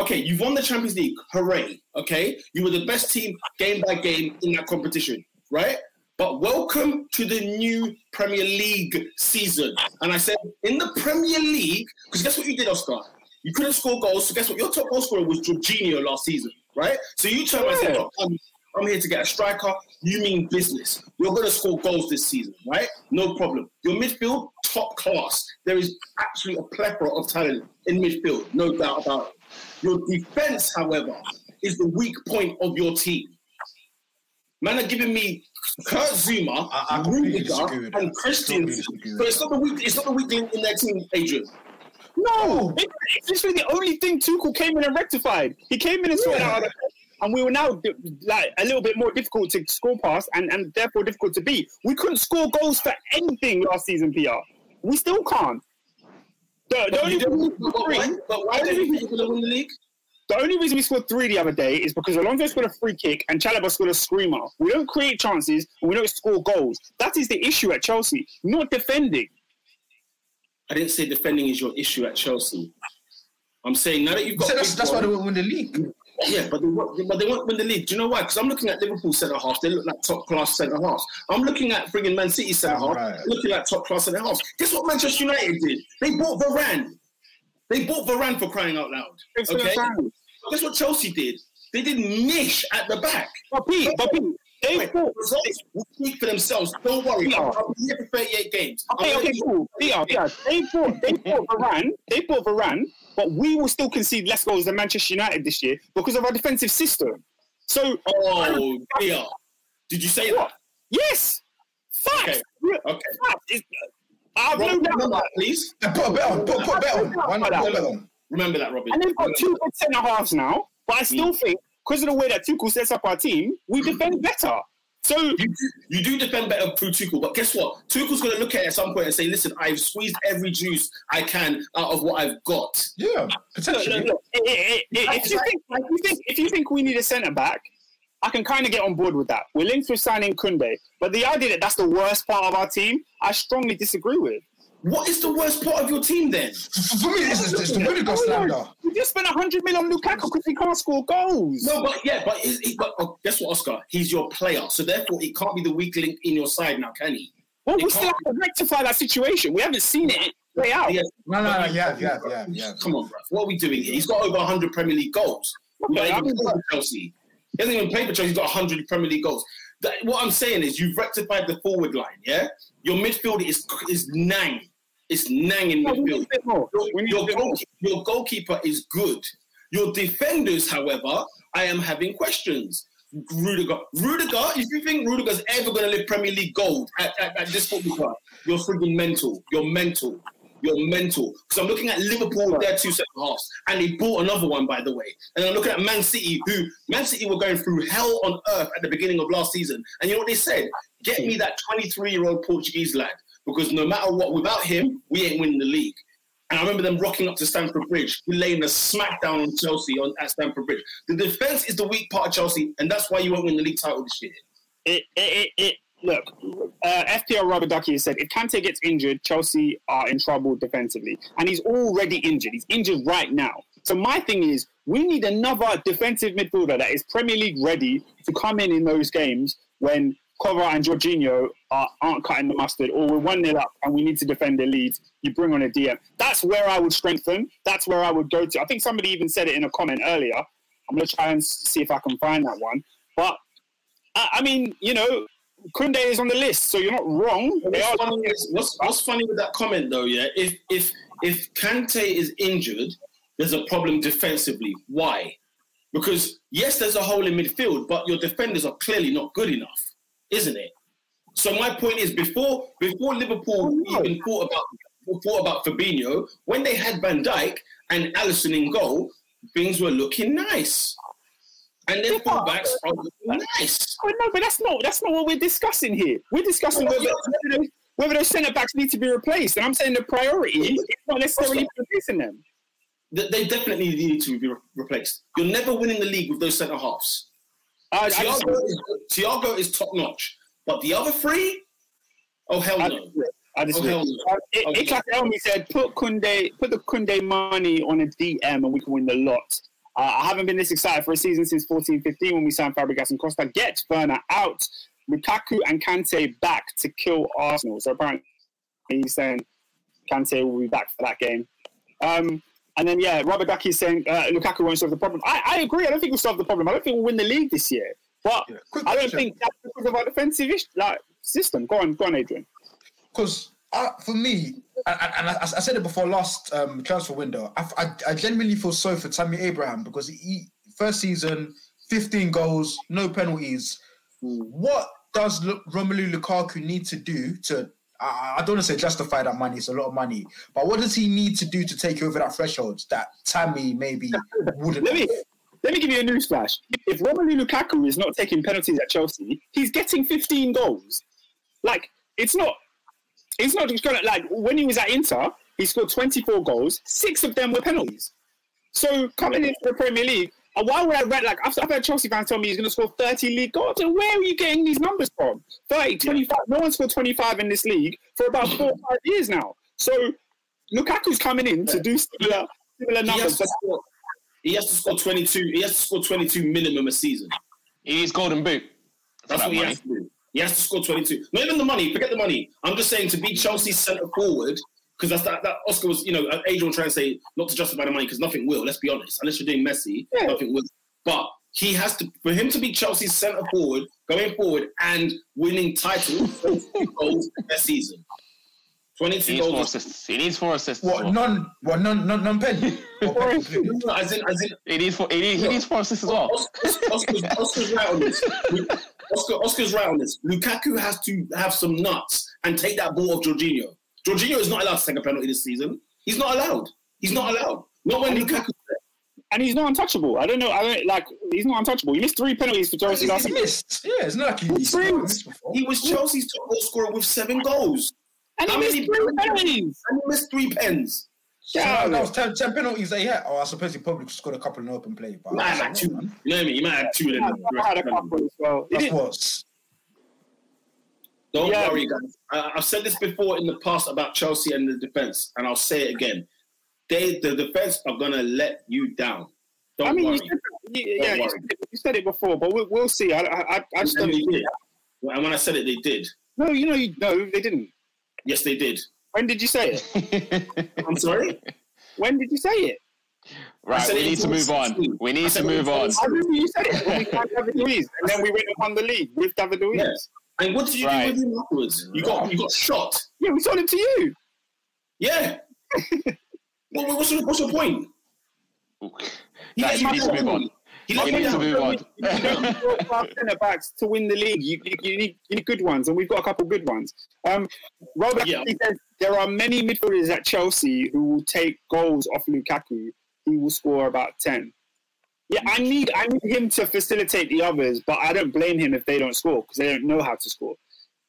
Okay, you've won the Champions League. Hooray. Okay, you were the best team game by game in that competition, right? But welcome to the new Premier League season. And I said, in the Premier League, because guess what you did, Oscar? You couldn't score goals. So guess what? Your top goal scorer was Jorginho last season, right? So you turned around and said, Yeah. "Look, I'm, I'm here to get a striker. You mean business. You're going to score goals this season, right? No problem. Your midfield, top class. There is actually a plethora of talent in midfield, no doubt about it. Your defense, however, is the weak point of your team. Man are giving me Kurt Zouma, I- I Rudiger, and Christian. Completely disagree with So it's not the weak. It's not the weak link in their team, Adrian. No, it- it's literally the only thing Tuchel came in and rectified. He came in and sorted out, and we were now like a little bit more difficult to score past, and, and therefore difficult to beat. We couldn't score goals for anything last season, PR. We still can't. The, the But, only you don't, but, why, but why don't you think you're going to win the league? The only reason we scored three the other day is because Alonso scored a free kick and Chalobah scored a screamer. We don't create chances and we don't score goals. That is the issue at Chelsea, not defending. I didn't say defending is your issue at Chelsea. I'm saying now that you've got. So that's, that's why they won't win the league. Yeah, but they, won't- but they won't win the league. Do you know why? Because I'm looking at Liverpool centre half. They look like top class centre halves. I'm looking at frigging Man City centre half. Right. Looking at top class centre halves. Guess what Manchester United did? They bought Varane. They bought Varane for crying out loud. It's Okay. Guess what Chelsea did? They did mish at the back. But Pete, but Pete, they Wait, bought. results will speak for themselves. Don't worry. Yeah. I'll be here for 38 games. Okay, okay, cool. Yeah, yeah. They bought, they bought Varane. They bought Varane, but we will still concede less goals than Manchester United this year because of our defensive system. So, Oh, dear. Did you say that? yes, facts. Okay, okay. Facts. It's- I have no Robin, doubt remember about that, please. Yeah, put a bet on. Put, put a bet on. Why not put a bet on? Remember that, Robin. And they've got two good centre halves now, but I still Mm. think because of the way that Tuchel sets up our team, we defend better. So You do, you do defend better through Tuchel, but guess what? Tuchel's going to look at it at some point and say, "Listen, I've squeezed every juice I can out of what I've got." Yeah, potentially. look, look, if you think if you think if you think we need a centre back, I can kind of get on board with that. We're linked with signing Kunde, but the idea that that's the worst part of our team, I strongly disagree with. What is the worst part of your team then? For for me, it's, it's, it's the Rudiger slander. We just spent 100 million on Lukaku because he can't score goals. No, but yeah, but, is, he, but oh, guess what, Oscar? He's your player, so therefore it can't be the weak link in your side now, can he? well, we still have to rectify that situation. We haven't seen it play out. Yeah. No, no, no, yeah, yeah, yeah, yeah. Come on, bro. What are we doing here? He's got over 100 Premier League goals. He Okay, hasn't I even mean- played Chelsea. He hasn't even played for Chelsea. He's got 100 Premier League goals. That, what I'm saying is, you've rectified the forward line. Yeah, your midfield is is nang. It's nang in No, midfield. a bit more. Your, your, a bit more. goalkeeper, your goalkeeper is good. Your defenders, however, I am having questions. Rudiger, Rudiger, if you think Rudiger's ever going to live Premier League gold at, at, at this football club, you're freaking mental. You're mental. You're mental. Because I'm looking at Liverpool with their two second halves, and they bought another one, by the way. And I'm looking at Man City, who Man City were going through hell on earth at the beginning of last season. And you know what they said? Get me that 23 year old Portuguese lad, because no matter what, without him, we ain't winning the league. And I remember them rocking up to Stamford Bridge, laying a smackdown on Chelsea on, at Stamford Bridge. The defense is the weak part of Chelsea, and that's why you won't win the league title this year. it, it, it look, uh, FPL Robert Ducky has said if Kante gets injured, Chelsea are in trouble defensively, and he's already injured. He's injured right now. So my thing is, we need another defensive midfielder that is Premier League ready to come in in those games when Kovar and Jorginho are, aren't cutting the mustard, or we're one nil up and we need to defend the lead. You bring on a DM. That's where I would strengthen. That's where I would go to. I think somebody even said it in a comment earlier. I'm going to try and see if I can find that one. But I, I mean, you know, Kunde is on the list, so you're not wrong. What's are. funny, what's, what's funny with that comment though, yeah? If if if Kante is injured, there's a problem defensively. Why? Because yes, there's a hole in midfield, but your defenders are clearly not good enough, isn't it? So my point is, before before Liverpool Oh, no. even thought about thought about Fabinho, when they had Van Dijk and Alisson in goal, things were looking nice, and then fullbacks are nice. Oh, no, but that's not that's not what we're discussing here. We're discussing whether, whether those, whether those centre backs need to be replaced, and I'm saying the priority is not necessarily replacing them. They definitely need to be re- replaced. You're never winning the league with those centre halves. I Thiago is, is top notch, but the other three, oh hell I no. I disagree. Oh, hell no. Uh, I- Okay. Iklas Elmi said, "Put Kunde, put the Kunde money on a DM, and we can win the lot." Uh, I haven't been this excited for a season since 14-15 when we signed Fabregas and Costa. Get Werner out, Lukaku and Kante back to kill Arsenal. So apparently, he's saying Kante will be back for that game. Um, and then yeah, Robert Ducky is saying uh, Lukaku won't solve the problem. I, I agree. I don't think we'll solve the problem. I don't think we'll win the league this year. But Yeah. I don't think that's because of our defensive ish- like system. Go on, go on, Adrian. because uh, for me, and, and- I, I said it before last um, transfer window, I, I, I genuinely feel so for Tammy Abraham because he first season, 15 goals, no penalties. What does Lu- Romelu Lukaku need to do to? I I don't want to say justify that money; it's a lot of money. But what does he need to do to take over that threshold that Tammy maybe wouldn't? Let me let me give you a news flash. If Romelu Lukaku is not taking penalties at Chelsea, he's getting 15 goals. Like it's not, it's not just gonna like when he was at Inter, he scored 24 goals. Six of them were penalties. So coming into the Premier League, uh, why would I read like after I've had Chelsea fans tell me he's going to score 30 league goals? And where are you getting these numbers from? 30, 25. No one scored 25 in this league for about four or five years now. So Lukaku's coming in to do similar similar He has, numbers. to score, he has to score 22. He has to score 22 minimum a season. He needs golden boot. That's that what he has to do. He has to score 22. Not even the money. Forget the money. I'm just saying to be Chelsea's centre forward, because that's that, that Oscar was, you know, uh, Adrian trying to say not to justify the money because nothing will. Let's be honest. Unless you're doing Messi, Yeah. nothing will. But he has to, for him to be Chelsea's centre forward, going forward and winning titles, 22 goals per season. He 22 needs four goals. assists. He needs four assists. as What well. none? What none? None, none penny. Or penny completely? As in, as in, He needs four. He needs, he needs four assists as well. Oscar's, Oscar's, Oscar's right on this. Oscar, Oscar's right on this. Lukaku has to have some nuts and take that ball off Jorginho. Jorginho is not allowed to take a penalty this season. He's not allowed. He's not allowed. Not when Lukaku. and he's not untouchable. I don't know. I don't like. He's not untouchable. He missed three penalties for Chelsea He's last season, missed. Yeah, it's not like he- he's Three. never missed before. He was Chelsea's top goal scorer with seven goals. and he missed three penalties. And he missed three pens. So that, that was 10, 10 penalties that he had. Oh, I suppose he probably scored a couple in open play. But He might have had two. You know what I mean? He might have two. in I the had a couple as well. He That's didn't- Don't Yeah. worry, guys. I, I've said this before in the past about Chelsea and the defense, and I'll say it again. They, the defense, are gonna let you down. Don't I mean, you worry. said, yeah, yeah, you worry. said, it- you said it before, but we'll, we'll see. I, I, I- I just And don't. they did. And when I said it, they did. No, you know, you, no, they didn't. Yes, they did. When did you say it? I'm sorry. When did you say it? right, we need to move on. 2016. We need to move on. I remember you said it when we signed David Luiz, and then we went and won the league with David Luiz. Yes. And what did you Right. do with him afterwards? You got you got shot. Yeah, we sold him to you. Yeah. well, what's your, what's your point? He Guys, let you need to down. move on. He let you to move on. Centre backs to win the league. You, you, you, need, you need good ones, and we've got a couple good ones. Um, Robert Yeah. says there are many midfielders at Chelsea who will take goals off Lukaku. He will score about ten. Yeah, I need I need him to facilitate the others, but I don't blame him if they don't score because they don't know how to score.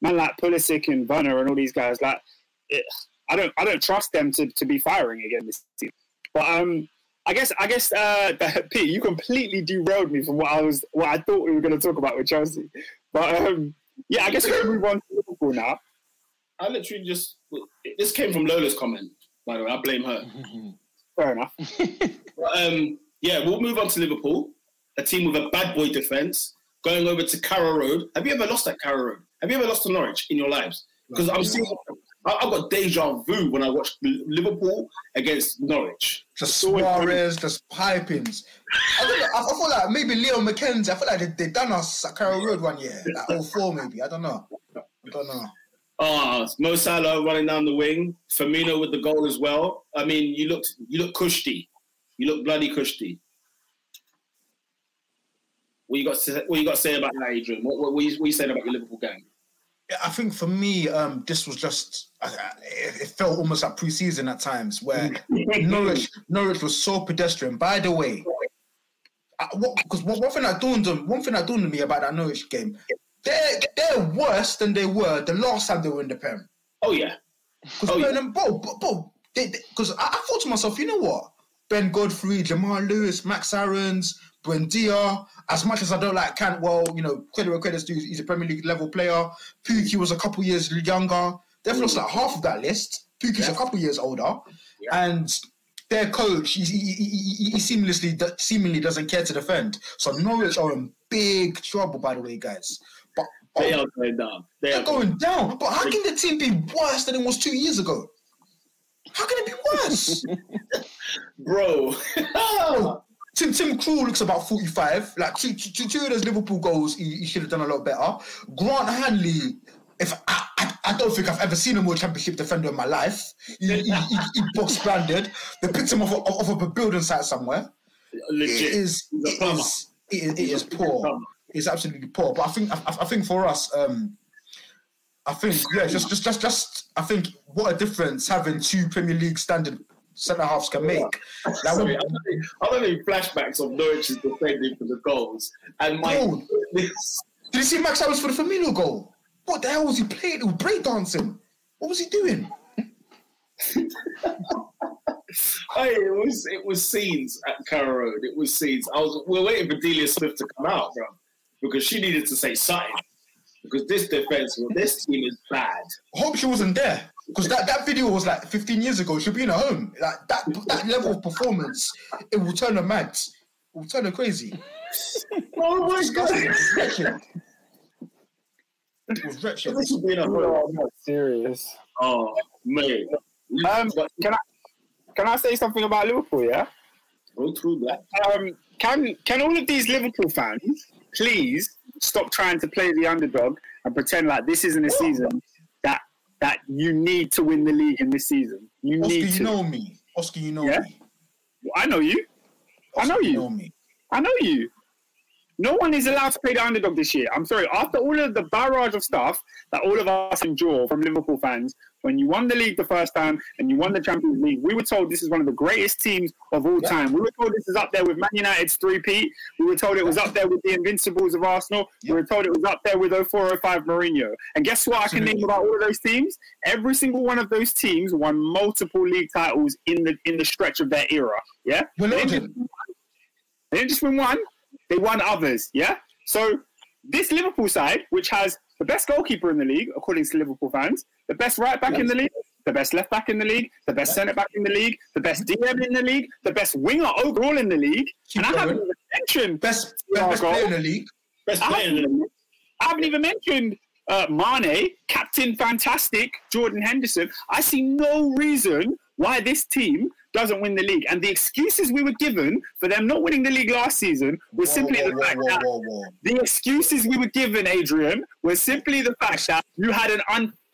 Man like Pulisic and Werner and all these guys, like it, I don't I don't trust them to, to be firing again this season. But um, I guess I guess uh, Pete, you completely derailed me from what I was what I thought we were going to talk about with Chelsea. But um, yeah, I guess we can move on to Liverpool now. I literally just this came from Lola's comment. By the way, I blame her. Fair enough. But, um, yeah, we'll move on to Liverpool, a team with a bad boy defense, going over to Carrow Road. Have you ever lost at Carrow Road? Have you ever lost to Norwich in your lives? Because I'm seeing, I- I've got deja vu when I watched Liverpool against Norwich. just Suarez, just pipings. I, don't know, I, feel like maybe Leo McKenzie. I feel like they, they done us at Carrow Road one year, like 04 maybe. I don't know. I don't know. Ah, Mo Salah running down the wing, Firmino with the goal as well. I mean, you looked, you look cushy, you look bloody cushy. What you got? To, what you got to say about that, Adrian? What, what, what, you, what you saying about your Liverpool gang? I think for me, um, this was just it, it felt almost like pre-season at times where Norwich Norwich was so pedestrian. By the way, because one, one thing that dawned on one thing that dawned on me about that Norwich game, they're they're worse than they were the last time they were in the Prem. Oh yeah, Because Oh, yeah. Ben and Bo, Bo, Bo because I, I thought to myself, you know what? Ben Godfrey, Jamal Lewis, Max Aarons, Buendia. As much as I don't like Cantwell, you know, credit where credit's due, he's a Premier League level player. Pukki was a couple years younger. They've lost like half of that list. Pukki's a couple years older, and their coach, he, he, he, he- seamlessly seemingly doesn't care to defend. So Norwich are in big trouble, by the way, guys. But they oh, are going down. They they're are going down. But how can the team be worse than it was two years ago? How can it be worse? bro. Tim Tim Krul looks about 45. Like two, two, two of those Liverpool goals, he, he should have done a lot better. Grant Hanley, if I, I, I don't think I've ever seen a more championship defender in my life. He, he, he, he box branded. They picked him off, off of a building site somewhere. Legit. It is, it is, it is, it is poor. It's absolutely poor. But I think, I, I think for us, um, I think yeah, just, just, just, just, I think what a difference having two Premier League standard centre halves can make. Like, Sorry, when- I'm having, flashbacks of Norwich's defending for the goals, and my goodness, Did you see Max Harris for the Firmino goal? What the hell was he playing? He was breakdancing. What was he doing? Hey, it was it was scenes at Carrow Road. It was scenes. I was we are waiting for Delia Smith to come out, bro, because she needed to say something. Because this defense, well, this team is bad. I hope she wasn't there because that, that video was like 15 years ago. She'll be in her home. Like that that level of performance, it will turn her mad. It will turn her crazy. Oh my Disgusting. god, It was wretched. It was wretched. this should be in a home. I'm not serious. Oh mate, Um, can I can I say something about Liverpool? Yeah. go through that. Um, can can all of these Liverpool fans please stop trying to play the underdog and pretend like this isn't a season that that you need to win the league in this season. You Oscar, need you to. know me. Oscar, you know Yeah? me. I know you. I Oscar, know you. know me. I know you. No one is allowed to play the underdog this year. I'm sorry. After all of the barrage of stuff that all of us endure from Liverpool fans, when you won the league the first time and you won the Champions League, we were told this is one of the greatest teams of all Yeah. time. We were told this is up there with Man United's three-peat. We were told it was up there with the Invincibles of Arsenal. Yeah. We were told it was up there with 0405 Mourinho. And guess what I can name about all of those teams? Every single one of those teams won multiple league titles in the in the stretch of their era. Yeah? They didn't just they didn't just win one, they won others. Yeah. So this Liverpool side, which has the best goalkeeper in the league, according to Liverpool fans, the best right back in the league, the best left back in the league, the best centre back in the league, the best DM in the league, the best winger overall in the league, Keep and I haven't even mentioned Best, best Thiago. player in the league. Best I player in haven't, the even- I haven't even mentioned uh, Mane, Captain Fantastic, Jordan Henderson. I see no reason why this team doesn't win the league. And the excuses we were given for them not winning the league last season was Whoa, simply whoa, the fact whoa, that whoa, whoa. the excuses we were given, Adrian, was simply the fact that you had an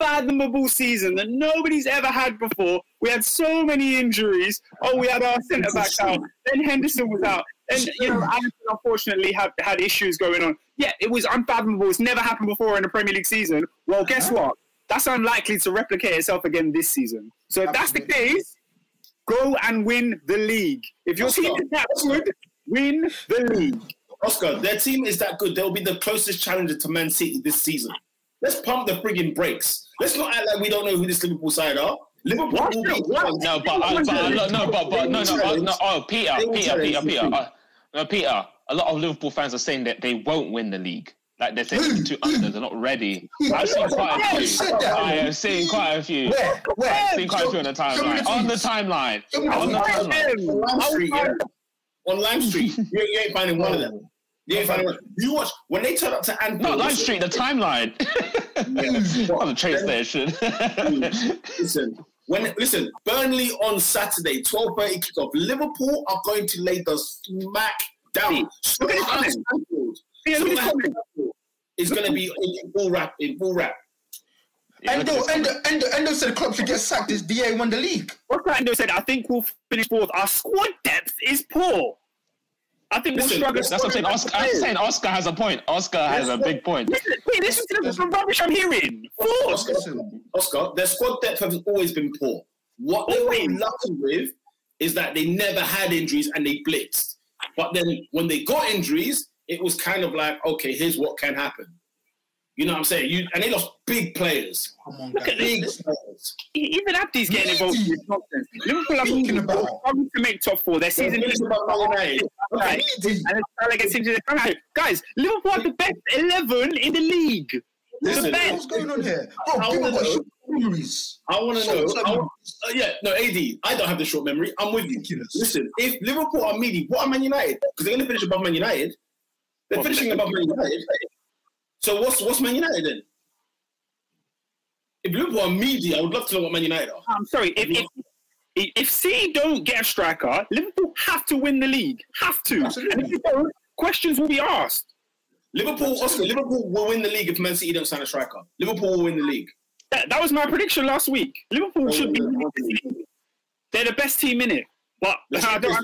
unfathomable season that nobody's ever had before. We had so many injuries. Oh, we had our centre back out. Then Henderson was out. And you know, Alisson unfortunately had had issues going on. Yeah, it was unfathomable. It's never happened before in a Premier League season. Well, guess uh-huh. what? That's unlikely to replicate itself again this season. So if that's the case, go and win the league. If your team is that good, win the league. Oscar, their team is that good. They'll be the closest challenger to Man City this season. Let's pump the frigging brakes. Let's not act like we don't know who this Liverpool side are. Liverpool What? will be What? No, but, uh, but uh, no, but but no, no, uh, no. Oh, Peter, Peter, Peter, Peter. Uh, no, Peter. A lot of Liverpool fans are saying that they won't win the league. Like they're saying two unders are not ready. I've seen quite a few. I have seen quite a few. Where? Where? I've seen quite a few on the Show- show me timeline. On the timeline. Show me the On the timeline. on Lime Street. On Lime Street, you, you ain't finding one of them. You ain't. You watch when they turn up to Anfield. Not Lime Street, the timeline. on the train station. Listen, when listen, Burnley on Saturday, twelve thirty kickoff. Liverpool are going to lay the smack down. Look at this comment. Anfield. Yeah, look at this comment. It's going to be in full rap. In full rap. Endo, Endo, Endo, Endo said Klopp should get sacked. This DA won the league. What Brando said, I think we'll finish fourth. Our squad depth is poor. I think we'll struggle. That's what I'm saying. Oscar, I'm saying Oscar has a point. Oscar has a big point. Listen, wait, listen to the, the rubbish I'm hearing. Fourth. Oscar, Listen. Oscar, their squad depth has always been poor. What they were Always. lucky with is that they never had injuries and they blitzed. But then when they got injuries, it was kind of like, okay, here's what can happen. You know what I'm saying? You and they lost big players. Come on, Look guys. at Big Listen. players. Even Abdi's getting involved in this nonsense. Liverpool are Speaking moving about- struggling to make top four. Their season is finished above Man United. right. And it's Salah gets into the right. Guys, Liverpool are the best 11 in the league. The Listen, best. What's going on here? Bro, I people wanna got know- short memories. I want to know. Short-term I want, uh, yeah, no, AD. I don't have the short memory. I'm with you. Ridiculous. Listen, if Liverpool are meaty, what are Man United? Because they're going to finish above Man United. They're Well, finishing above Man United. So what's what's Man United then? If Liverpool are meaty, I would love to know what Man United are. I'm sorry. If, if, i- if City don't get a striker, Liverpool have to win the league. Have to. Absolutely. And if they don't, questions will be asked. Liverpool, Oscar, Liverpool will win the league if Man City don't sign a striker. Liverpool will win the league. That, that was my prediction last week. Liverpool should be. the. They're the best team in it. But The truth, is,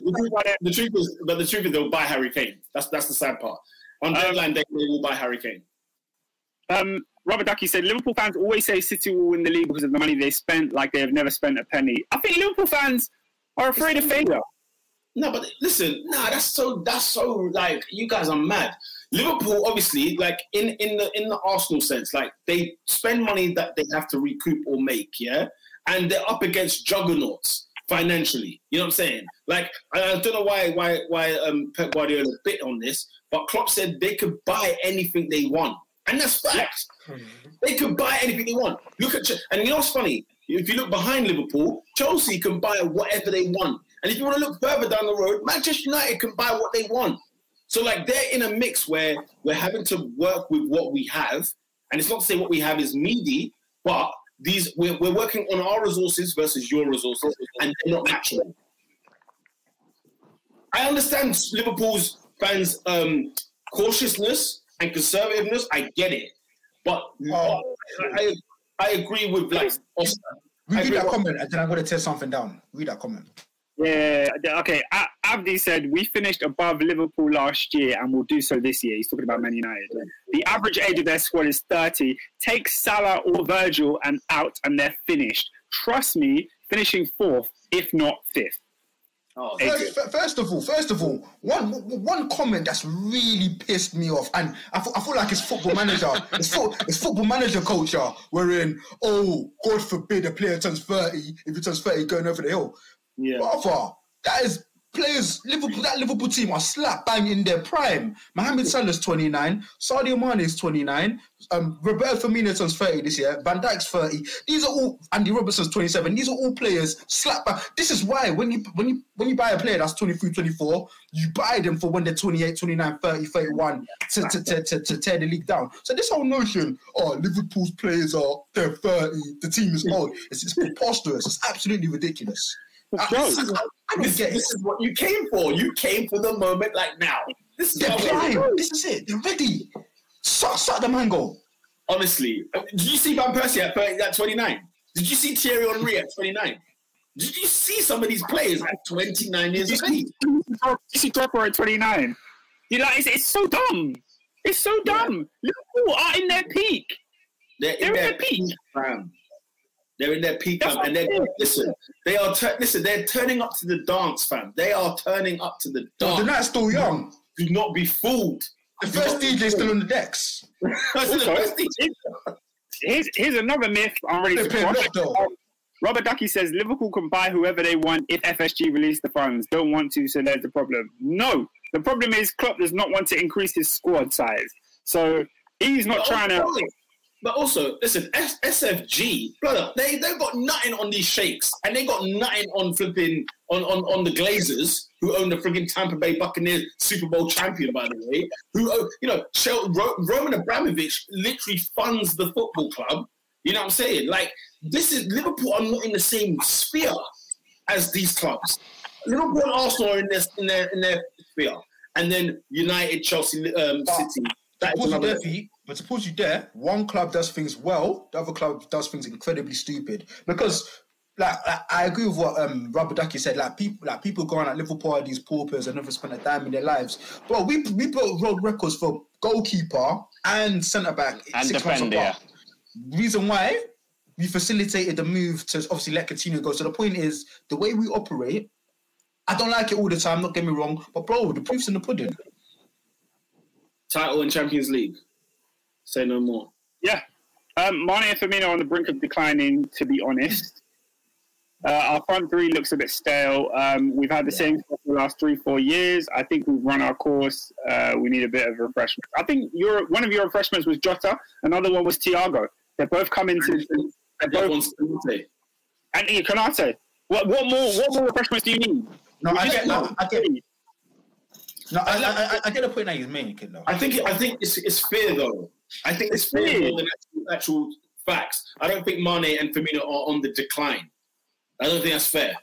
the truth is, but the truth is, they'll buy Harry Kane. That's that's the sad part. On Um, deadline day, they will buy Harry Kane. Um, Robert Ducky said Liverpool fans always say City will win the league because of the money they spent, like they have never spent a penny. I think Liverpool fans are afraid of failure. No, but listen, nah, that's so that's so like you guys are mad. Liverpool, obviously, like in in the in the Arsenal sense, like they spend money that they have to recoup or make, yeah, and they're up against juggernauts financially. You know what I'm saying? Like I I don't know why why why um, Pep Guardiola bit on this, but Klopp said they could buy anything they want, and that's facts. They can buy anything they want. Look at Ch- and you know what's funny? If you look behind Liverpool, Chelsea can buy whatever they want. And if you want to look further down the road, Manchester United can buy what they want. So like they're in a mix where we're having to work with what we have, and it's not to say what we have is meaty, but these we're, we're working on our resources versus your resources, and they're not matching. I understand Liverpool's fans' um, cautiousness and conservativeness. I get it, but Oh. I, I agree with like Oscar. I Read that comment, and then I'm going to tear something down. Read that comment. Yeah, okay. Abdi said we finished above Liverpool last year and we'll do so this year. He's talking about Man United. The average age of their squad is 30. Take Salah or Virgil and out, and they're finished. Trust me, finishing fourth, if not fifth. Oh, First, first of all, first of all, one one comment that's really pissed me off, and I feel, I feel like it's football manager, it's, fo- it's football manager culture, wherein oh, God forbid a player turns thirty, if he turns thirty, going over the hill. yeah. Brother, that is players. Liverpool, that Liverpool team are slap bang in their prime. Mohamed Salah's twenty nine, Sadio Mane is twenty nine, um, Roberto Firmino turns thirty this year, Van Dijk's thirty. These are all Andy Robertson's twenty seven. These are all players slap bang. This is why when you when you when you buy a player that's 23, 24, you buy them for when they're 28, 29, 30, 31 to, to, to, to, to tear the league down. So this whole notion, oh, Liverpool's players are they're 30, the team is old. It's, it's preposterous. It's absolutely ridiculous. I, I, I don't This, get this is what you came for. You came for the moment like now. This is They're. This is it. They're ready. Suck, suck the mango. honestly. uh, Did you see Van Persie at, 30, at 29? Did you see Thierry Henry at 29? Did you see some of these players at 29 years of age? You see Dropper at 29. You know, it's, it's so dumb. It's so dumb. Liverpool are in their peak. They're in They're in their their peak. peak, fam. They're in their peak, That's fam. and they're what listen. They are tur- listen. They're turning up to the dance, fam. They are turning up to the dance. The dance. night's still young. Do not be fooled. The first DJ's still on the decks. That's the Also, first DJ. Here's, here's another myth I'm ready They to play crush. rock, though. Um, Robert Ducky says Liverpool can buy whoever they want if FSG release the funds. Don't want to, so there's the problem. No, the problem is Klopp does not want to increase his squad size. So he's not But trying to. But also, listen, S- SFG, brother, they they got nothing on these sheikhs, and they got nothing on flipping on on, on the Glazers, who own the frigging Tampa Bay Buccaneers Super Bowl champion, by the way. Who own, you know, Shel- Ro- Roman Abramovich literally funds the football club. You know what I'm saying? Like this is Liverpool are not in the same sphere as these clubs. Liverpool and Arsenal are in their in their in their sphere, and then United, Chelsea, um, City. That is another. But suppose you there, one club does things well, the other club does things incredibly stupid. Because like, like, I agree with what um Robert Ducky said. Like people, like people going at Liverpool are these paupers and never spent a dime in their lives. But we we broke road records for goalkeeper and centre back And six months apart. Reason why we facilitated the move to obviously let Coutinho go. So the point is the way we operate. I don't like it all the time. Not get me wrong, but bro, the proof's in the pudding. title in Champions League. Say no more. Yeah. Um, Mane and Firmino on the brink of declining, to be honest. Uh, our front three looks a bit stale. Um, we've had the same for the last three, four years. I think we've run our course. Uh, we need a bit of refreshment. I think your one of your refreshments was Jota. Another one was Thiago. They're both coming to. They're both, one's Conte. and Ian Konate. What, what more? What more refreshments do you need? No, I get, just- no, I get, no, I, I, I, I get the point that he's making though. I think I think it's, it's fair though. I think it's more than actual, actual facts. I don't think Mane and Firmino are on the decline. I don't think that's fair.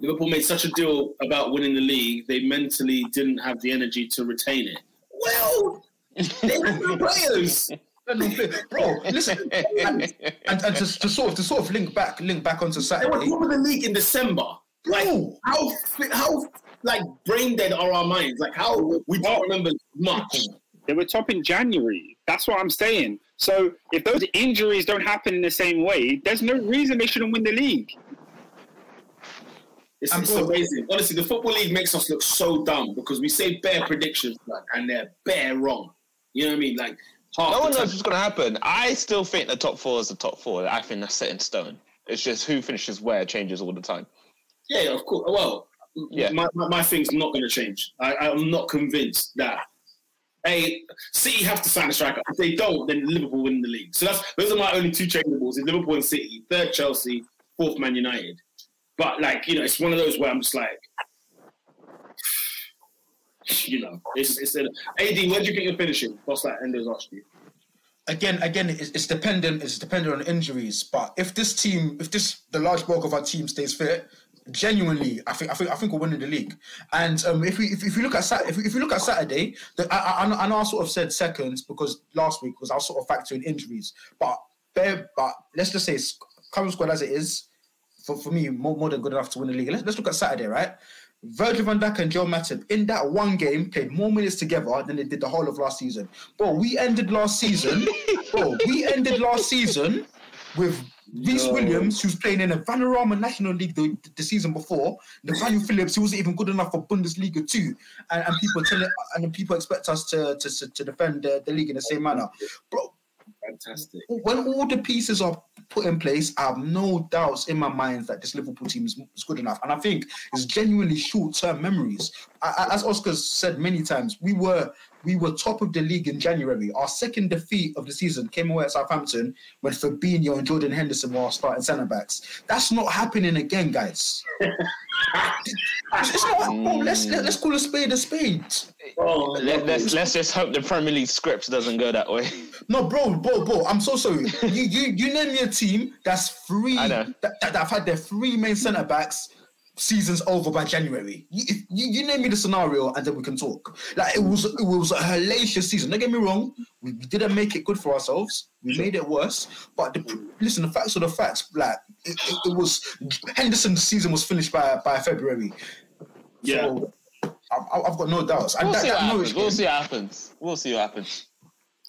Liverpool made such a deal about winning the league, they mentally didn't have the energy to retain it. Well, they have no players. Bro, listen, and, and, and to, to sort of to sort of link back link back onto They were Saturday. top of the league in December. Like Bro. how how like brain dead are our minds? Like how we don't remember much. They were top in January. That's what I'm saying. So if those injuries don't happen in the same way, there's no reason they shouldn't win the league. It's, And it's amazing. Honestly, the football league makes us look so dumb because we say bare predictions like, and they're bare wrong. You know what I mean? Like half No one knows what's going to happen. I still think the top four is the top four. I think that's set in stone. It's just who finishes where changes all the time. Yeah, of course. Well, Yeah. my, my, my thing's not going to change. I, I'm not convinced that. Hey, City have to sign a striker. If they don't, then Liverpool win the league. So that's those are my only two changeables: is Liverpool and City. Third Chelsea, fourth Man United. But like you know, it's one of those where I'm just like, you know, it's it's an AD. Where do you think you're finishing? What's that? Endo's asked you. again, again, it's, it's dependent. It's dependent on injuries. But if this team, if this the large bulk of our team stays fit, genuinely, I think I think I think we're winning the league. And um, if we if, if you look at Sat, if, we- if you look at Saturday, the, I, I, I know- I sort of said seconds because last week was I sort of factoring injuries. But bare, but let's just say it's current squad as it is. For, for me, more, more than good enough to win the league. Let's, let's look at Saturday, right? Virgil van Dijk and Joel Matip in that one game played more minutes together than they did the whole of last season. Bro, we ended last season. bro, we ended last season with Rhys No. Williams, who's playing in the Vanarama National League the, the season before. Nathaniel Phillips, who wasn't even good enough for Bundesliga two, and, and people tell it, and people expect us to to, to defend the, the league in the same manner, bro. Fantastic. When all the pieces are put in place, I have no doubts in my mind that this Liverpool team is, is good enough. And I think it's genuinely short-term memories. I, I- as Oscar said many times, we were we were top of the league in January. Our second defeat of the season came away at Southampton when Fabinho and Jordan Henderson were our starting centre backs. That's not happening again, guys. it's not. Bro, let's let, let's call a spade a spade. Oh, Let, let's let's just hope the Premier League script doesn't go that way. No, bro, bro, bro. I'm so sorry. you, you, you name me a team that's three I that, know. that, that have had their three main centre backs seasons over by January. You, you, you name me the scenario, and then we can talk. Like it was, it was a hellacious season. Don't get me wrong. We, we didn't make it good for ourselves. We made it worse. But the, listen, the facts are the facts. Like it, it, it was Henderson's season was finished by by February. Yeah. So, I, I've got no doubts. We'll that, see that what Norwich happens. We'll see what happens. We'll see what happens.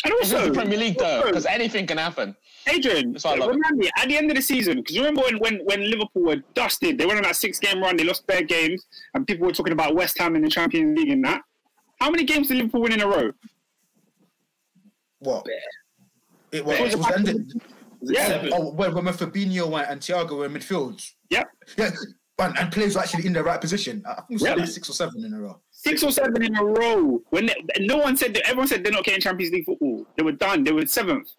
And also, the Premier League though, because anything can happen. Adrian, That's why I love it. remind me at the end of the season because you remember when, when when Liverpool were dusted, they went on that six game run, they lost their games, and people were talking about West Ham in the Champions League and that. How many games did Liverpool win in a row? What? It was, Bear. it was ended. Was it Yeah. Oh, when, when Fabinho went and Thiago were in midfield. Yep, Yeah, and, and players were actually in the right position. I think it was Yeah. six or seven in a row. six or seven in a row. When they, no one said that, everyone said they're not getting Champions League football. They were done. They were seventh.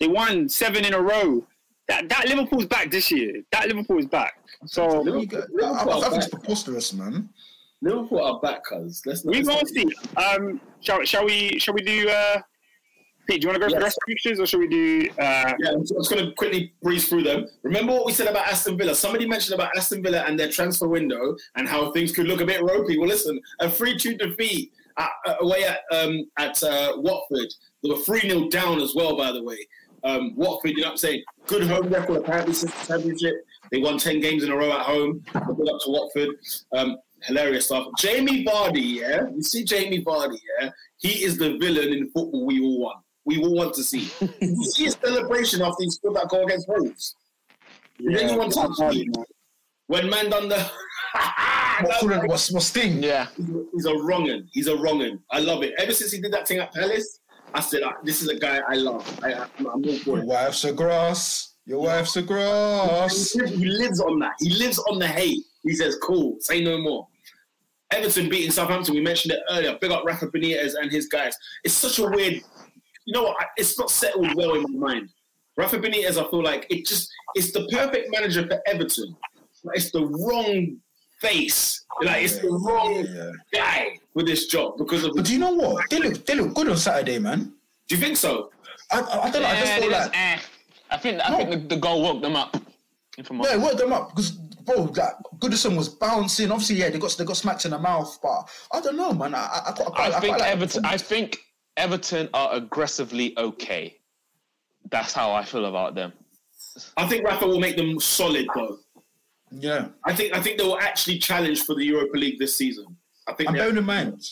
They won seven in a row. That that Liverpool's back this year. That Liverpool is back. So You get- I, I, I think it's preposterous, man. Liverpool are back, cuz. Let's we let's gonna see. Um, shall, shall we? Shall we do? Uh, Pete, do you want to go for the Yes. rest of the fixtures, or shall we do? Uh, Yeah, I'm just going to quickly breeze through them. Remember what we said about Aston Villa? Somebody mentioned about Aston Villa and their transfer window and how things could look a bit ropey. Well, listen, a 3 2 defeat at, uh, away at um, at uh, Watford. They were 3 0 down as well, by the way. Um, Watford, you know what I'm saying? Good home record, apparently, since the championship. They won 10 games in a row at home. Good up to Watford. Um, hilarious stuff. Jamie Vardy, yeah? You see Jamie Vardy, yeah? He is the villain in football we all want. We all want to see. you see his celebration after he scored that goal against Wolves. Did anyone touch me? When man done the. What, for the, what's, what's Sting? Yeah. He's a wrongin. He's a wrongin. I love it. Ever since he did that thing at Palace, I said, this is a guy I love. I, I'm all for Your wife's a grass. Your wife's a grass. He lives- He lives on that. He lives on the hate. He says, cool, say no more. Everton beating Southampton, we mentioned it earlier. Big up Rafa Benitez and his guys. It's such a weird, you know what? It's not settled well in my mind. Rafa Benitez, I feel like it just, it's the perfect manager for Everton. It's the wrong face. Like, it's the wrong Yeah. guy for this job because of. But do you know what? They look they look good on Saturday, man. Do you think so? I, I, I don't know. I just feel like eh. I think I No. think the, the goal woke them up. If I'm yeah, it honest. worked them up because bro, like Goodison was bouncing. Obviously, yeah, they got they got smacked in the mouth, but I don't know, man. I, I, I, quite- I quite think like- Everton. I think Everton are aggressively okay. That's how I feel about them. I think Rafa will make them solid though. yeah. I think I think they will actually challenge for the Europa League this season. I think And bearing in mind,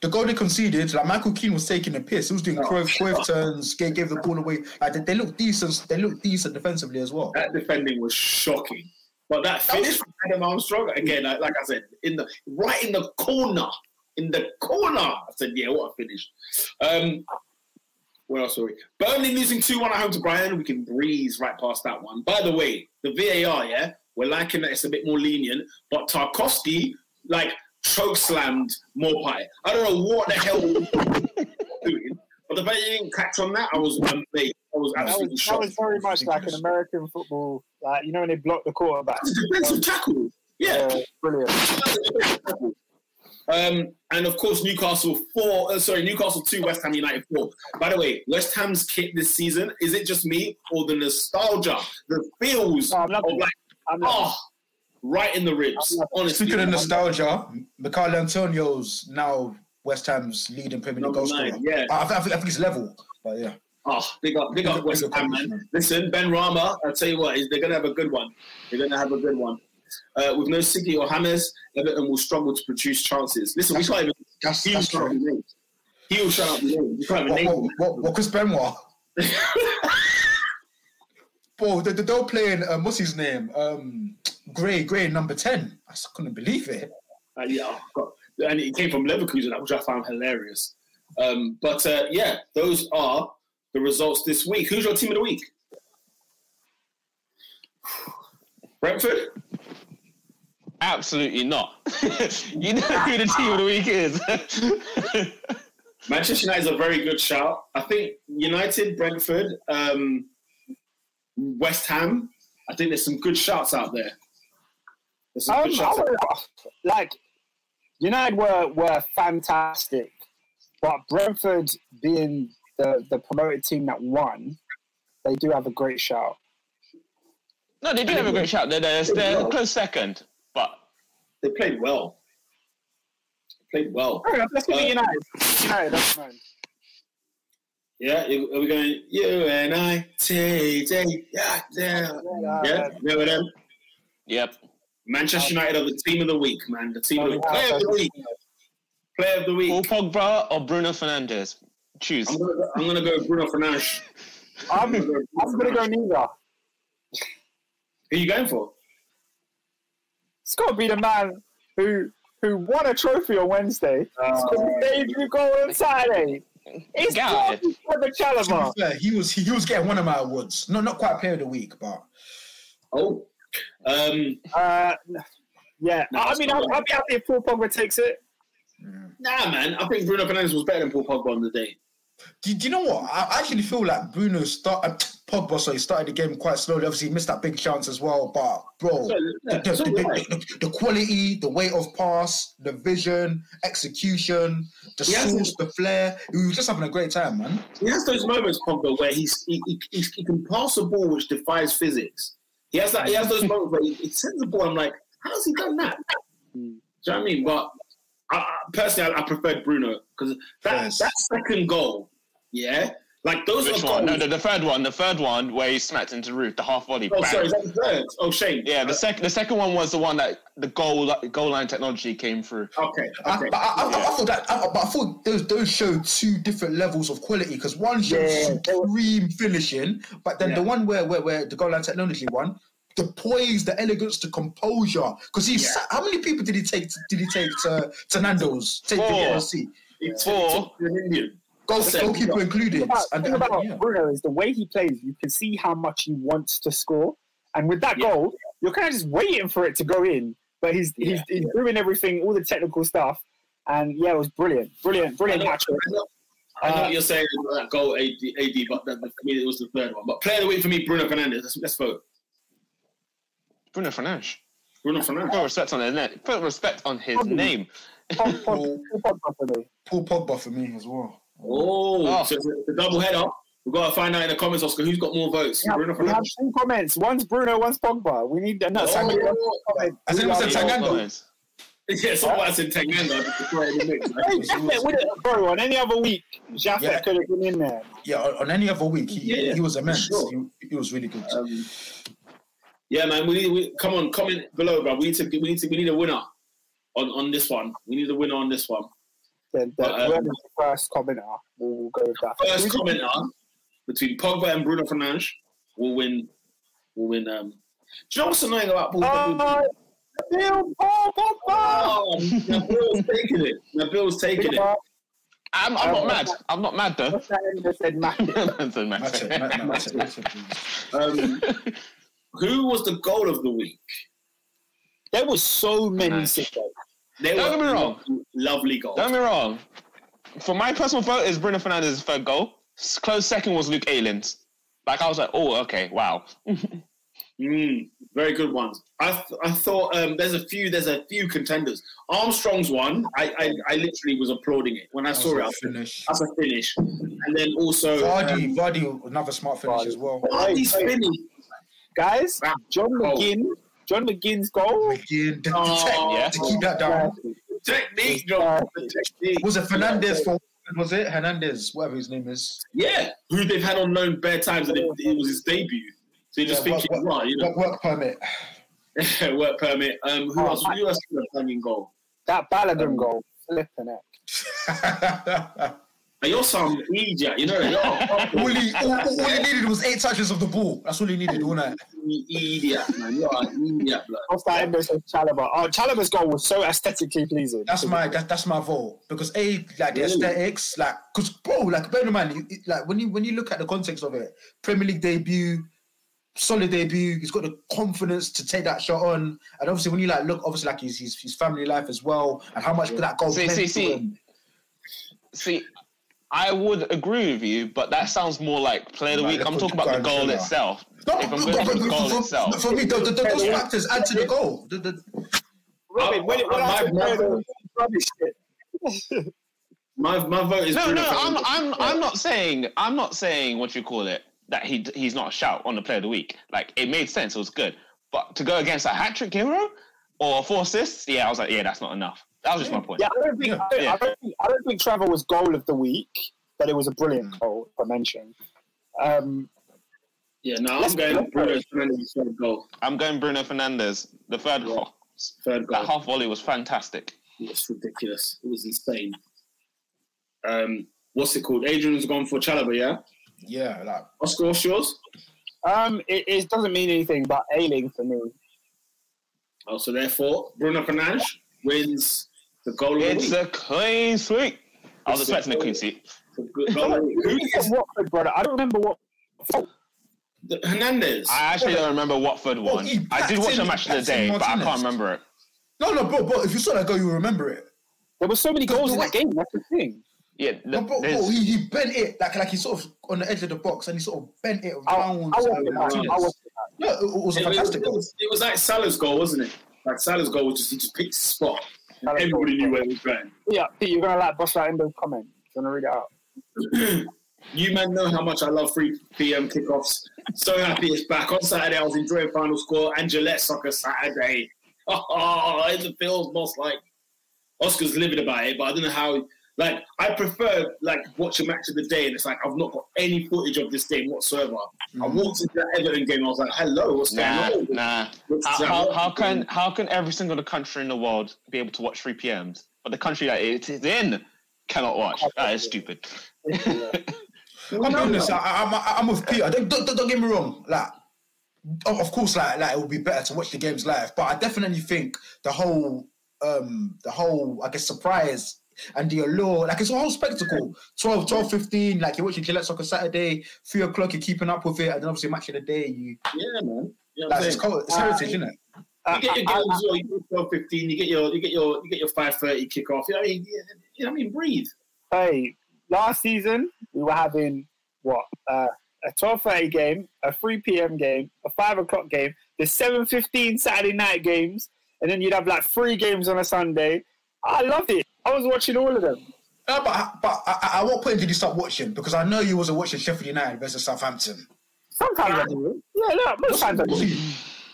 the goal they conceded, like Michael Keane was taking a piss. He was doing Oh. Cruyff, Cruyff turns, gave, gave the ball away. Like they, they look decent. They look decent defensively as well. that defending was shocking. But that finish from Adam Armstrong again, like, like I said, in the right in the corner, in the corner. I said, yeah, what a finish. Um, where else are we? Burnley losing two one at home to Brighton. We can breeze right past that one. By the way, the VAR, yeah, we're liking that it's a bit more lenient, but Tarkowski like choke slammed Maupay. I don't know what the hell doing, but the fact you didn't catch on that, I was amazed. I was That absolutely was, that was very much like an American football, like you know when they block the quarterback. Defensive tackle. Yeah. Uh, brilliant. Um, and of course, Newcastle four. Uh, sorry, Newcastle two, West Ham United four. By the way, West Ham's kit this season is it just me or the nostalgia, the feels No, I'm of loving like I'm not, oh, right in the ribs. Honestly, Speaking of nostalgia, Michael Antonio's now West Ham's leading Premier League Number goal scorer. yeah. I, I, think, I think it's level, but yeah. Oh, big up, big up West Ham, West man. Listen, Benrahma, I'll tell you what, they're going to have a good one. They're going to have a good one. Uh, with no Siggy or James, Everton will struggle to produce chances. Listen, we can't even. That's, He will that's shut up true. the names. He will shut up the names. We can't even What, name what, them. what, what Chris Benoit? Bro, the, they're playing, um, what's his name? Um, Gray, Gray, number 10. I just couldn't believe it. Uh, yeah, oh, and it came from Leverkusen, which I found hilarious. Um, but uh, yeah, those are the results this week. Who's your team of the week? Brentford. Absolutely not. you know who the team of the week is. Manchester United is a very good shout. I think United, Brentford, um, West Ham. I think there's some good shouts out there. There's some um, good I shouts. out would- like United were were fantastic, but Brentford being the the promoted team that won, they do have a great shout. no, they do have a great shout. They're, they're, they're a close second, but They played well. They played well. Fair enough, Let's give Uh, United. United, that's fine. Yeah, are we going? You and I, TJ, yeah, yeah, yeah. Remember them? yep. Manchester United are the team of the week, man. The team of the oh, Yeah, player of the week. Player of the Paul week. Pogba or Bruno Fernandes? Choose. I'm gonna, I'm gonna go Bruno Fernandes. I'm, I'm gonna go neither. Who are you going for? It's got to be the man who who won a trophy on Wednesday. It's oh. got to be debut goal on Saturday. It's Guy. got to be Trevor To Chalobah. be fair, he was he, he was getting one of my awards. No, not quite player of the week, but Oh, um, Uh, yeah, No, I mean, I'll, I'll be happy if Paul Pogba takes it. nah, man. I think Bruno Fernandes was better than Paul Pogba on the day. do, do you know what? I actually feel like Bruno start Pogba sorry started the game quite slowly. Obviously, he missed that big chance as well. But bro, So, yeah, the, so the, did I. the, the, the quality, the weight of pass, the vision, execution, the He has sauce, the flair. He was just having a great time, man. He has those moments, Pogba, where he's he, he, he, he can pass a ball which defies physics. He has that. He has those moments where he, he sends the ball. I'm like, how's he done that? Hmm. Do you know what I mean? But I, I, personally, I, I preferred Bruno because that Yes. that second goal, yeah, like those Which are one? goals. No, the, the third one. The third one where he smacked into Ruth, the half volley. oh, bang. sorry, is that the third? Oh, shame. Yeah, the second the second one was the one that the goal goal line technology came through. Okay, I, okay. but I, I, I, thought that, I, but I thought those those showed two different levels of quality because one showed Yeah, supreme finishing, but then the one where where, where the goal line technology one, the poise, the elegance, the composure. Because he, Yeah. sat, how many people did he take? Did he take to, to Nando's? Take Four. to KFC? It's Four. An Indian. Goal, Seven. goalkeeper included. The thing about, And, thing and- about yeah. Bruno is the way he plays. You can see how much he wants to score, and with that Yeah. goal, you're kind of just waiting for it to go in. But he's he's, Yeah. he's doing everything, all the technical stuff, and yeah, it was brilliant, brilliant, brilliant match. I know, I Uh, you're saying that goal AD, AD but that, for me it was the third one. But player of the week for me, Bruno Fernandes. Let's, let's vote. Bruno Fernandes. Bruno Fernandes. Put respect on his name. Put respect on his name. Pogba for me. Paul Pogba for me as well. Oh, Oh. so it's a double header. We've got to find out in the comments, Oscar, who's got more votes. Yeah, Bruno we have Fernandes? two comments. One's Bruno, one's Pogba. We need no, somebody else to comment. Has anyone said Tanganga? Yeah, someone said Tanganga. just to throw it in the mix, right? Hey, Japhet would have, bro, on any other week, Japhet Yeah. could have been in there. Yeah, on, on any other week, he, Yeah, he was immense. sure. He, he was really good. Um, yeah, man. We need. We, come on, comment below, bro. We need to. We need to. We need a winner on on this one. We need a winner on this one. Then the, But, um, whoever's the first commenter, we'll, we'll go with that. First We just- commenter between Pogba and Bruno Fernandes will win. Will win. Um, do you know what's annoying about Paul? Oh, Neil Paul Pogba. Oh, Nabil's taking it. Nabil's taking it. I'm, I'm not mad. I'm not mad though. What's that in said. Um, who was the goal of the week? There was so many Nice. Sick goals. They Don't get me wrong. Lovely goal. Don't get me wrong. For my personal vote, is Bruno Fernandes's third goal. Close second was Luke Ayling's. Like I was like, oh, okay, wow. Mm, very good ones. I th- I thought um, there's a few there's a few contenders. Armstrong's one. I, I I literally was applauding it when I saw it. I That's thought, a finish. That's a finish. And then also Vardy, um, Vardy, another smart finish Vardy. as well. Vardy's Wait, wait. finish. Guys, Wow. John Oh. McGinn, John McGinn's goal. McGinn, the, Oh, tech- yeah. to keep that down. Technique, John. The technique. Was it Fernandez for? Was it Hernandez? Whatever his name is. Yeah, who they've had on loan bare times, and it, it was his debut. So you just Yeah, think what- right, you know, Work, work permit. work permit. Um, who Oh, else? Who else was playing goal? That Balladon goal. Flipping it. Now, you're some idiot, you know that. all, he, all, all all he needed was eight touches of the ball. That's all he needed all night. You're idiot, man. You're an idiot, blood. What's that Endo said Chalobah? Oh, Chalobah's goal was so aesthetically pleasing. That's my that, that's my vote because a like the Really? aesthetics like because bro like bear in mind you- like when you when you look at the context of it Premier League debut solid debut he's got the confidence to take that shot on and obviously when you like look obviously like his his, his family life as well and how much could that goal See, see, see. See, I would agree with you, but that sounds more like play of the Like, week. I'm talking about the goal Bale. itself. No, If I'm but- going but- for the goal for- itself. for me the, the, the, those factors add to the goal the, the, Robin, when, when I My- my- Chalobah, rubbish shit. My my vote is No, Bruno no, I'm, I'm, I'm not saying, I'm not saying what you call it that he, he's not a shout on the player of the week. Like it made sense, it was good, but to go against a hat trick hero or four assists, yeah, I was like, yeah, that's not enough. That was just my point. Yeah, I don't think, I, don't, Yeah. I, don't think I don't think Trevor was goal of the week, but it was a brilliant goal. I mentioned. Um, Yeah, no, I'm going go. Bruno Fernandes third goal. I'm going Bruno Fernandes. The third Yeah. half, Third goal. that half volley was fantastic. It's ridiculous. It was insane. Um, what's it called? Adrian's gone for Chalobah, yeah. yeah like Oscar, what's yours? um, it, it doesn't mean anything, but Ayling for me. Oh, so therefore, Bruno Fernandes wins the goal of the It's week. a clean sweep. I was It's a expecting a clean sweep. The good goal of the week. Who Who is Watford, brother? I don't remember what. the, Hernandez? I actually don't remember Watford Well, won. he I did watch backed a match of the day, but I can't remember it. no no bro bro if you saw that goal you will remember it There were so many goals the in way- that game. That's the thing. Yeah, no, bro, bro, he, he bent it like like he sort of on the edge of the box and he sort of bent it I, I around I was yeah it, it was a It was, fantastic it, goal was, it was like Salah's goal, wasn't it? Like Salah's goal was just he just picked his spot. Everybody knew where he was going. Yeah, Pete, you're gonna like bust that in the comment. Do you wanna read it out? You men know how much I love 3 p.m. kickoffs. So happy it's back. On Saturday, I was enjoying Final Score and Gillette Soccer Saturday. Oh, it feels most like Oscar's livid about it, but I don't know how. Like, I prefer like watch a match of the day, and it's like I've not got any footage of this game whatsoever. I walked into that Everton game, I was like, "Hello, what's Nah, going on?" nah. What's How, how, how can how can every single country in the world be able to watch 3 p.m.s, but the country that it is in cannot watch? That is stupid. I'm be honest, I, I, I'm, I'm with Peter. Don't, don't, don't get me wrong. Like, of of course, like, like it would be better to watch the games live, but I definitely think the whole, um, the whole, I guess, surprise and the allure, like it's a whole spectacle. 12, 12, 15, like you're watching Gillette Soccer Saturday, three o'clock, you're keeping up with it, and then obviously match of the day, you Yeah, man. You know like it's, saying? called, it's heritage, isn't it? Uh, You get your games, I- as you get 12, 15, you get your, you get your, you get your 5:30 kickoff. You know what I mean? You know what I mean? Breathe. hey, last season we were having what uh, a twelve thirty game, a three p.m. game, a five o'clock game, the seven fifteen Saturday night games, and then you'd have like three games on a Sunday. I loved it. I was watching all of them. No, but but I, at what point did you start watching? Because I know you wasn't watching Sheffield United versus Southampton. Sometimes I do. Yeah, look, most times I do.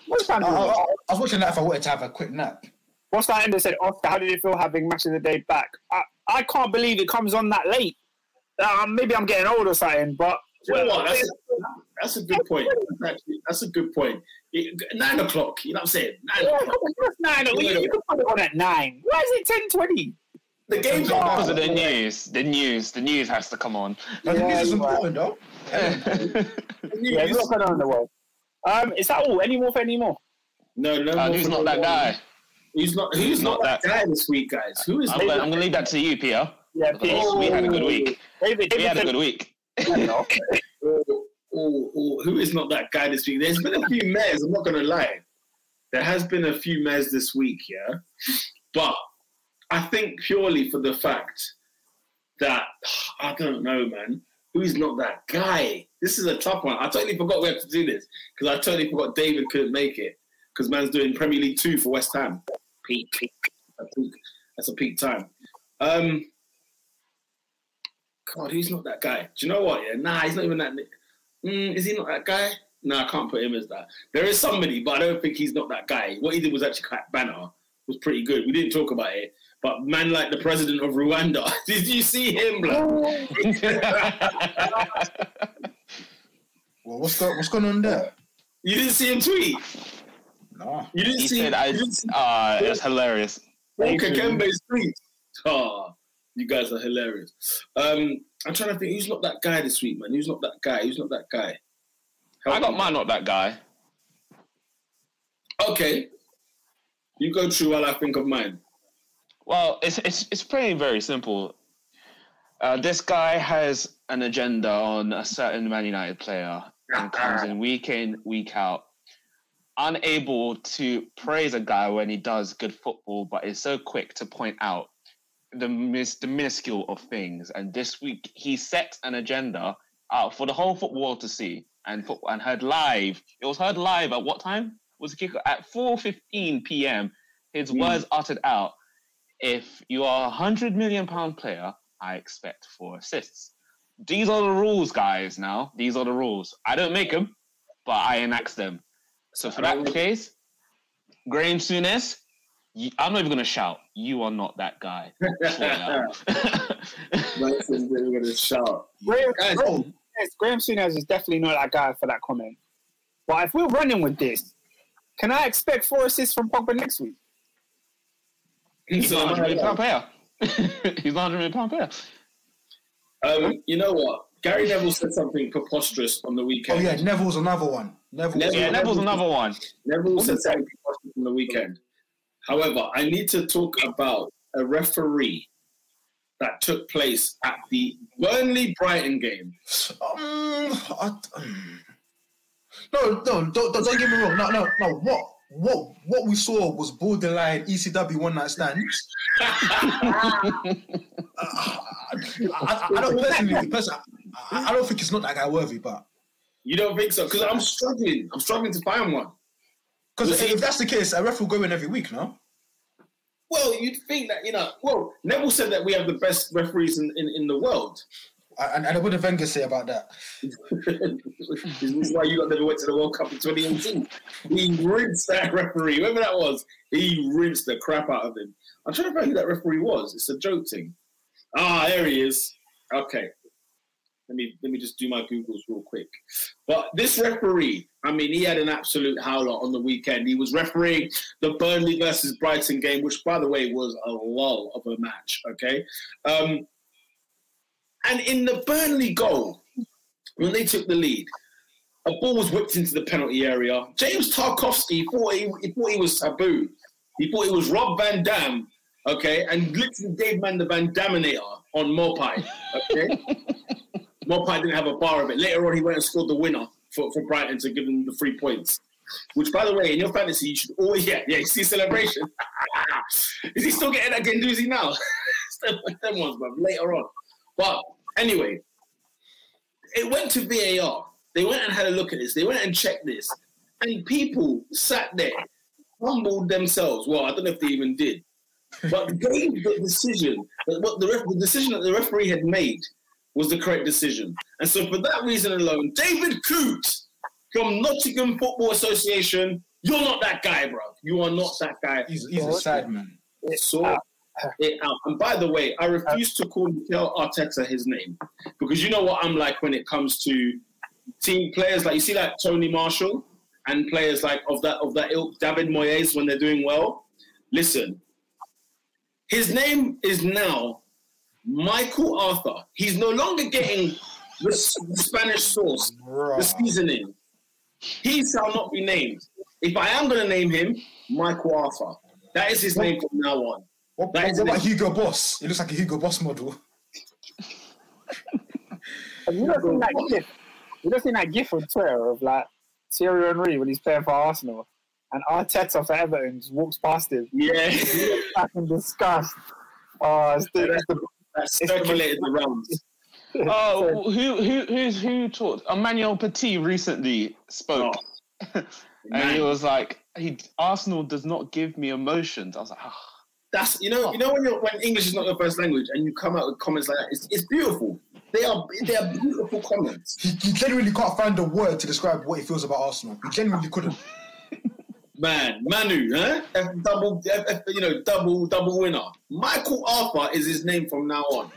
Most times I, I I. I was watching that if I wanted to have a quick nap. What's that end that said, Oscar, how did it feel having match of the day back? I, I can't believe it comes on that late. Uh, maybe I'm getting old or something, but You know what? That's a, that's a good point. That's, actually, that's a good point. It- nine o'clock. You know what I'm saying? Nine Yeah, o'clock. come on, it's nine. You, you can put it on at nine. Why is it ten twenty? The game's Because on. of the news, the news, the news has to come on. But the news is you're right. important though. Yeah, it's not going on in the world. Um, is that all? Any more for any more? No, no. Uh, more who's not that guy? Who's not? Who's not, that, guy this week, guys? Who is I'm gonna, that I'm gonna leave that to you, Peter. Yeah, Because we had a good week. David, We had a good week. Oh, oh, oh, who is not that guy this week? There's been a few mares. I'm not gonna lie. There has been a few mares this week, yeah. But I think purely for the fact that I don't know, man. Who's not that guy? This is a tough one. I totally forgot we had to do this because I totally forgot David couldn't make it because man's doing Premier League two for West Ham. Peak, peak. That's a peak, that's a peak time. Um, God, who's not that guy? Do you know what? Yeah, nah, he's not even that. Mm, is he not that guy? No, I can't put him as that. There is somebody, but I don't think he's not that guy. What he did was actually quite banner. Was pretty good. We didn't talk about it, but man, like the president of Rwanda, did you see him? Like, Well, what's go, what's going on there? you didn't see him tweet. No. You didn't he see. said, "I." you didn't see Uh, it was hilarious. Paul Kakembe's tweet. Oh, you guys are hilarious. Um, I'm trying to think. Who's not that guy this week, man? Who's not that guy? Who's not that guy? Help I got me. mine, not that guy. Okay. You go through while I think of mine. Well, it's it's it's pretty very simple. Uh, this guy has an agenda on a certain Man United player and comes in week in week out, unable to praise a guy when he does good football, but is so quick to point out the mis- the minuscule of things. And this week he set an agenda out for the whole football world to see and fo- and heard live. It was heard live at what time? Was the kicker at 4:15 p.m. His Mm. words uttered out if you are a hundred million pound player, I expect four assists. These are the rules, guys. Now these are the rules. I don't make them, but I enact them. So for that case, Graeme Souness, I'm not even gonna shout. You are not that guy. Sort it out. Man says they were going to shout. Graeme, Guys, Graeme, yes, Graeme Souness is definitely not that guy for that comment. But if we're running with this, can I expect four assists from Pogba next week? He's not a hundred million pound player. He's not a hundred million pound player. Um, you know what? Gary Neville said something preposterous on the weekend. Oh weekend. yeah, Neville's another one. Neville. Neville- Yeah, Neville's another one. Neville said something preposterous on the weekend. However, I need to talk about a referee that took place at the Burnley Brighton game. Um, I, um, no, no, don't, don't, don't get me wrong. No, no, no. What, what, what we saw was borderline ECW one night stands. I, I, I don't personally, personally I, I don't think it's not that guy worthy, but You don't think so? Because I'm struggling. I'm struggling to find one. because if that's the case, a ref will go in every week, no? Well, you'd think that, you know, well, Neville said that we have the best referees in, in, in the world. And, and what did Wenger say about that? this is why you never went to the World Cup in 2018. He rinsed that referee, whoever that was. He rinsed the crap out of him. I'm trying to find who that referee was. It's a joke thing. Ah, there he is. Okay. Let me let me just do my Googles real quick. But this referee, I mean, he had an absolute howler on the weekend. He was refereeing the Burnley versus Brighton game, which, by the way, was a lull of a match. Okay, um, and in the Burnley goal, when they took the lead, a ball was whipped into the penalty area. James Tarkowski thought he, he thought he was Sabu. He thought it was Rob Van Dam, okay, and literally gave man the Van Daminator on Maupay, okay. Maupay didn't have a bar of it. Later on, he went and scored the winner for, for Brighton to give them the three points. Which, by the way, in your fantasy, you should always yeah yeah. You see celebration. Is he still getting that Guendouzi now? Them ones, but later on. But anyway, it went to VAR. They went and had a look at this. They went and checked this, and people sat there, humbled themselves. Well, I don't know if they even did, but gave the decision that what the, ref, the decision that the referee had made was the correct decision. And so for that reason alone, David Coote from Nottingham Football Association, you're not that guy, bro. You are not that guy. He's, he's a sad man. Sort it out. Um, and by the way, I refuse to call Mikel Arteta his name because you know what I'm like when it comes to team players. Like you see, like Tony Marshall and players like of that of that ilk, David Moyes when they're doing well. Listen, his name is now Michael Arthur. He's no longer getting the, the Spanish sauce, the seasoning. He shall not be named. If I am going to name him, Michael Arthur. That is his name from now on. What, That what is about it. Hugo Boss? It looks like a Hugo Boss model. Have you not seen that gif? You not seen that gif on Twitter of like Thierry Henry when he's playing for Arsenal and Arteta for Everton just walks past him. Yeah, He in disgust. Oh, it's the, it's the, that circulated the rounds. Oh, who who who's who talked? Emmanuel Petit recently spoke, and he was like, "He Arsenal does not give me emotions." I was like, "Ah." That's you know you know when you're when English is not your first language and you come out with comments like that. It's, it's beautiful. They are they are beautiful comments. He, he genuinely can't find a word to describe what he feels about Arsenal. He genuinely couldn't. Man, Manu, huh? F double, F, F, you know, double, double winner. Michael Arthur is his name from now on.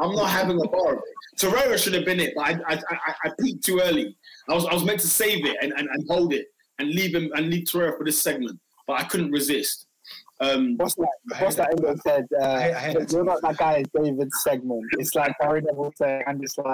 I'm not having a bar of it. Torreira should have been it, but I, I, I, I peaked too early. I was, I was meant to save it and, and, and hold it and leave him and leave Torreira for this segment, but I couldn't resist. Um, what's that? What's that England said? Uh, I I you're not that guy. David's segment. It's like Barry Neville saying, "I'm just like